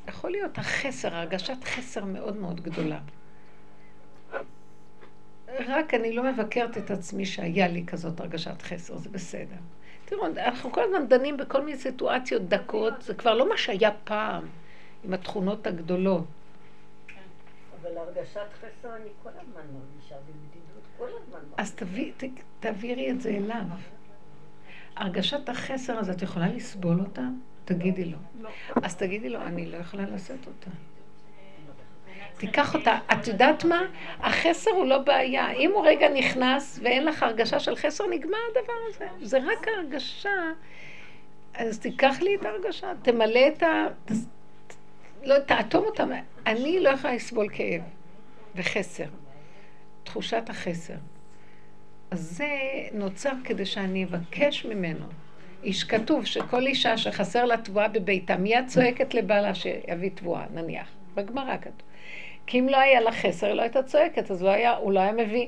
יכול להיות החסר, הרגשת חסר מאוד מאוד גדולה. רק אני לא מבקרת את עצמי שהיה לי כזאת הרגשת חסר, זה בסדר. תראו, אנחנו כל הזמן דנים בכל מיני סיטואציות דקות, זה כבר לא מה שהיה פעם, עם התכונות הגדולות. אבל הרגשת חסר אני כל הזמן מרגישה בבדידות, כל הזמן. אז תעבירי את זה אליו. הרגשת החסר הזאת, את יכולה לסבול אותה? תגידי לו. לא. אז תגידי לו, אני לא יכולה לשאת אותה. תיקח אותה. את יודעת מה? החסר הוא לא בעיה. אם הוא רגע נכנס ואין לך הרגשה של חסר, נגמר הדבר הזה. זה רק הרגשה. אז תיקח לי את ההרגשה, תמלא את ה... לא, תאטום אותה. אני לא יכולה לסבול כאב וחסר. תחושת החסר. אז זה נוצר כדי שאני אבקש ממנו. איש כתוב שכל אישה שחסר לה תבואה בביתה, מיד צועקת לבעלה שיביא תבואה, נניח. בגמרא כתוב. כי אם לא היה לה חסר, היא לא הייתה צועקת, אז לא היה, הוא לא היה מביא.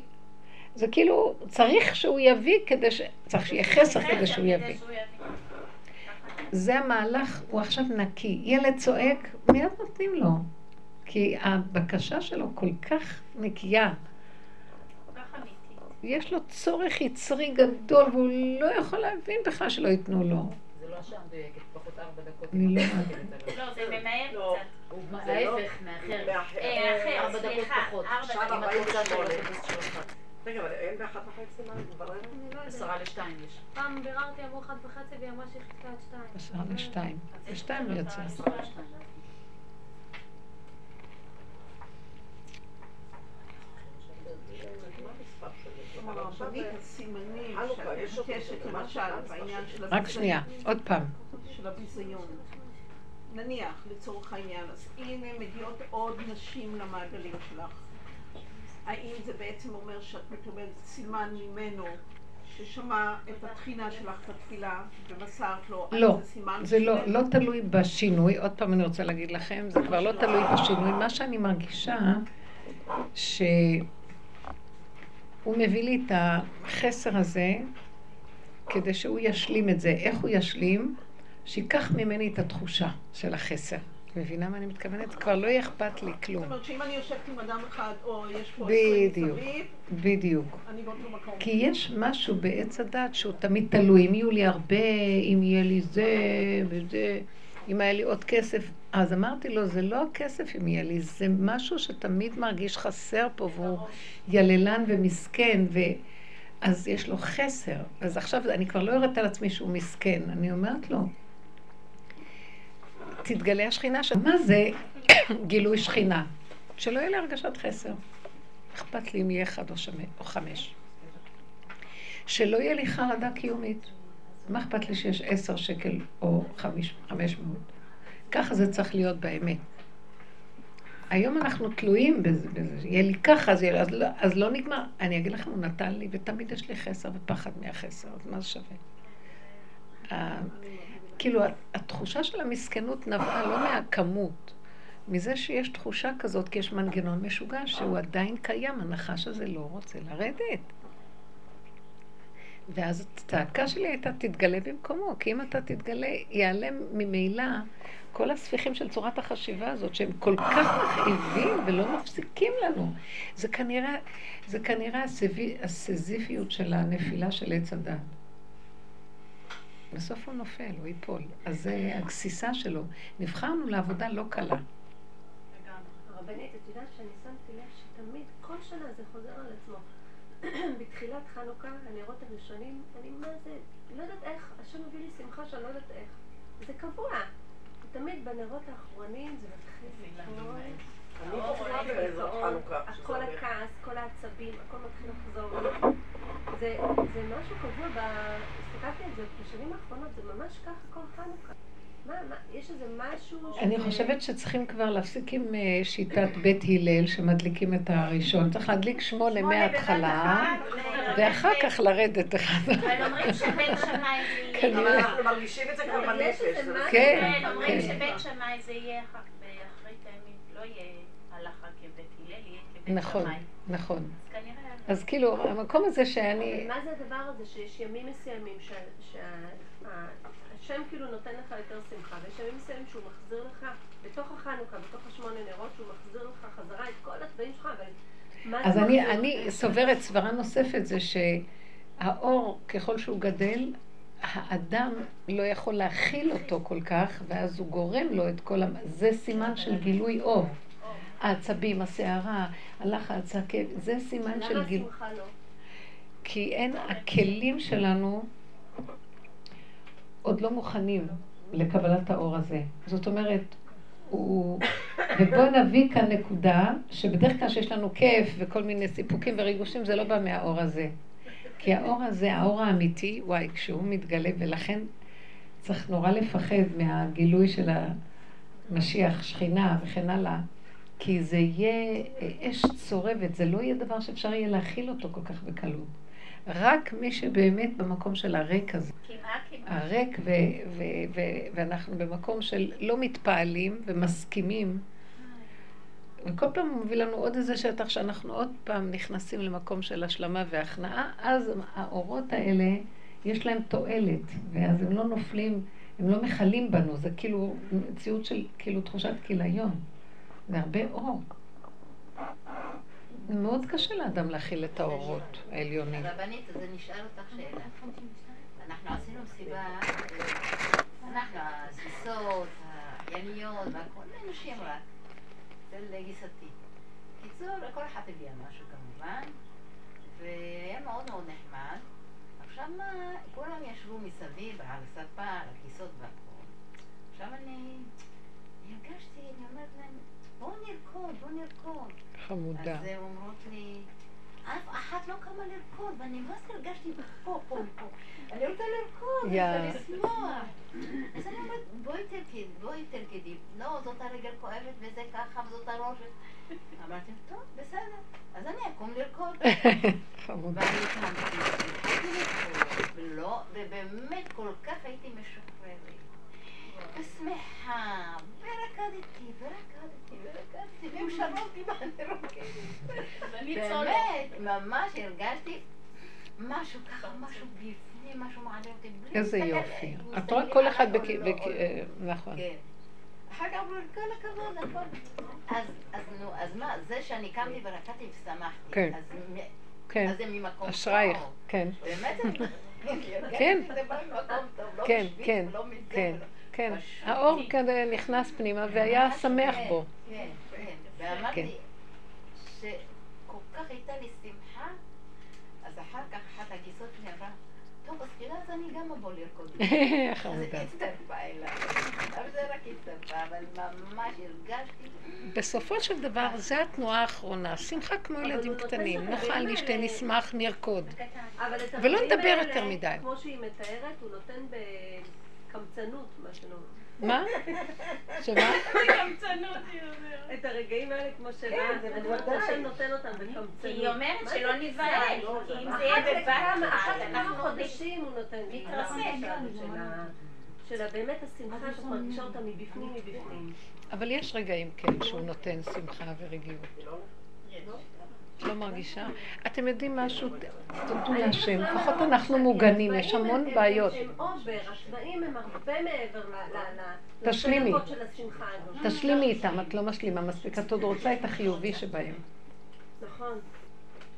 זה כאילו, צריך שהוא יביא כדי ש... צריך שיהיה חסר כדי שהוא יביא. זה המהלך, הוא עכשיו נקי. ילד צועק, מיד נותנים לו. כי הבקשה שלו כל כך נקייה. יש לו צורך יצרי גדול, והוא לא יכול להבין בכלל שלא ייתנו לו. זה לא השעה מדויקת, פחות ארבע דקות. לא- לא, זה ממהר לא. קצת. לא- ההפך, מאחר. באחר. אה, אחר, ארבע דקות פחות. ארבע עכשיו דקות. אם את רוצה 48. שלוש אפס שלוש. רגע, אבל אין באחת וחצי מה? אני לא. עשרה לשתיים יש. פעם ביררתי אמרו אחת וחצי והיא אמרה שהיא חיכתה עד שתיים. עשרה לשתיים. בשתיים. עשרה לשתיים. משהו, בעניין של רק שנייה, עוד פעם. של הביזיון. נניח, לצורך העניין, אז הנה מגיעות עוד נשים למעגלים שלך. האם זה בעצם אומר שאת מקבלת סימן ממנו ששמע את התחינה שלך בתפילה ומסרת לו? לא, זה סימן זה לא? לא תלוי בשינוי. עוד פעם אני רוצה להגיד לכם, זה כבר לא תלוי בשינוי. מה שאני מרגישה, שהוא מביא לי את החסר הזה כדי שהוא ישלים את זה. איך הוא ישלים? שייקח ממני את התחושה של החסר. מבינה מה אני מתכוונת? כבר לא יהיה אכפת לי כלום. זאת אומרת שאם אני יושבת עם אדם אחד, או יש פה עשרים בדיוק, מסביב, בדיוק. אני באותו מקום. כי יש משהו בעץ הדת שהוא תמיד תלוי. אם יהיו לי הרבה, אם יהיה לי זה וזה, אם היה לי עוד כסף. אז אמרתי לו, זה לא הכסף אם יהיה לי, זה משהו שתמיד מרגיש חסר פה, והוא יללן ומסכן, ו... אז יש לו חסר. אז עכשיו אני כבר לא יורדת על עצמי שהוא מסכן, אני אומרת לו, תתגלה השכינה שלו. מה זה (coughs) גילוי שכינה? שלא יהיה לי הרגשת חסר. אכפת לי אם יהיה אחד או, שמ... או חמש. שלא יהיה לי חרדה קיומית. מה אכפת לי שיש עשר שקל או חמש מאות? ככה זה צריך להיות באמת. היום אנחנו תלויים בזה, בזה. יהיה לי ככה, אז, אז, לא, אז לא נגמר. אני אגיד לכם, הוא נתן לי, ותמיד יש לי חסר ופחד מהחסר, אז מה זה שווה? כאילו, התחושה של המסכנות נבעה לא מהכמות, מזה שיש תחושה כזאת, כי יש מנגנון משוגע שהוא עדיין קיים, הנחש הזה לא רוצה לרדת. ואז הצעקה שלי הייתה, תתגלה במקומו, כי אם אתה תתגלה, ייעלם ממילא כל הספיחים של צורת החשיבה הזאת, שהם כל כך מכאיבים ולא מפסיקים לנו. זה כנראה, זה כנראה הסזיפיות של הנפילה של עץ הדת. בסוף הוא נופל, הוא ייפול. אז זה הגסיסה שלו. נבחרנו לעבודה לא קלה. הרבנית, את יודעת שאני שמתי לב שתמיד, כל שנה זה חוזר על עצמו. (clears throat) בתחילת חנוכה, הנרות הראשונים, אני מה זה, לא יודעת איך, השם מביא לי שמחה שאני לא יודעת איך. זה קבוע. תמיד בנרות האחרונים זה מתחיל שזה כל. הכעס, כל העצבים, הכל מתחיל לחזור. זה זה משהו קבוע, הסתכלתי על זה בשנים האחרונות, זה ממש ככה כל חנוכה. מה, מה, יש איזה משהו... אני חושבת שצריכים כבר להפסיק עם אה, שיטת בית הלל שמדליקים את הראשון. צריך להדליק שמונה מההתחלה, ואחר כך לרדת אחד. אבל אומרים שבית שמאי זה יהיה. אנחנו מרגישים את זה כבר בנפש. כן, כן, אומרים כן. שבית שמאי זה יהיה אח- באחרית הימים, לא יהיה הלכה כבית הלל, יהיה כבית נכון, שמאי. נכון. כנראה... אז כאילו, המקום הזה שאני... מה זה הדבר הזה שיש ימים מסוימים שהשם כאילו נותן לך יותר שמחה, ויש ימים מסוימים שהוא מחזיר לך, בתוך החנוכה, בתוך השמונה נרות, שהוא מחזיר לך חזרה את כל הצבעים שלך, אבל אז אני, אני? סוברת סברה נוספת, זה שהאור, ככל שהוא גדל, האדם לא יכול להכיל אותו כל כך, ואז הוא גורם לו את כל ה... זה סימן של גילוי אור. העצבים, הסערה, הלחץ, הכאב, זה סימן של למה גילוי. השמחה לא? כי אין, הכלים שלנו עוד לא מוכנים לקבלת האור הזה. זאת אומרת, הוא... ובואו נביא כאן נקודה, שבדרך כלל שיש לנו כיף וכל מיני סיפוקים וריגושים, זה לא בא מהאור הזה. כי האור הזה, האור האמיתי, וואי, כשהוא מתגלה, ולכן צריך נורא לפחד מהגילוי של המשיח, שכינה וכן הלאה, כי זה יהיה אש צורבת, זה לא יהיה דבר שאפשר יהיה להכיל אותו כל כך בקלות. רק מי שבאמת במקום של הריק הזה. הריק ו- ו- ו- ואנחנו במקום של לא מתפעלים ומסכימים, וכל פעם הוא מביא לנו עוד איזה שטח שאנחנו עוד פעם נכנסים למקום של השלמה והכנעה, אז האורות האלה, יש להם תועלת, ואז הם לא נופלים, הם לא מכלים בנו, זה כאילו מציאות של כאילו תחושת כיליון. זה הרבה אור. זה מאוד קשה לאדם להכיל את האורות העליונים. רבנית, אז אני אשאל אותך שאלה. אנחנו עשינו מסיבה, אה, אנחנו, הזיסות, הימיות, והכל אנשים רק, אצל גיסתי. קיצור, כל אחד הביאה משהו כמובן, והיה מאוד מאוד נחמד. עכשיו מה, כולם ישבו מסביב על הספה, על הכיסאות והכל. עכשיו אני הרגשתי, אני אומרת בואו נרקוד, בואו נרקוד. חמודה. אז הן אומרות לי, אף אחת לא קמה לרקוד, ואני זה הרגשתי פה, פה, פה. אני רוצה לרקוד. אני רוצה לשמוח. אז אני אומרת, בואי תרקדי, בואי תרקדי. לא, זאת הרגל כואבת וזה ככה וזאת הראש. אמרתי, טוב, בסדר. אז אני אקום לרקוד. (laughs) ואני קמתי, ולא, ובאמת כל כך הייתי משוחררת. ושמחה, ורקדתי, ורקדתי, שמעו אותי ואני רוקדת. באמת, ממש הרגשתי משהו ככה, משהו בפנים, משהו מעלה אותי. איזה יופי. את רואה כל אחד לא, בכ- או לא. אה, נכון. כן. אחר כך אמרו לי, כל הכבוד, הכל. אז, אז נו, אז מה, זה שאני קמתי ורקדתי ושמחתי. כן. אז כן. אז זה ממקום אשרייך, טוב. כן. באמת, (laughs) כן. לא כן, כן. כן, כן. פשוט. האור כזה נכנס פנימה והיה שמח כן, בו. כן, כן. כן. ואמרתי שכל כך הייתה לי שמחה, אז אחר כך אחת הגיסות שלי אמרה, טוב, אז תראה, אז אני גם אבוא לרקוד. (laughs) אז חמודה. היא הצטרפה אליי. אבל זה רק הצטרפה, אבל ממש הרגשתי... בסופו של דבר, זו התנועה האחרונה. שמחה כמו ילדים קטנים. נאכל, נשתה, האלה. נשמח, נרקוד. ולא נדבר יותר מדי. כמו שהיא מתארת, הוא נותן בקמצנות, מה שלא. מה? שמה? קמצנות, היא אומרת. את הרגעים האלה כמו שלה, כן, זה בוודאי. השם נותן אותם בקמצנות. כי היא אומרת שלא קמצנות? כי אם אחת זה יהיה בבת אחת, אנחנו חודשים הוא נותן לי. להתרסק. של ה- של באמת השמחה שאת מרגישה אותה מבפנים מבפנים. אבל יש רגעים כן שהוא נותן שמחה ורגיעות. את לא מרגישה? אתם יודעים משהו? תודו להשם. לפחות אנחנו מוגנים, יש המון בעיות. תשלימי. תשלימי איתם, את לא משלימה מספיק. את עוד רוצה את החיובי שבהם. נכון.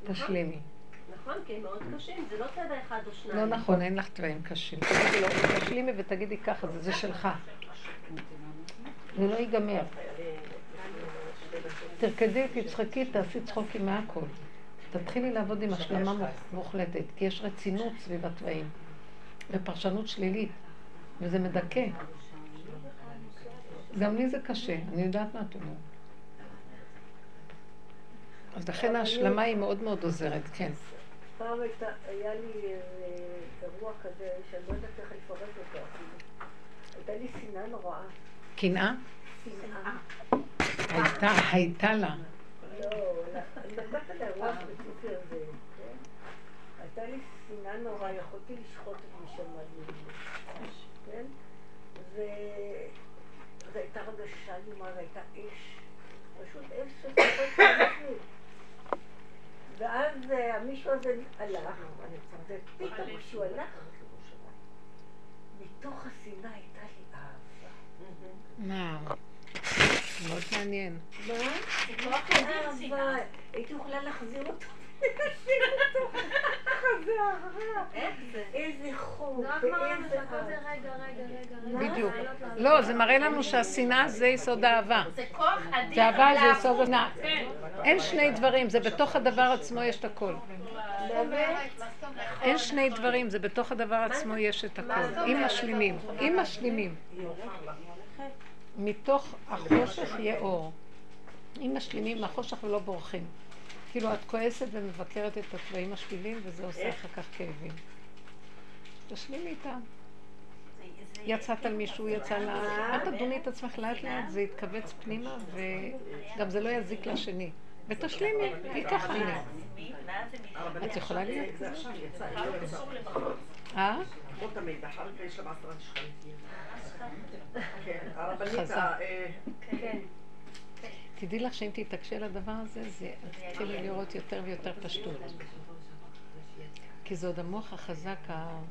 תשלימי. נכון, כי הם מאוד קשים, זה לא טבע אחד או שניים. לא נכון, אין לך טבעים קשים. תשלימי ותגידי ככה, זה שלך. זה לא ייגמר. תרקדי, תצחקי, תעשי צחוקים מהכל. תתחילי לעבוד עם השלמה מוח- מוחלטת, כי יש רצינות סביב התוואים, ופרשנות שלילית, וזה מדכא. גם לי זה קשה, אני יודעת מה את אומרת. אז לכן ההשלמה היא מאוד מאוד עוזרת, כן. פעם היה לי אה, אירוע כזה, שאני לא יודעת איך לפרט אותו אפילו. הייתה לי שנאה נוראה. קנאה? שנאה. הייתה, הייתה לה. הייתה לי שנאה נוראה, יכולתי לשחוט את מי שעמד כן? וזו הייתה רגשה איומה, זו הייתה אש, פשוט אש מבפנים. ואז אה, המישהו הזה הלך, ופתאום כשהוא הלך, מתוך השנאה הייתה לי אהבה. מה? מאוד מעניין. מה? אהבה. הייתי יכולה להחזיר אותו. (laughs) איזה לנו ואיזה רגע. בדיוק. לא, זה מראה לנו שהשנאה זה יסוד האהבה. זה כוח אדיר. זה אהבה זה. יסוד הנאה. כן. אין שני דברים, זה בתוך הדבר עצמו יש את הכל. אין שני דברים, זה בתוך הדבר עצמו יש את הכל. אם משלימים, אם משלימים. מתוך החושך יהיה אור. אם משלימים מהחושך ולא בורחים. כאילו את כועסת ומבקרת את התוואים השליליים וזה עושה אחר כך כאבים. תשלימי איתם. יצאת על מישהו, יצא לה... אל תדוני את עצמך לאט לאט, זה יתכווץ פנימה וגם זה לא יזיק לשני. ותשלימי, כי ככה אני. את יכולה להיות זה עכשיו יצא, היא יצאה. אה? כן, הרבנית, אה, כן. תדעי לך שאם תתעקשי על הדבר הזה, זה תתחילי לראות יותר ויותר פשטות. כי זה עוד המוח החזק המבקר.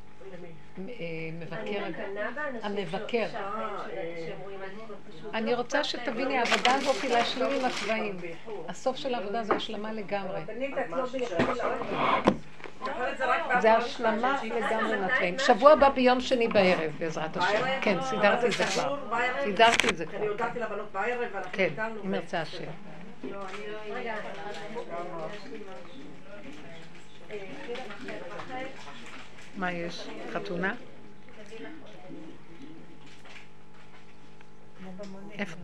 באנשים המבקר. הכל פשוט. אני לא רוצה. שתביני, העבודה הזאת היא להשלים עם הצבעים. הסוף של העבודה זה השלמה לגמרי. לא זה השלמה לגמרי מהצבעים. שבוע הבא ביום שני בערב, בעזרת השם. כן, סידרתי את זה כבר. סידרתי את זה אני כבר. הודעתי לבנות בערב, ואנחנו כן. אם ירצה השם. אה, מה יש? חתונה? איפה?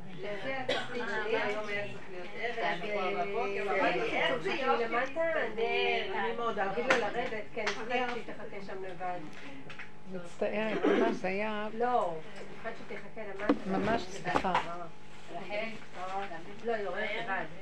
מצטערת, ממש זה היה... לא, אני שתחכה למטה. ממש סליחה. לא, היא יורדת